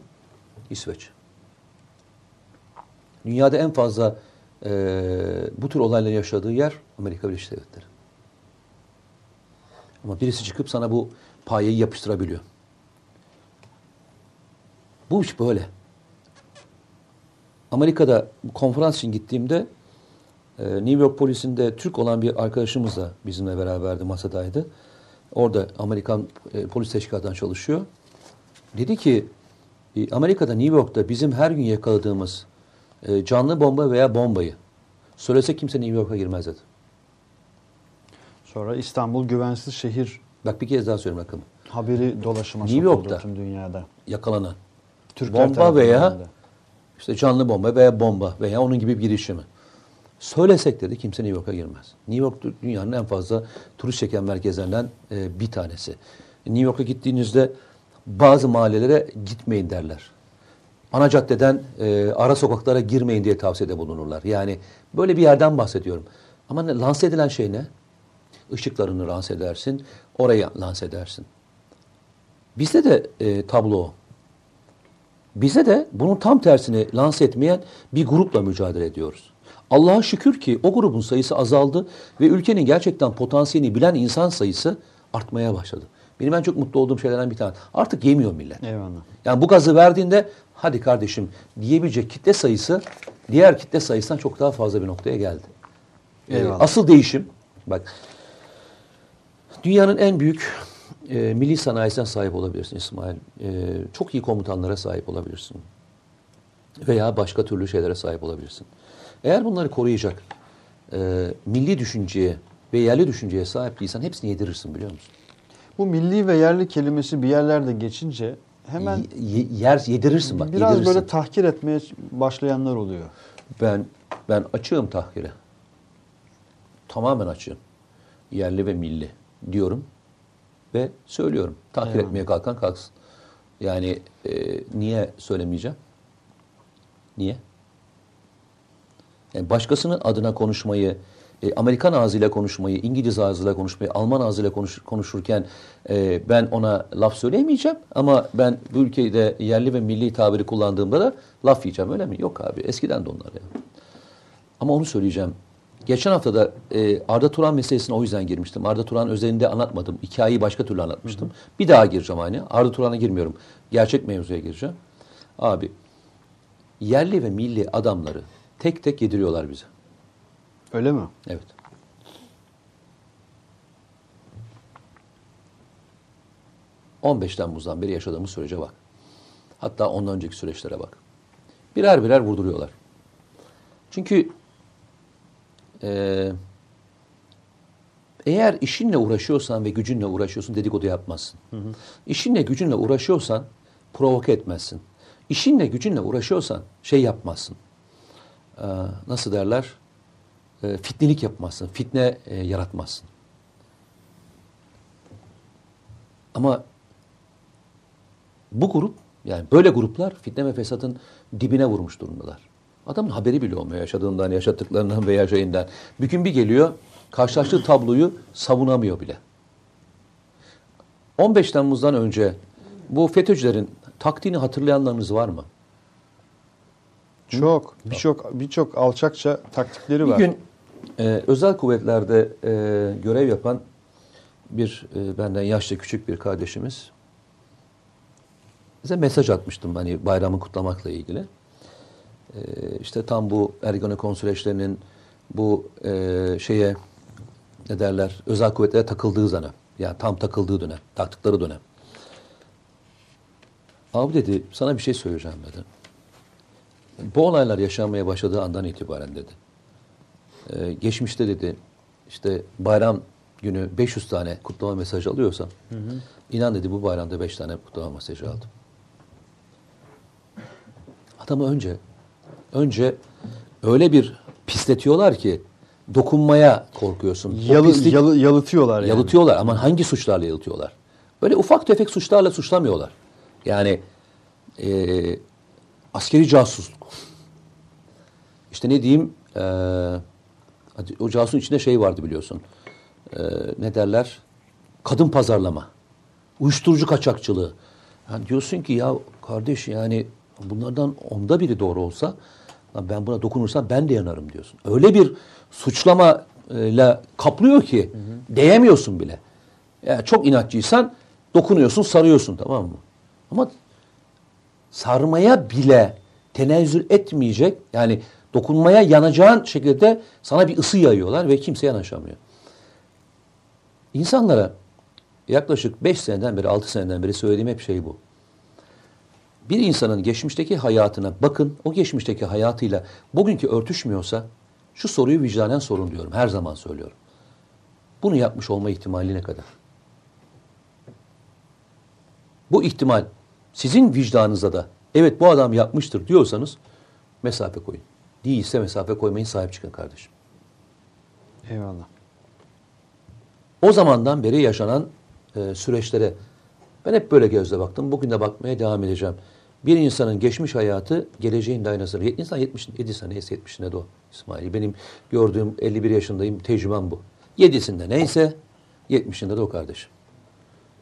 İsveç. Dünyada en fazla e, bu tür olayları yaşadığı yer Amerika Birleşik Devletleri. Ama birisi çıkıp sana bu payeyi yapıştırabiliyor. Bu iş böyle. Amerika'da konferans için gittiğimde e, New York polisinde Türk olan bir arkadaşımız da bizimle beraberdi, masadaydı. Orada Amerikan e, polis teşkilatından çalışıyor. Dedi ki e, Amerika'da New York'ta bizim her gün yakaladığımız e, canlı bomba veya bombayı söylese kimse New York'a girmez dedi. Sonra İstanbul güvensiz şehir Bak bir kez daha söyleyeyim rakamı. haberi dolaşıma New York'ta. tüm dünyada. Yakalanan Türkler bomba veya işte canlı bomba veya bomba veya onun gibi bir girişimi. Söylesek dedi kimse New York'a girmez. New York dünyanın en fazla turist çeken merkezlerinden e, bir tanesi. New York'a gittiğinizde bazı mahallelere gitmeyin derler. Ana caddeden e, ara sokaklara girmeyin diye tavsiyede bulunurlar. Yani böyle bir yerden bahsediyorum. Ama ne, lanse edilen şey ne? Işıklarını lanse edersin, oraya lanse edersin. Bizde de e, tablo. Bize de bunun tam tersini lanse etmeyen bir grupla mücadele ediyoruz. Allah'a şükür ki o grubun sayısı azaldı ve ülkenin gerçekten potansiyelini bilen insan sayısı artmaya başladı. Benim en çok mutlu olduğum şeylerden bir tane. Artık yemiyor millet. Eyvallah. Yani bu gazı verdiğinde hadi kardeşim diyebilecek kitle sayısı diğer kitle sayısından çok daha fazla bir noktaya geldi. Ee, Eyvallah. asıl değişim bak dünyanın en büyük e, milli sanayisine sahip olabilirsin İsmail. E, çok iyi komutanlara sahip olabilirsin. Veya başka türlü şeylere sahip olabilirsin. Eğer bunları koruyacak e, milli düşünceye ve yerli düşünceye sahip değilsen hepsini yedirirsin biliyor musun? Bu milli ve yerli kelimesi bir yerlerde geçince hemen Y- yer yedirirsin bak. biraz yedirirsin. böyle tahkir etmeye başlayanlar oluyor. Ben ben açığım tahkire. Tamamen açığım. Yerli ve milli diyorum ve söylüyorum. Tahkir Eyvallah. etmeye kalkan kalksın. Yani e, niye söylemeyeceğim? Niye? Yani başkasının adına konuşmayı, e, Amerikan ağzıyla konuşmayı, İngiliz ağzıyla konuşmayı, Alman ağzıyla konuş, konuşurken e, ben ona laf söyleyemeyeceğim. Ama ben bu ülkede yerli ve milli tabiri kullandığımda da laf yiyeceğim öyle mi? Yok abi eskiden de onlar ya. Ama onu söyleyeceğim. Geçen hafta da e, Arda Turan meselesine o yüzden girmiştim. Arda Turan özelinde anlatmadım. Hikayeyi başka türlü anlatmıştım. Bir daha gireceğim aynı. Arda Turan'a girmiyorum. Gerçek mevzuya gireceğim. Abi yerli ve milli adamları tek tek yediriyorlar bize. Öyle mi? Evet. ...15 Temmuz'dan beri yaşadığımız sürece bak. Hatta ondan önceki süreçlere bak. Birer birer vurduruyorlar. Çünkü... eee, eğer işinle uğraşıyorsan ve gücünle uğraşıyorsun dedikodu yapmazsın. İşinle gücünle uğraşıyorsan provoke etmezsin. İşinle gücünle uğraşıyorsan şey yapmazsın. Ee, nasıl derler? Ee, fitnelik yapmazsın. Fitne e, yaratmazsın. Ama bu grup yani böyle gruplar fitne ve fesatın dibine vurmuş durumdalar. Adamın haberi bile olmuyor yaşadığından, yaşattıklarından veya şeyinden. Bir gün bir geliyor, karşılaştığı tabloyu savunamıyor bile. 15 Temmuz'dan önce bu FETÖ'cülerin taktiğini hatırlayanlarınız var mı? Çok. Birçok birçok alçakça taktikleri Bir var. gün e, özel kuvvetlerde e, görev yapan bir e, benden yaşça küçük bir kardeşimiz bize mesaj atmıştım hani bayramı kutlamakla ilgili. E, işte tam bu Ergenekon süreçlerinin bu e, şeye ne derler özel kuvvetlere takıldığı dönem. Yani tam takıldığı dönem, taktıkları dönem. Abi dedi sana bir şey söyleyeceğim dedi. Bu olaylar yaşanmaya başladığı andan itibaren dedi. Ee, geçmişte dedi işte bayram günü 500 tane kutlama mesajı alıyorsam inan dedi bu bayramda 5 tane kutlama mesajı aldım. Adamı önce önce öyle bir pisletiyorlar ki dokunmaya korkuyorsun. Yalı, pislik- yalı- yalıtıyorlar yani. Yalıtıyorlar ama hangi suçlarla yalıtıyorlar? Böyle ufak tefek suçlarla suçlamıyorlar. Yani eee, askeri casusluk. İşte ne diyeyim hadi o casusun içinde şey vardı biliyorsun. Eee, ne derler? Kadın pazarlama. Uyuşturucu kaçakçılığı. Yani diyorsun ki ya kardeş yani bunlardan onda biri doğru olsa ben buna dokunursam ben de yanarım diyorsun. Öyle bir suçlamayla kaplıyor ki değemiyorsun bile. Yani çok inatçıysan dokunuyorsun, sarıyorsun tamam mı? Ama sarmaya bile tenezzül etmeyecek yani dokunmaya yanacağın şekilde sana bir ısı yayıyorlar ve kimse yanaşamıyor. İnsanlara yaklaşık 5 seneden beri 6 seneden beri söylediğim hep şey bu. Bir insanın geçmişteki hayatına bakın o geçmişteki hayatıyla bugünkü örtüşmüyorsa şu soruyu vicdanen sorun diyorum. Her zaman söylüyorum. Bunu yapmış olma ihtimali ne kadar? Bu ihtimal sizin vicdanınıza da evet bu adam yapmıştır diyorsanız mesafe koyun. Değilse mesafe koymayın sahip çıkın kardeşim. Eyvallah. O zamandan beri yaşanan e, süreçlere ben hep böyle gözle baktım. Bugün de bakmaya devam edeceğim. Bir insanın geçmiş hayatı geleceğin de aynasıdır. İnsan 77 sene neyse 70'inde de o İsmail. Benim gördüğüm 51 yaşındayım. Tecrübem bu. 7'sinde neyse 70'inde de o kardeşim.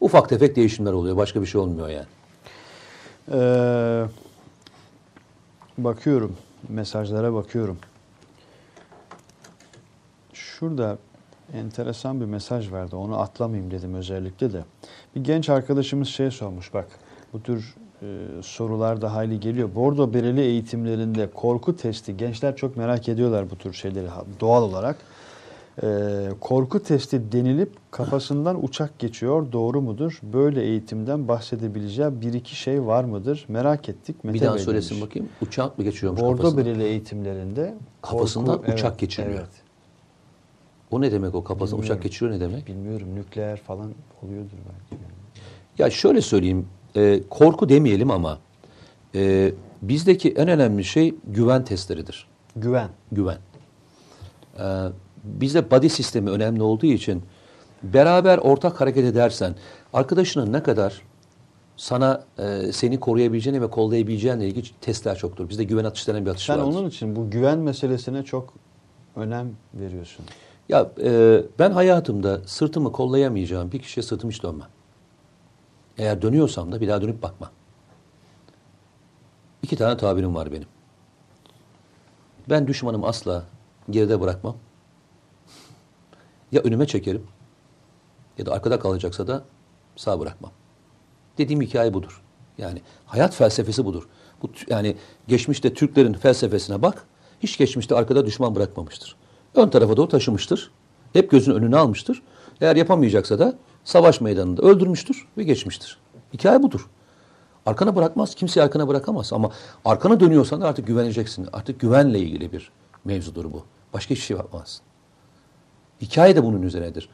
Ufak tefek değişimler oluyor. Başka bir şey olmuyor yani. Ee, bakıyorum. Mesajlara bakıyorum. Şurada enteresan bir mesaj vardı. Onu atlamayayım dedim özellikle de. Bir genç arkadaşımız şey sormuş bak. Bu tür e, sorular da hayli geliyor. Bordo bereli eğitimlerinde korku testi gençler çok merak ediyorlar bu tür şeyleri doğal olarak. Ee, korku testi denilip kafasından uçak geçiyor. Doğru mudur? Böyle eğitimden bahsedebileceği bir iki şey var mıdır? Merak ettik. Mete bir daha Bey söylesin demiş. bakayım. Uçak mı geçiyormuş Bordo kafasından? bereli eğitimlerinde Kafasından korku- uçak evet, geçiriyor. Evet. O ne demek o kafasından uçak geçiriyor ne demek? Bilmiyorum nükleer falan oluyordur belki. Ya şöyle söyleyeyim, e, korku demeyelim ama e, bizdeki en önemli şey güven testleridir. Güven. Güven. E, bizde body sistemi önemli olduğu için beraber ortak hareket edersen arkadaşının ne kadar sana e, seni koruyabileceğini ve kollayabileceğine ilgili testler çoktur. Bizde güven atış denen bir atış Sen vardır. onun için bu güven meselesine çok önem veriyorsun. Ya e, ben hayatımda sırtımı kollayamayacağım bir kişiye sırtımı hiç dönmem. Eğer dönüyorsam da bir daha dönüp bakmam. İki tane tabirim var benim. Ben düşmanımı asla geride bırakmam. Ya önüme çekerim ya da arkada kalacaksa da sağ bırakmam. Dediğim hikaye budur. Yani hayat felsefesi budur. Bu yani geçmişte Türklerin felsefesine bak. Hiç geçmişte arkada düşman bırakmamıştır. ön tarafa doğru taşımıştır. Hep gözün önüne almıştır. Eğer yapamayacaksa da savaş meydanında öldürmüştür ve geçmiştir. Hikaye budur. Arkana bırakmaz. Kimseyi arkana bırakamaz. Ama arkana dönüyorsan da artık güveneceksin. Artık güvenle ilgili bir mevzudur bu. Başka hiçbir şey yapmaz. Hikaye de bunun üzerinedir.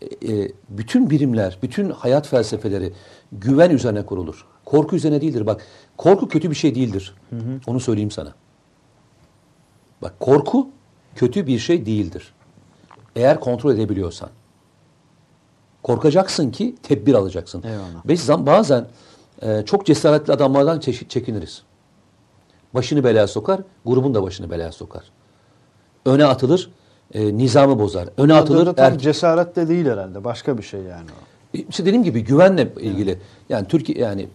E, e, bütün birimler, bütün hayat felsefeleri güven üzerine kurulur. Korku üzerine değildir. Bak korku kötü bir şey değildir. Onu söyleyeyim sana. Bak korku kötü bir şey değildir. Eğer kontrol edebiliyorsan. Korkacaksın ki tedbir alacaksın. Eyvallah. Biz bazen e, çok cesaretli adamlardan çekiniriz. Başını belaya sokar, grubun da başını belaya sokar. Öne atılır, e, nizamı bozar. Öne atılır, er- cesaret de değil herhalde. Başka bir şey yani o. işte dediğim gibi güvenle ilgili. Yani Türkiye yani e,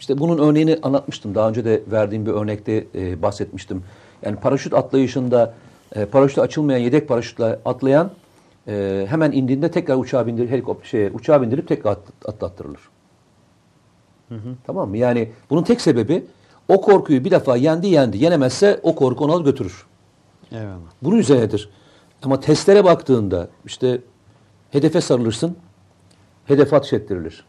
işte bunun örneğini anlatmıştım. Daha önce de verdiğim bir örnekte e, bahsetmiştim. Yani paraşüt atlayışında e, paraşütü açılmayan yedek paraşütle atlayan e, hemen indiğinde tekrar uçağa bindir helikopter şeye uçağa bindirip tekrar at- atlattırılır. Tamam mı? Yani bunun tek sebebi o korkuyu bir defa yendi yendi. Yenemezse o korku onu götürür. Eyvallah. Bunun üzerinedir. Ama testlere baktığında işte hedefe sarılırsın, hedefe ateş ettirilir.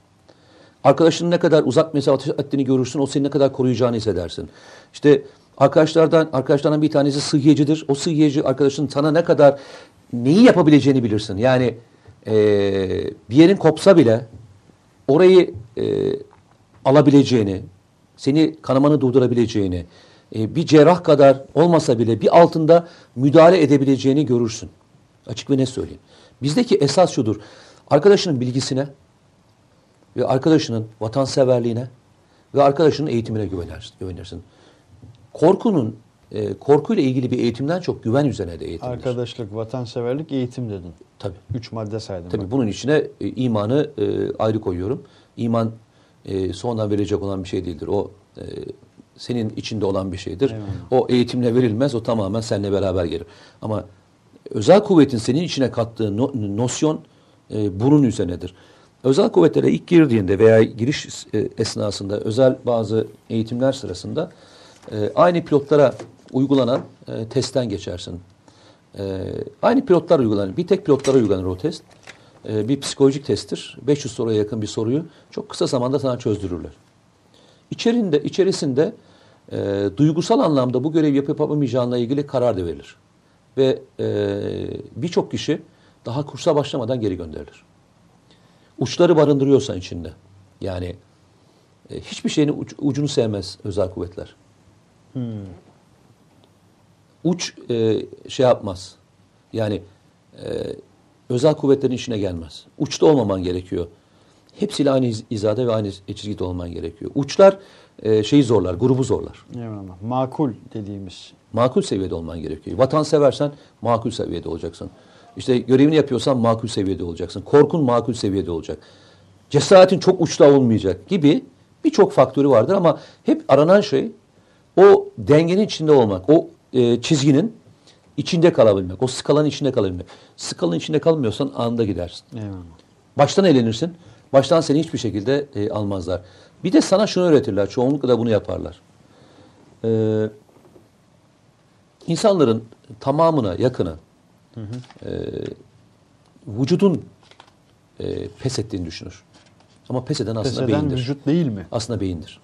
Arkadaşının ne kadar uzak mesafe ateş ettiğini görürsün, o seni ne kadar koruyacağını hissedersin. İşte arkadaşlardan arkadaşlardan bir tanesi sıhhiyecidir. O sıhhiyeci arkadaşın sana ne kadar neyi yapabileceğini bilirsin. Yani eee, bir yerin kopsa bile orayı eee, alabileceğini, seni kanamanı durdurabileceğini, e, bir cerrah kadar olmasa bile bir altında müdahale edebileceğini görürsün. Açık ve ne söyleyeyim. Bizdeki esas şudur. Arkadaşının bilgisine ve arkadaşının vatanseverliğine ve arkadaşının eğitimine güvenirsin. Korkunun, e, korkuyla ilgili bir eğitimden çok güven üzerine de eğitimdir. Arkadaşlık, vatanseverlik, eğitim dedin. Tabii. Üç madde saydım. Tabii ben. bunun içine e, imanı e, ayrı koyuyorum. İman e, sonradan verilecek olan bir şey değildir. O e, senin içinde olan bir şeydir. Eyvallah. O eğitimle verilmez. O tamamen seninle beraber gelir. Ama özel kuvvetin senin içine kattığı no- nosyon e, bunun üzerinedir. Özel kuvvetlere ilk girdiğinde veya giriş e, esnasında özel bazı eğitimler sırasında e, aynı pilotlara uygulanan e, testten geçersin. E, aynı pilotlar uygulanır. Bir tek pilotlara uygulanır o test. E, bir psikolojik testtir. 500 soruya yakın bir soruyu çok kısa zamanda sana çözdürürler. İçerinde, içerisinde e, duygusal anlamda bu görevi yapıp yapamayacağınla ilgili karar da verilir. Ve e, birçok kişi daha kursa başlamadan geri gönderilir. Uçları barındırıyorsan içinde. Yani e, hiçbir şeyin uç- ucunu sevmez özel kuvvetler. Uç e, şey yapmaz. Yani e, özel kuvvetlerin işine gelmez. Uçta olmaman gerekiyor. Hepsiyle aynı iz- hizada ve aynı çizgide olman gerekiyor. Uçlar e, şeyi zorlar, grubu zorlar. Eyvallah. Makul dediğimiz. Makul seviyede olman gerekiyor. Vatan seversen makul seviyede olacaksın. İşte görevini yapıyorsan makul seviyede olacaksın. Korkun makul seviyede olacak. Cesaretin çok uçta olmayacak gibi birçok faktörü vardır ama hep aranan şey o dengenin içinde olmak. O e, çizginin içinde kalabilmek. O skalanın içinde kalabilmek. Skalanın içinde kalmıyorsan anında gidersin. Eyvallah. Baştan eğlenirsin. Baştan seni hiçbir şekilde e, almazlar. Bir de sana şunu öğretirler. Çoğunlukla da bunu yaparlar. Ee, insanların tamamına yakını e, vücudun e, pes ettiğini düşünür. Ama pes eden aslında Pes eden beyindir. vücut değil mi? Aslında beyindir.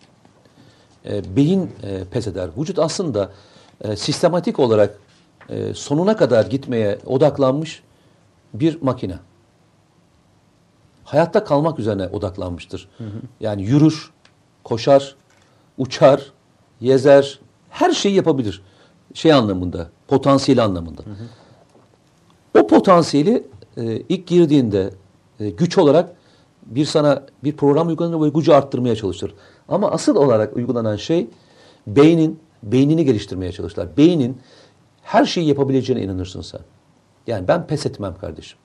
E, beyin e, pes eder. Vücut aslında e, sistematik olarak e, sonuna kadar gitmeye odaklanmış bir makine. Hayatta kalmak üzerine odaklanmıştır. Yani yürür, koşar, uçar, yezer, her şeyi yapabilir. Şey anlamında, potansiyeli anlamında. O potansiyeli e, ilk girdiğinde e, güç olarak bir sana bir program uygulanır ve gücü arttırmaya çalışır. Ama asıl olarak uygulanan şey beynin beynini geliştirmeye çalışırlar. Beynin her şeyi yapabileceğine inanırsın sen. Yani ben pes etmem kardeşim.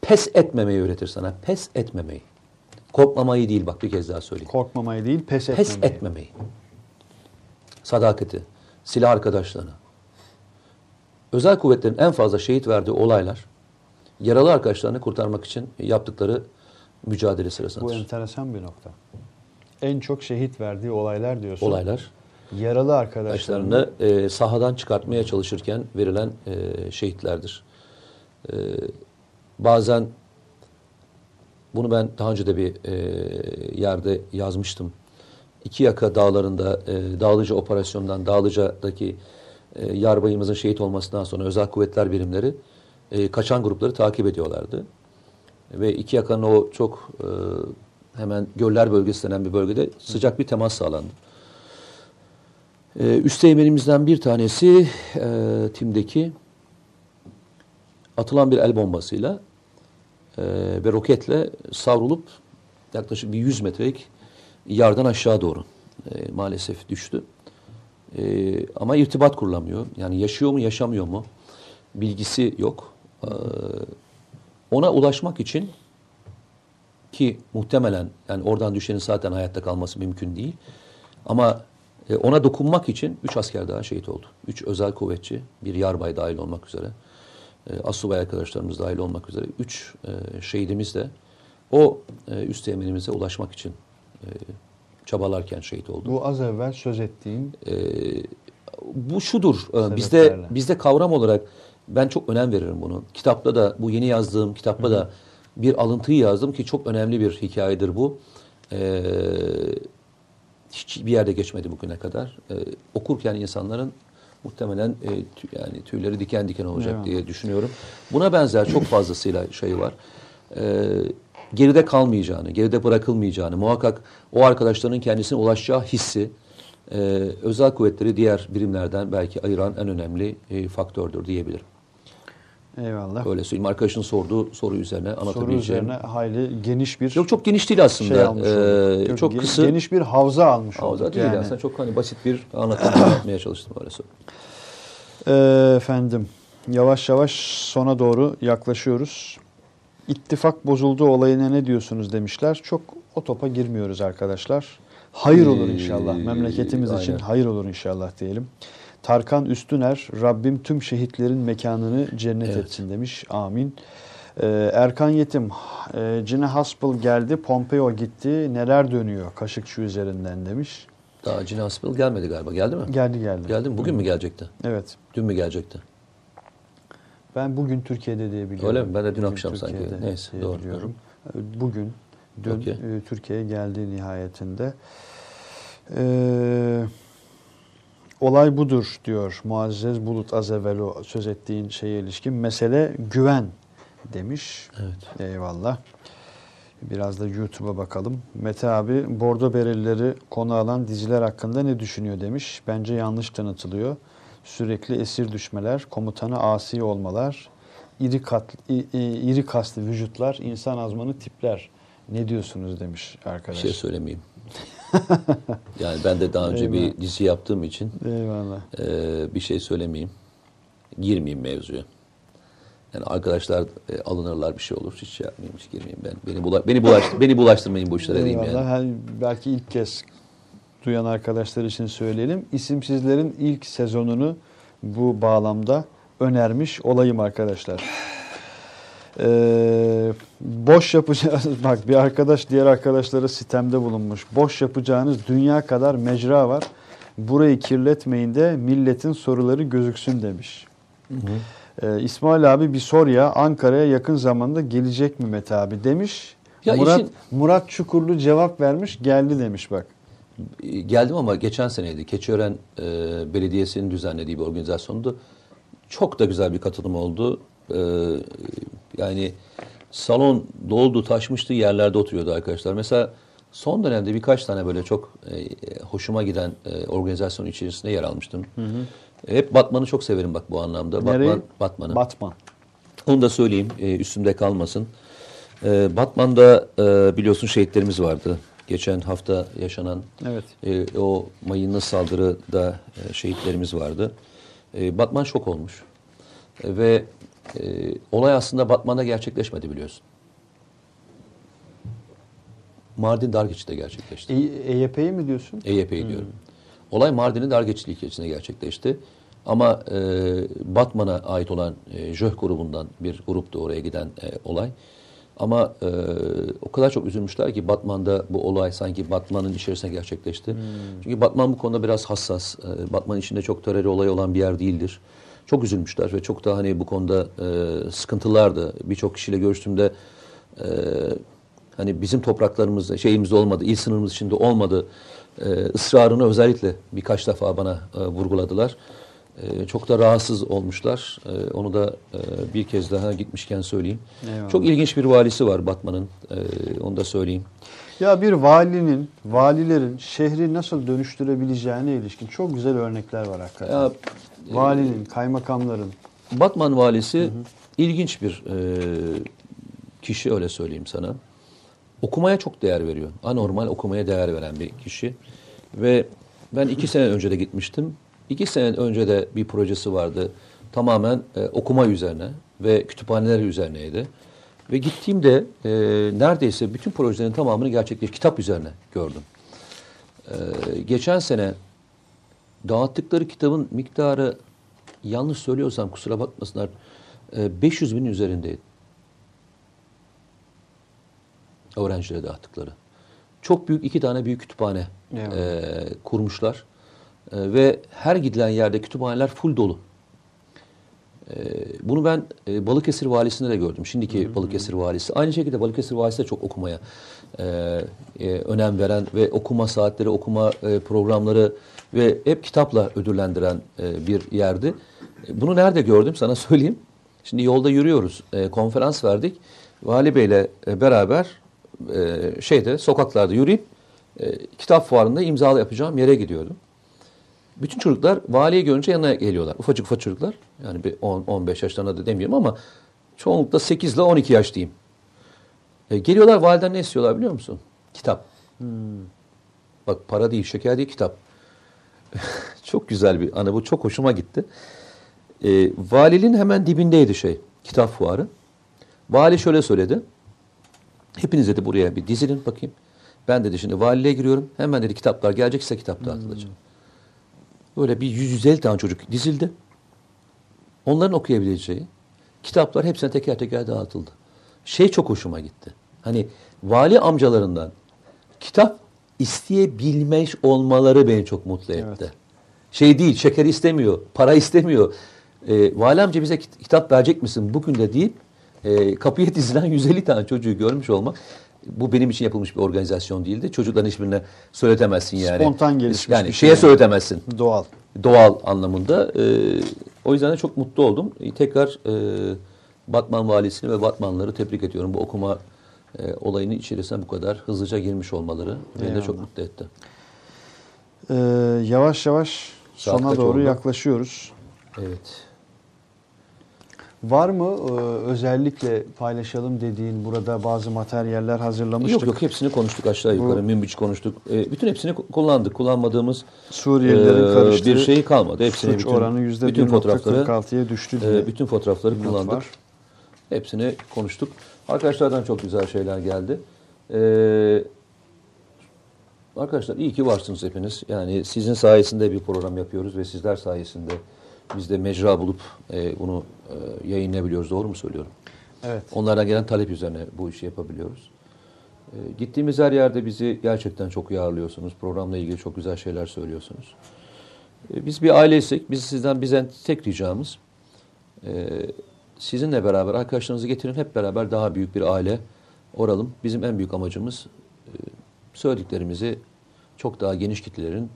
Pes etmemeyi öğretir sana. Pes etmemeyi. Korkmamayı değil bak bir kez daha söyleyeyim. Korkmamayı değil, pes etmemeyi. Pes etmemeyi. Sadakati, silah arkadaşlarına. Özel kuvvetlerin en fazla şehit verdiği olaylar yaralı arkadaşlarını kurtarmak için yaptıkları mücadele Bu sırasındadır. enteresan bir nokta. En çok şehit verdiği olaylar diyorsun. Olaylar. Yaralı arkadaşlarını arkadaşlarını e, sahadan çıkartmaya çalışırken verilen e, şehitlerdir. E, bazen bunu ben daha önce de bir e, yerde yazmıştım. İki Yaka dağlarında e, Dağlıca operasyondan Dağlıca'daki e, yarbayımızın şehit olmasından sonra özel kuvvetler birimleri e, kaçan grupları takip ediyorlardı. Ve iki yakanın o çok e, hemen göller bölgesi denen bir bölgede sıcak bir temas sağlandı. Ee, üst teğmenimizden bir tanesi e, timdeki atılan bir el bombasıyla e, ve roketle savrulup yaklaşık bir 100 metrelik yardan aşağı doğru e, maalesef düştü. E, ama irtibat kurulamıyor. Yani yaşıyor mu yaşamıyor mu bilgisi yok. E, ona ulaşmak için ki muhtemelen yani oradan düşenin zaten hayatta kalması mümkün değil. Ama ona dokunmak için üç asker daha şehit oldu. Üç özel kuvvetçi, bir yarbay dahil olmak üzere, asubay arkadaşlarımız dahil olmak üzere üç e, şehidimiz de o e, üst teğmenimize ulaşmak için e, çabalarken şehit oldu. bu az evvel söz ettiğim E, bu şudur. e, Bizde Sebeplerle. bizde kavram olarak ben çok önem veririm bunu. Kitapta da bu yeni yazdığım kitapta da bir alıntıyı yazdım ki çok önemli bir hikayedir bu. E, hiçbir yerde geçmedi bugüne kadar. E, okurken insanların muhtemelen e, tü- yani tüyleri diken diken olacak Evet. diye düşünüyorum. Buna benzer çok fazlasıyla şey var. E, geride kalmayacağını, geride bırakılmayacağını, muhakkak o arkadaşlarının kendisine ulaşacağı hissi e, özel kuvvetleri diğer birimlerden belki ayıran en önemli e, faktördür diyebilirim. Eyvallah. Öyle söyleyeyim. Arkadaşın sorduğu soru üzerine Soru anlatabileceğim. üzerine hayli geniş bir Yok çok geniş değil aslında. şey almış olduk. E, Yok, çok ge- kısa. Geniş bir havza almış Havza olduk. değil yani. aslında çok hani basit bir anlatım yapmaya çalıştım öyle söyleyeyim. Ee, efendim yavaş yavaş sona doğru yaklaşıyoruz. İttifak bozuldu olayına ne diyorsunuz demişler. Çok o topa girmiyoruz arkadaşlar. Hayır olur inşallah. Ee, Memleketimiz için aynen. hayır olur inşallah diyelim. Tarkan Üstüner, Rabbim tüm şehitlerin mekanını cennet Evet. etsin demiş. Amin. Ee, Erkan Yetim, e, Cine Haspel geldi, Pompeo gitti, neler dönüyor Kaşıkçı üzerinden demiş. Daha Cine Haspel gelmedi galiba. Geldi mi? Geldi geldi. Geldi mi? Bugün mü gelecekti? Evet. Dün mü gelecekti? Ben bugün Türkiye'de diye biliyorum. Öyle mi? Ben de dün Bugün akşam sanki. Türkiye'de Neyse, diye doğru. biliyorum. Bugün, dün Okey. e, Türkiye'ye geldi nihayetinde. Ee, olay budur diyor Muazzez Bulut az evvel o söz ettiğin şeye ilişkin. Mesele güven demiş. Evet. Eyvallah. Biraz da YouTube'a bakalım. Mete abi Bordo Berelileri konu alan diziler hakkında ne düşünüyor demiş. Bence yanlış tanıtılıyor. Sürekli esir düşmeler, komutanı asi olmalar, iri, kat, iri kaslı vücutlar, insan azmanı tipler. Ne diyorsunuz demiş Bir arkadaş. şey söylemeyeyim. yani ben de daha önce bir Eyvallah. dizi yaptığım için Eyvallah. e, bir şey söylemeyeyim. Girmeyeyim mevzuya. Yani arkadaşlar e, alınırlar bir şey olur. Hiç şey yapmayayım, hiç girmeyeyim ben. Beni bula, beni bulaş, beni bulaştırmayın bu işlere diyeyim yani. Hani belki ilk kez duyan arkadaşlar için söyleyelim. İsimsizlerin ilk sezonunu bu bağlamda önermiş olayım arkadaşlar. Ee, boş yapacağınız bak bir arkadaş diğer arkadaşlara sitemde bulunmuş. Boş yapacağınız dünya kadar mecra var. Burayı kirletmeyin de milletin soruları gözüksün demiş. Ee, İsmail abi bir sor ya Ankara'ya yakın zamanda gelecek mi Mete abi demiş. Ya Murat, işin- Murat Çukurlu cevap vermiş geldi demiş bak. E, Geldim ama geçen seneydi. Keçiören e, Belediyesi'nin düzenlediği bir organizasyondu. Çok da güzel bir katılım oldu. E, yani salon doldu, taşmıştı, yerlerde oturuyordu arkadaşlar. Mesela son dönemde birkaç tane böyle çok e, hoşuma giden e, organizasyon içerisinde yer almıştım. Hep Batman'ı çok severim bak bu anlamda. Nereyi? Batman, Batman'ı. Batman. Onu da söyleyeyim e, üstümde kalmasın. E, Batman'da e, biliyorsun şehitlerimiz vardı. Geçen hafta yaşanan Evet. e, o mayınlı saldırıda e, şehitlerimiz vardı. E, Batman şok olmuş. E, ve e, olay aslında Batman'da gerçekleşmedi biliyorsun. Mardin Dargeç'te gerçekleşti. E- EYP'yi mi diyorsun? EYP'yi diyorum. Olay Mardin'in Dargeçli ilçesinde gerçekleşti. Ama e, Batman'a ait olan e, JÖH grubundan bir gruptu oraya giden e, olay. Ama e, o kadar çok üzülmüşler ki Batman'da bu olay sanki Batman'ın içerisine gerçekleşti. Hmm. Çünkü Batman bu konuda biraz hassas. E, Batman içinde çok terör olayı olan bir yer değildir. Çok üzülmüşler ve çok da hani bu konuda e, sıkıntılardı. Birçok kişiyle görüştüğümde e, hani bizim topraklarımızda şeyimizde olmadı, il sınırımız içinde olmadı e, ısrarını özellikle birkaç defa bana e, vurguladılar. E, çok da rahatsız olmuşlar. E, onu da e, bir kez daha gitmişken söyleyeyim. Eyvallah. Çok ilginç bir valisi var Batman'ın. E, onu da söyleyeyim. Ya bir valinin, valilerin şehri nasıl dönüştürebileceğine ilişkin çok güzel örnekler var hakikaten. Ya, Valinin, kaymakamların. Batman valisi ilginç bir e, kişi öyle söyleyeyim sana. Okumaya çok değer veriyor. Anormal okumaya değer veren bir kişi. Ve ben iki sene önce de gitmiştim. İki sene önce de bir projesi vardı. Tamamen e, okuma üzerine ve kütüphaneler üzerineydi. Ve gittiğimde e, neredeyse bütün projelerin tamamını gerçekleşti. Kitap üzerine gördüm. E, geçen sene dağıttıkları kitabın miktarı yanlış söylüyorsam kusura bakmasınlar e, 500 bin üzerindeydi. Öğrencilere dağıttıkları. Çok büyük iki tane büyük kütüphane Evet. e, kurmuşlar. E, ve her gidilen yerde kütüphaneler full dolu. E, bunu ben e, Balıkesir Valisi'nde de gördüm. Şimdiki Balıkesir Valisi. Aynı şekilde Balıkesir Valisi de çok okumaya e, e, önem veren ve okuma saatleri, okuma programları ve hep kitapla ödüllendiren bir yerdi. Bunu nerede gördüm sana söyleyeyim. Şimdi yolda yürüyoruz. Konferans verdik. Vali Bey'le beraber şeyde sokaklarda yürüyüp kitap fuarında imzalı yapacağım yere gidiyordum. Bütün çocuklar valiyi görünce yanına geliyorlar. Ufacık ufacık çocuklar. Yani bir 10-15 yaşlarında da demiyorum ama çoğunlukla 8 ile 12 yaş diyeyim. E, geliyorlar validen ne istiyorlar biliyor musun? Kitap. Bak para değil, şeker değil, kitap. çok güzel bir anı bu. Çok hoşuma gitti. E, valinin hemen dibindeydi şey, kitap fuarı. Vali şöyle söyledi. Hepiniz dedi buraya bir dizilin bakayım. Ben dedi şimdi valiliğe giriyorum. Hemen dedi kitaplar gelecekse kitap dağıtılacak. Böyle bir 150 tane çocuk dizildi. Onların okuyabileceği kitaplar hepsine teker teker dağıtıldı. Şey çok hoşuma gitti. Hani vali amcalarından kitap isteyebilmiş olmaları beni çok mutlu etti. Şey değil, şeker istemiyor, para istemiyor. Ee, vali amca bize kit- kitap verecek misin bugün de deyip e, kapıya dizilen 150 tane çocuğu görmüş olmak bu benim için yapılmış bir organizasyon değildi. Çocukların hiçbirine söyletemezsin yani. Spontan gelişmiş Yani bir şey şeye yani. söyletemezsin Doğal. doğal anlamında. E, o yüzden de çok mutlu oldum. E, tekrar e, Batman valisini ve Batmanları tebrik ediyorum. Bu okuma e, olayının içerisine bu kadar hızlıca girmiş olmaları beni de çok mutlu etti. Ee, yavaş yavaş Saat sona doğru oldu? yaklaşıyoruz. Evet. Var mı e, özellikle paylaşalım dediğin burada bazı materyaller hazırlamıştık. Yok yok hepsini konuştuk aşağı yukarı. Bu- Münbiç konuştuk. E, bütün hepsini ku- kullandık. Kullanmadığımız Suriyelilerin e, karıştığı bir şey kalmadı. Hepsini suç bütün, oranı yüzde bütün fotoğrafları %1.46'ya düştü diye. e, bütün fotoğrafları kullandık. var. Hepsini konuştuk. Arkadaşlardan çok güzel şeyler geldi. Ee, arkadaşlar iyi ki varsınız hepiniz. Yani sizin sayesinde bir program yapıyoruz ve sizler sayesinde biz de mecra bulup e, bunu e, yayınlayabiliyoruz. Doğru mu söylüyorum? Evet. Onlardan gelen talep üzerine bu işi yapabiliyoruz. E, gittiğimiz her yerde bizi gerçekten çok iyi ağırlıyorsunuz. Programla ilgili çok güzel şeyler söylüyorsunuz. E, biz bir aileysek, biz sizden bizden tek ricamız e, sizinle beraber arkadaşlarınızı getirin. Hep beraber daha büyük bir aile oralım. Bizim en büyük amacımız e, söylediklerimizi çok daha geniş kitlelerin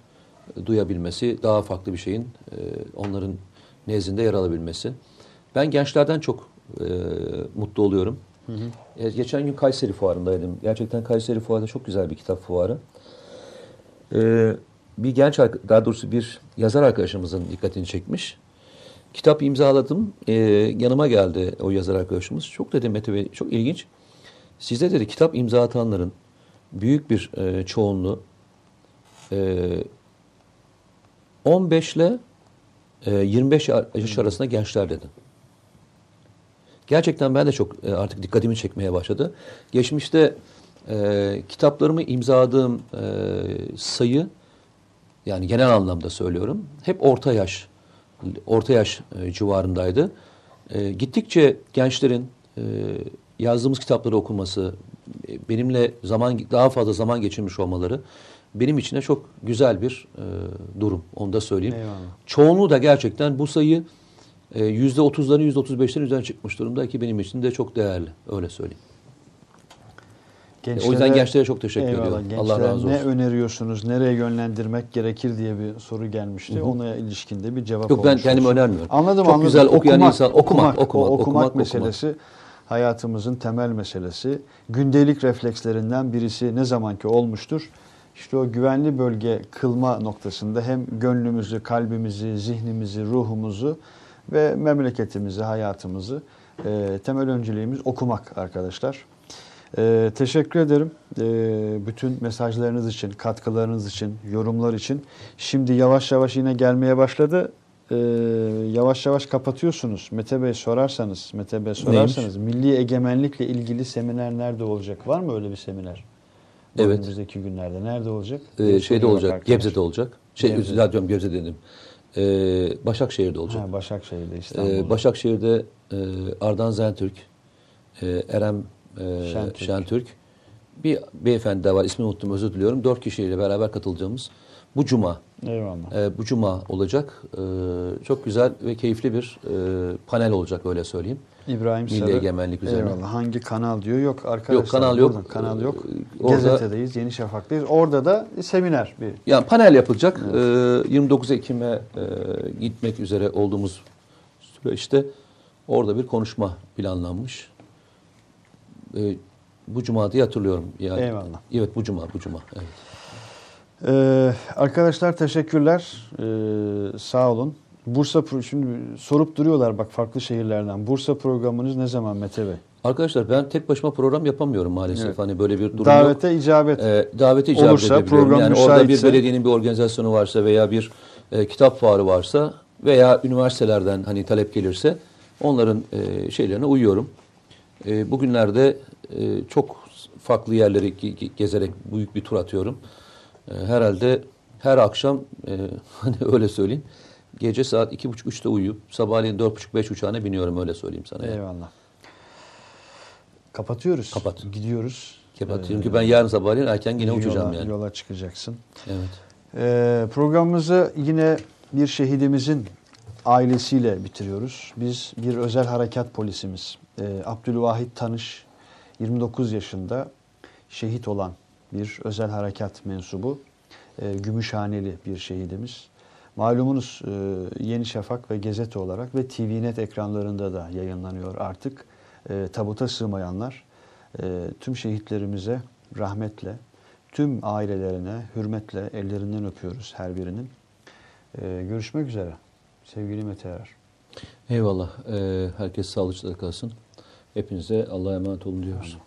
duyabilmesi, daha farklı bir şeyin e, onların nezdinde yer alabilmesi. Ben gençlerden çok e, mutlu oluyorum. E, geçen gün Kayseri Fuarı'ndaydım. Gerçekten Kayseri Fuarı'da çok güzel bir kitap fuarı. E, bir genç, daha doğrusu bir yazar arkadaşımızın dikkatini çekmiş. Kitap imzaladım. E, yanıma geldi o yazar arkadaşımız. Çok dedi Mete Bey, çok ilginç. Size dedi kitap imza atanların büyük bir e, çoğunluğu e, 15 ile e, 25 yaş arasında gençler dedi. Gerçekten ben de çok e, artık dikkatimi çekmeye başladı. Geçmişte e, kitaplarımı imzaladığım e, sayı yani genel anlamda söylüyorum hep orta yaş orta yaş e, civarındaydı. E, gittikçe gençlerin e, yazdığımız kitapları okuması, e, benimle zaman daha fazla zaman geçirmiş olmaları benim için de çok güzel bir e, durum. Onu da söyleyeyim. Eyvallah. Çoğunluğu da gerçekten bu sayı e, yüzde otuzların yüzde otuz beşlerin üzerine çıkmış durumda ki benim için de çok değerli. Öyle söyleyeyim. Gençlere, o yüzden gençlere çok teşekkür Eyvallah, ediyorum. Allah razı ne olsun. öneriyorsunuz, nereye yönlendirmek gerekir diye bir soru gelmişti. Ona ilişkin de bir cevap Yok ben kendimi olsun. önermiyorum. Anladım Çok anladım. güzel okuyan insan- okumak, o okumak, okumak, okumak, meselesi hayatımızın temel meselesi. Gündelik reflekslerinden birisi ne zamanki olmuştur. İşte o güvenli bölge kılma noktasında hem gönlümüzü, kalbimizi, zihnimizi, ruhumuzu ve memleketimizi, hayatımızı e, temel önceliğimiz okumak arkadaşlar. E, teşekkür ederim e, bütün mesajlarınız için, katkılarınız için, yorumlar için. Şimdi yavaş yavaş yine gelmeye başladı. E, yavaş yavaş kapatıyorsunuz. Mete Bey sorarsanız, Mete Bey sorarsanız milli egemenlikle ilgili seminer nerede olacak? Var mı öyle bir seminer? Evet. Önümüzdeki günlerde nerede olacak? Ee, şeyde olacak, bak arkadaş. Gebze'de olacak. Şey, Gebze. Diyorum Gebze dedim. Ee, Başakşehir'de olacak. Ha, Başakşehir'de İstanbul'da. Ee, Başakşehir'de e, Ardan Zentürk, e, Erem e, Şentürk. Şentürk. bir beyefendi daha var ismini unuttum özür diliyorum. Dört kişiyle beraber katılacağımız bu cuma Eyvallah. e, bu cuma olacak. E, çok güzel ve keyifli bir e, panel olacak öyle söyleyeyim. İbrahim Milli Sarı. egemenlik üzerine. Eyvallah. Hangi kanal diyor? Yok arkadaşlar. Yok, kanal yok. buradan Kanal yok. Ee, orada- Gazetedeyiz, Yeni Şafak'tayız. Orada da seminer bir. Yani panel yapılacak. E, 29 Ekim'e e, gitmek üzere olduğumuz süreçte orada bir konuşma planlanmış. E, bu cuma diye hatırlıyorum. Yani, Eyvallah. Evet bu cuma, bu cuma. Evet. Ee, arkadaşlar teşekkürler. Ee, sağ olun. Bursa şimdi sorup duruyorlar bak farklı şehirlerden. Bursa programınız ne zaman Mete Bey? Arkadaşlar ben tek başıma program yapamıyorum maalesef. Evet. Hani böyle bir durum yok. Davete icabet. Ee, davete icabet Olursa, program Yani orada bir belediyenin bir organizasyonu varsa veya bir e, kitap fuarı varsa veya üniversitelerden hani talep gelirse onların e, şeylerine uyuyorum. E, bugünlerde e, çok farklı yerleri ge- ge- gezerek büyük bir tur atıyorum. E, herhalde her akşam e, hani öyle söyleyeyim. Gece saat iki buçuk üçte uyuyup sabahleyin dört buçuk beş uçağına biniyorum öyle söyleyeyim sana. yani. Eyvallah. Kapatıyoruz. Kapat. Gidiyoruz. Kapat. Ee, Çünkü ben yarın sabahleyin erken yine yola, uçacağım yani. Yola çıkacaksın. Evet. Ee, programımızı yine bir şehidimizin ailesiyle bitiriyoruz. Biz bir özel harekat polisimiz. Ee, Abdülvahit Tanış 29 yaşında şehit olan bir özel harekat mensubu. Ee, Gümüşhaneli bir şehidimiz. Malumunuz e, Yeni Şafak ve Gazete olarak ve TVNet ekranlarında da yayınlanıyor artık. E, tabuta sığmayanlar e, tüm şehitlerimize rahmetle, tüm ailelerine hürmetle ellerinden öpüyoruz her birinin. Görüşmek üzere sevgili Mete Erer. Eyvallah. Herkes sağlıklı kalsın. Hepinize Allah'a emanet olun diyoruz.